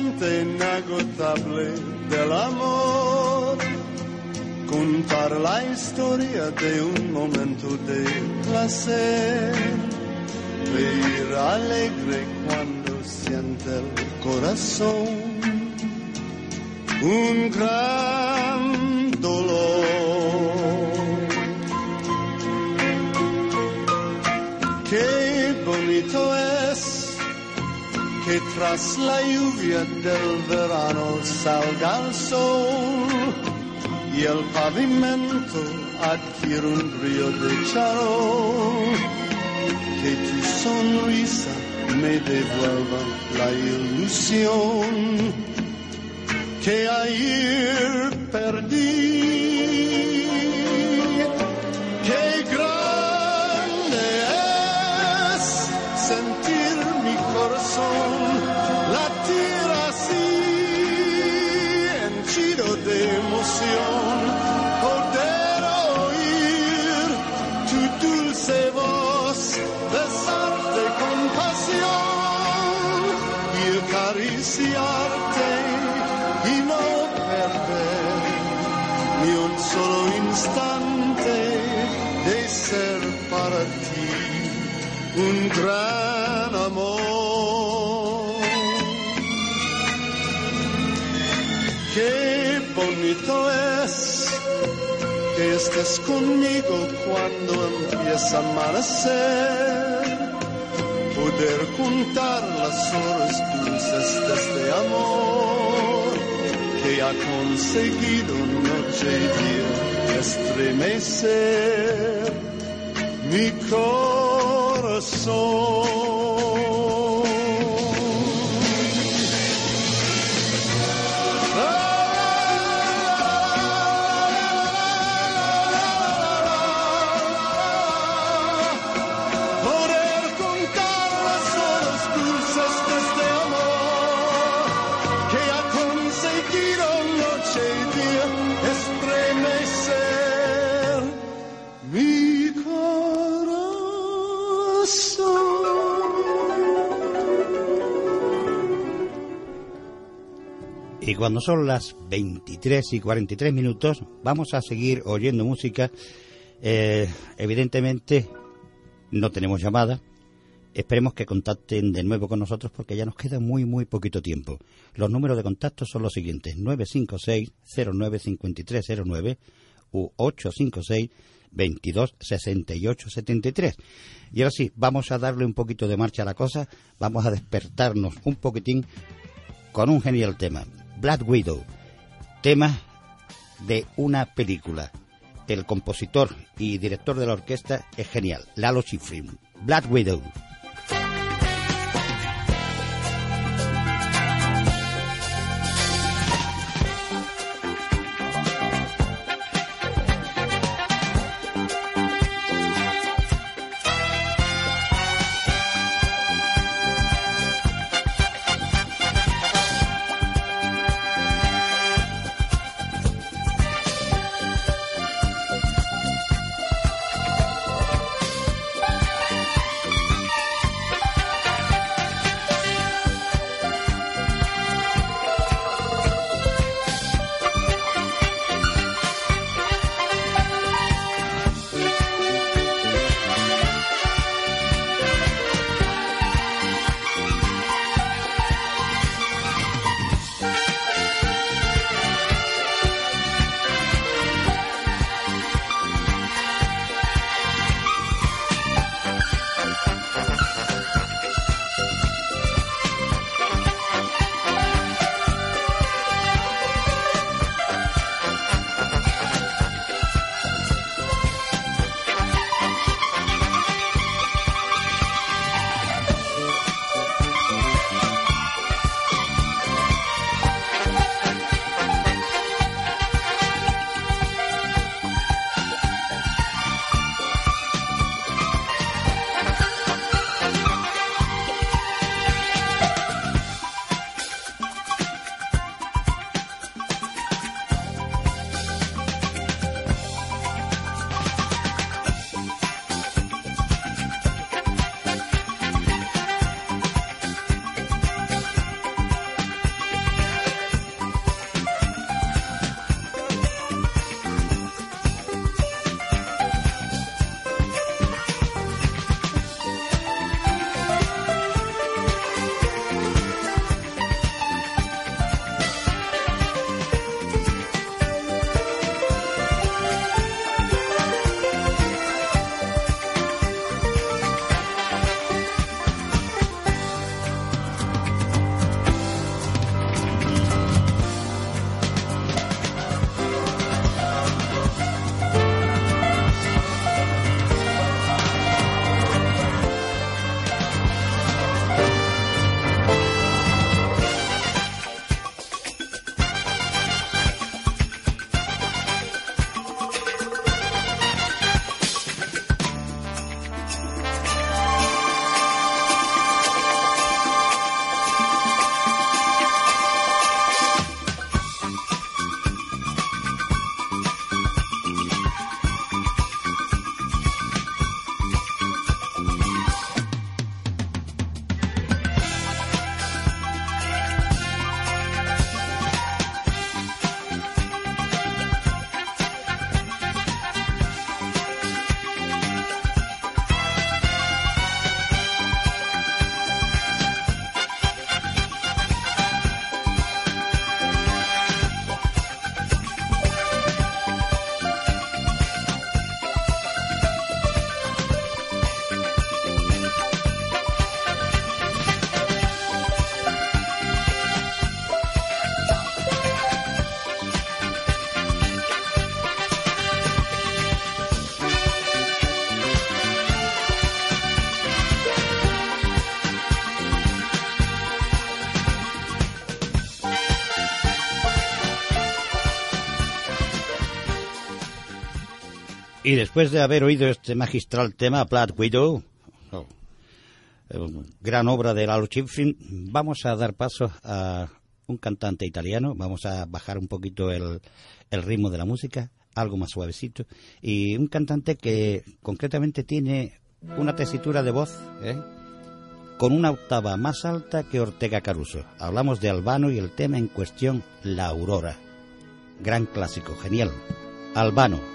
Speaker 19: Inagotable del amor, contar la historia de un momento de placer, reír alegre cuando siente el corazón. Un gran que tras la lluvia del verano salga el sol y el pavimento adquiere un brillo de charol.
Speaker 20: que tu sonrisa me devuelva la ilusión que ayer perdí. Un gran amor. Qué bonito es que estés conmigo cuando empieza a amanecer. Poder juntar las horas dulces de este amor que ha conseguido noche y día estremecer mi corazón. soul. Y
Speaker 3: cuando son las 23 y 43 minutos, vamos a seguir oyendo música. Eh, evidentemente, no tenemos llamada. Esperemos que contacten de nuevo con nosotros porque ya nos queda muy, muy poquito tiempo. Los números de contacto son los siguientes: 956-095309 u 856-226873. Y ahora sí, vamos a darle un poquito de marcha a la cosa. Vamos a despertarnos un poquitín con un genial tema. Black Widow, tema de una película. El compositor y director de la orquesta es genial, Lalo Schifrin. Black Widow.
Speaker 21: Y después de haber oído este magistral tema, Black Widow, oh, eh, gran obra de Lalo Schifrin, vamos a dar paso a un cantante italiano, vamos a bajar un poquito el, el ritmo de la música, algo más suavecito, y un cantante que concretamente tiene una tesitura de voz, ¿eh? con una octava más alta que Ortega Caruso. Hablamos de Albano y el tema en cuestión, La Aurora. Gran clásico, genial. Albano.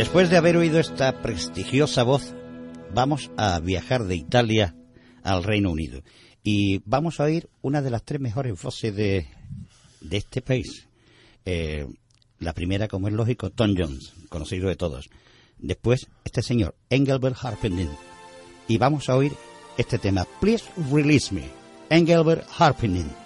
Speaker 21: Después de haber oído esta prestigiosa voz, vamos a viajar de Italia al Reino Unido. Y vamos a oír una de las tres mejores voces de, de este país. Eh, la primera, como es lógico, Tom Jones, conocido de todos. Después, este señor, Engelbert Harpenden. Y vamos a oír este tema, Please Release Me, Engelbert Harpenden.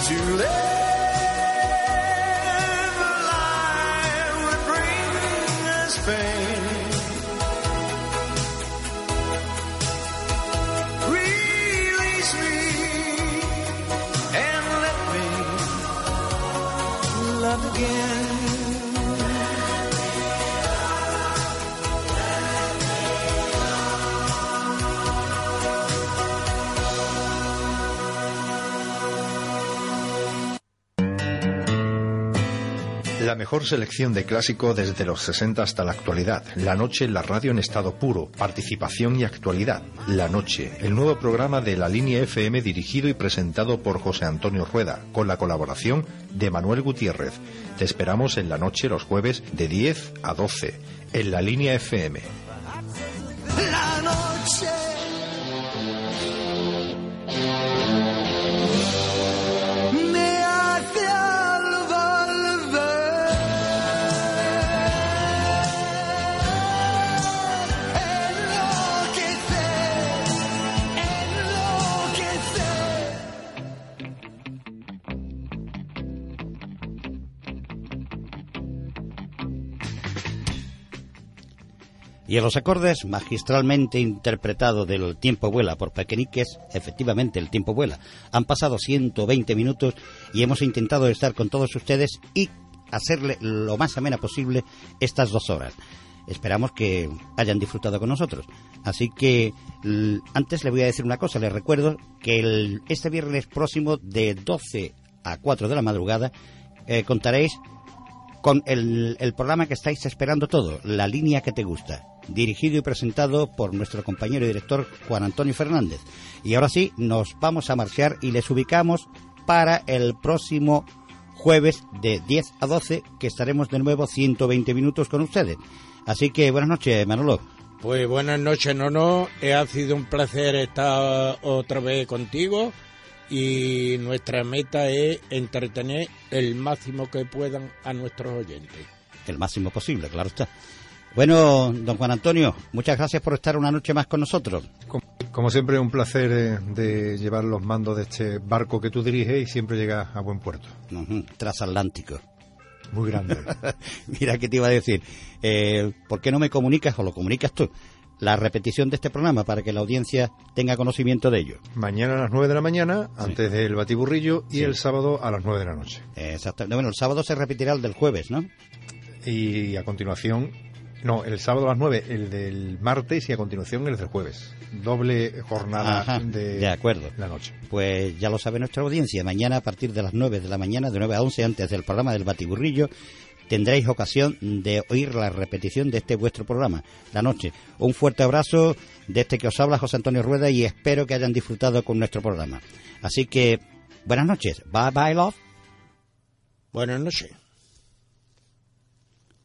Speaker 22: To
Speaker 14: live
Speaker 1: mejor selección de clásico desde los 60 hasta la actualidad. La noche la radio en estado puro. Participación y actualidad. La noche, el nuevo programa de la línea FM dirigido y presentado por José Antonio Rueda, con la colaboración de Manuel Gutiérrez. Te esperamos en la noche los jueves de 10 a 12 en la línea FM.
Speaker 3: Y en los acordes magistralmente interpretado del Tiempo Vuela por Pequeñiques, efectivamente el tiempo vuela. Han pasado 120 minutos y hemos intentado estar con todos ustedes y hacerle lo más amena posible estas dos horas. Esperamos que hayan disfrutado con nosotros. Así que l- antes le voy a decir una cosa. Les recuerdo que el- este viernes próximo de 12 a 4 de la madrugada eh, contaréis con el, el programa que estáis esperando todo, La línea que te gusta, dirigido y presentado por nuestro compañero y director Juan Antonio Fernández. Y ahora sí, nos vamos a marchar y les ubicamos para el próximo jueves de 10 a 12, que estaremos de nuevo 120 minutos con ustedes. Así que buenas noches, Manolo.
Speaker 5: Pues buenas noches, Nono. Ha sido un placer estar otra vez contigo y nuestra meta es entretener el máximo que puedan a nuestros oyentes.
Speaker 3: El máximo posible, claro está. Bueno, don Juan Antonio, muchas gracias por estar una noche más con nosotros.
Speaker 9: Como siempre, un placer eh, de llevar los mandos de este barco que tú diriges y siempre llegas a buen puerto.
Speaker 3: Ujú, Transatlántico.
Speaker 9: Muy grande.
Speaker 3: Mira que te iba a decir, eh, ¿por qué no me comunicas o lo comunicas tú? La repetición de este programa para que la audiencia tenga conocimiento de ello.
Speaker 9: Mañana a las 9 de la mañana, antes del batiburrillo, y
Speaker 3: Sí.
Speaker 9: el sábado a las 9 de la noche.
Speaker 3: Exacto. Bueno, el sábado se repetirá el del jueves, ¿no?
Speaker 9: Y a continuación,
Speaker 1: No, el sábado a las 9, el del martes y a continuación el del jueves. Doble jornada
Speaker 3: Ajá,
Speaker 1: de,
Speaker 3: de acuerdo.
Speaker 1: la noche.
Speaker 3: Pues ya lo sabe nuestra audiencia. Mañana a partir de las 9 de la mañana, de 9 a 11, antes del programa del Batiburrillo, tendréis ocasión de oír la repetición de este vuestro programa, la noche. Un fuerte abrazo de este que os habla José Antonio Rueda y espero que hayan disfrutado con nuestro programa. Así que, buenas noches. Bye bye, love.
Speaker 5: Buenas noches.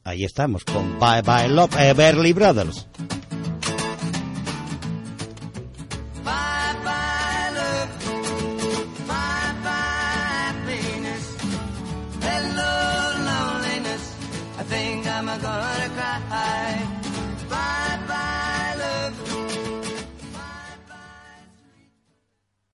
Speaker 3: Ahí estamos con Bye Bye Love, Everly Brothers.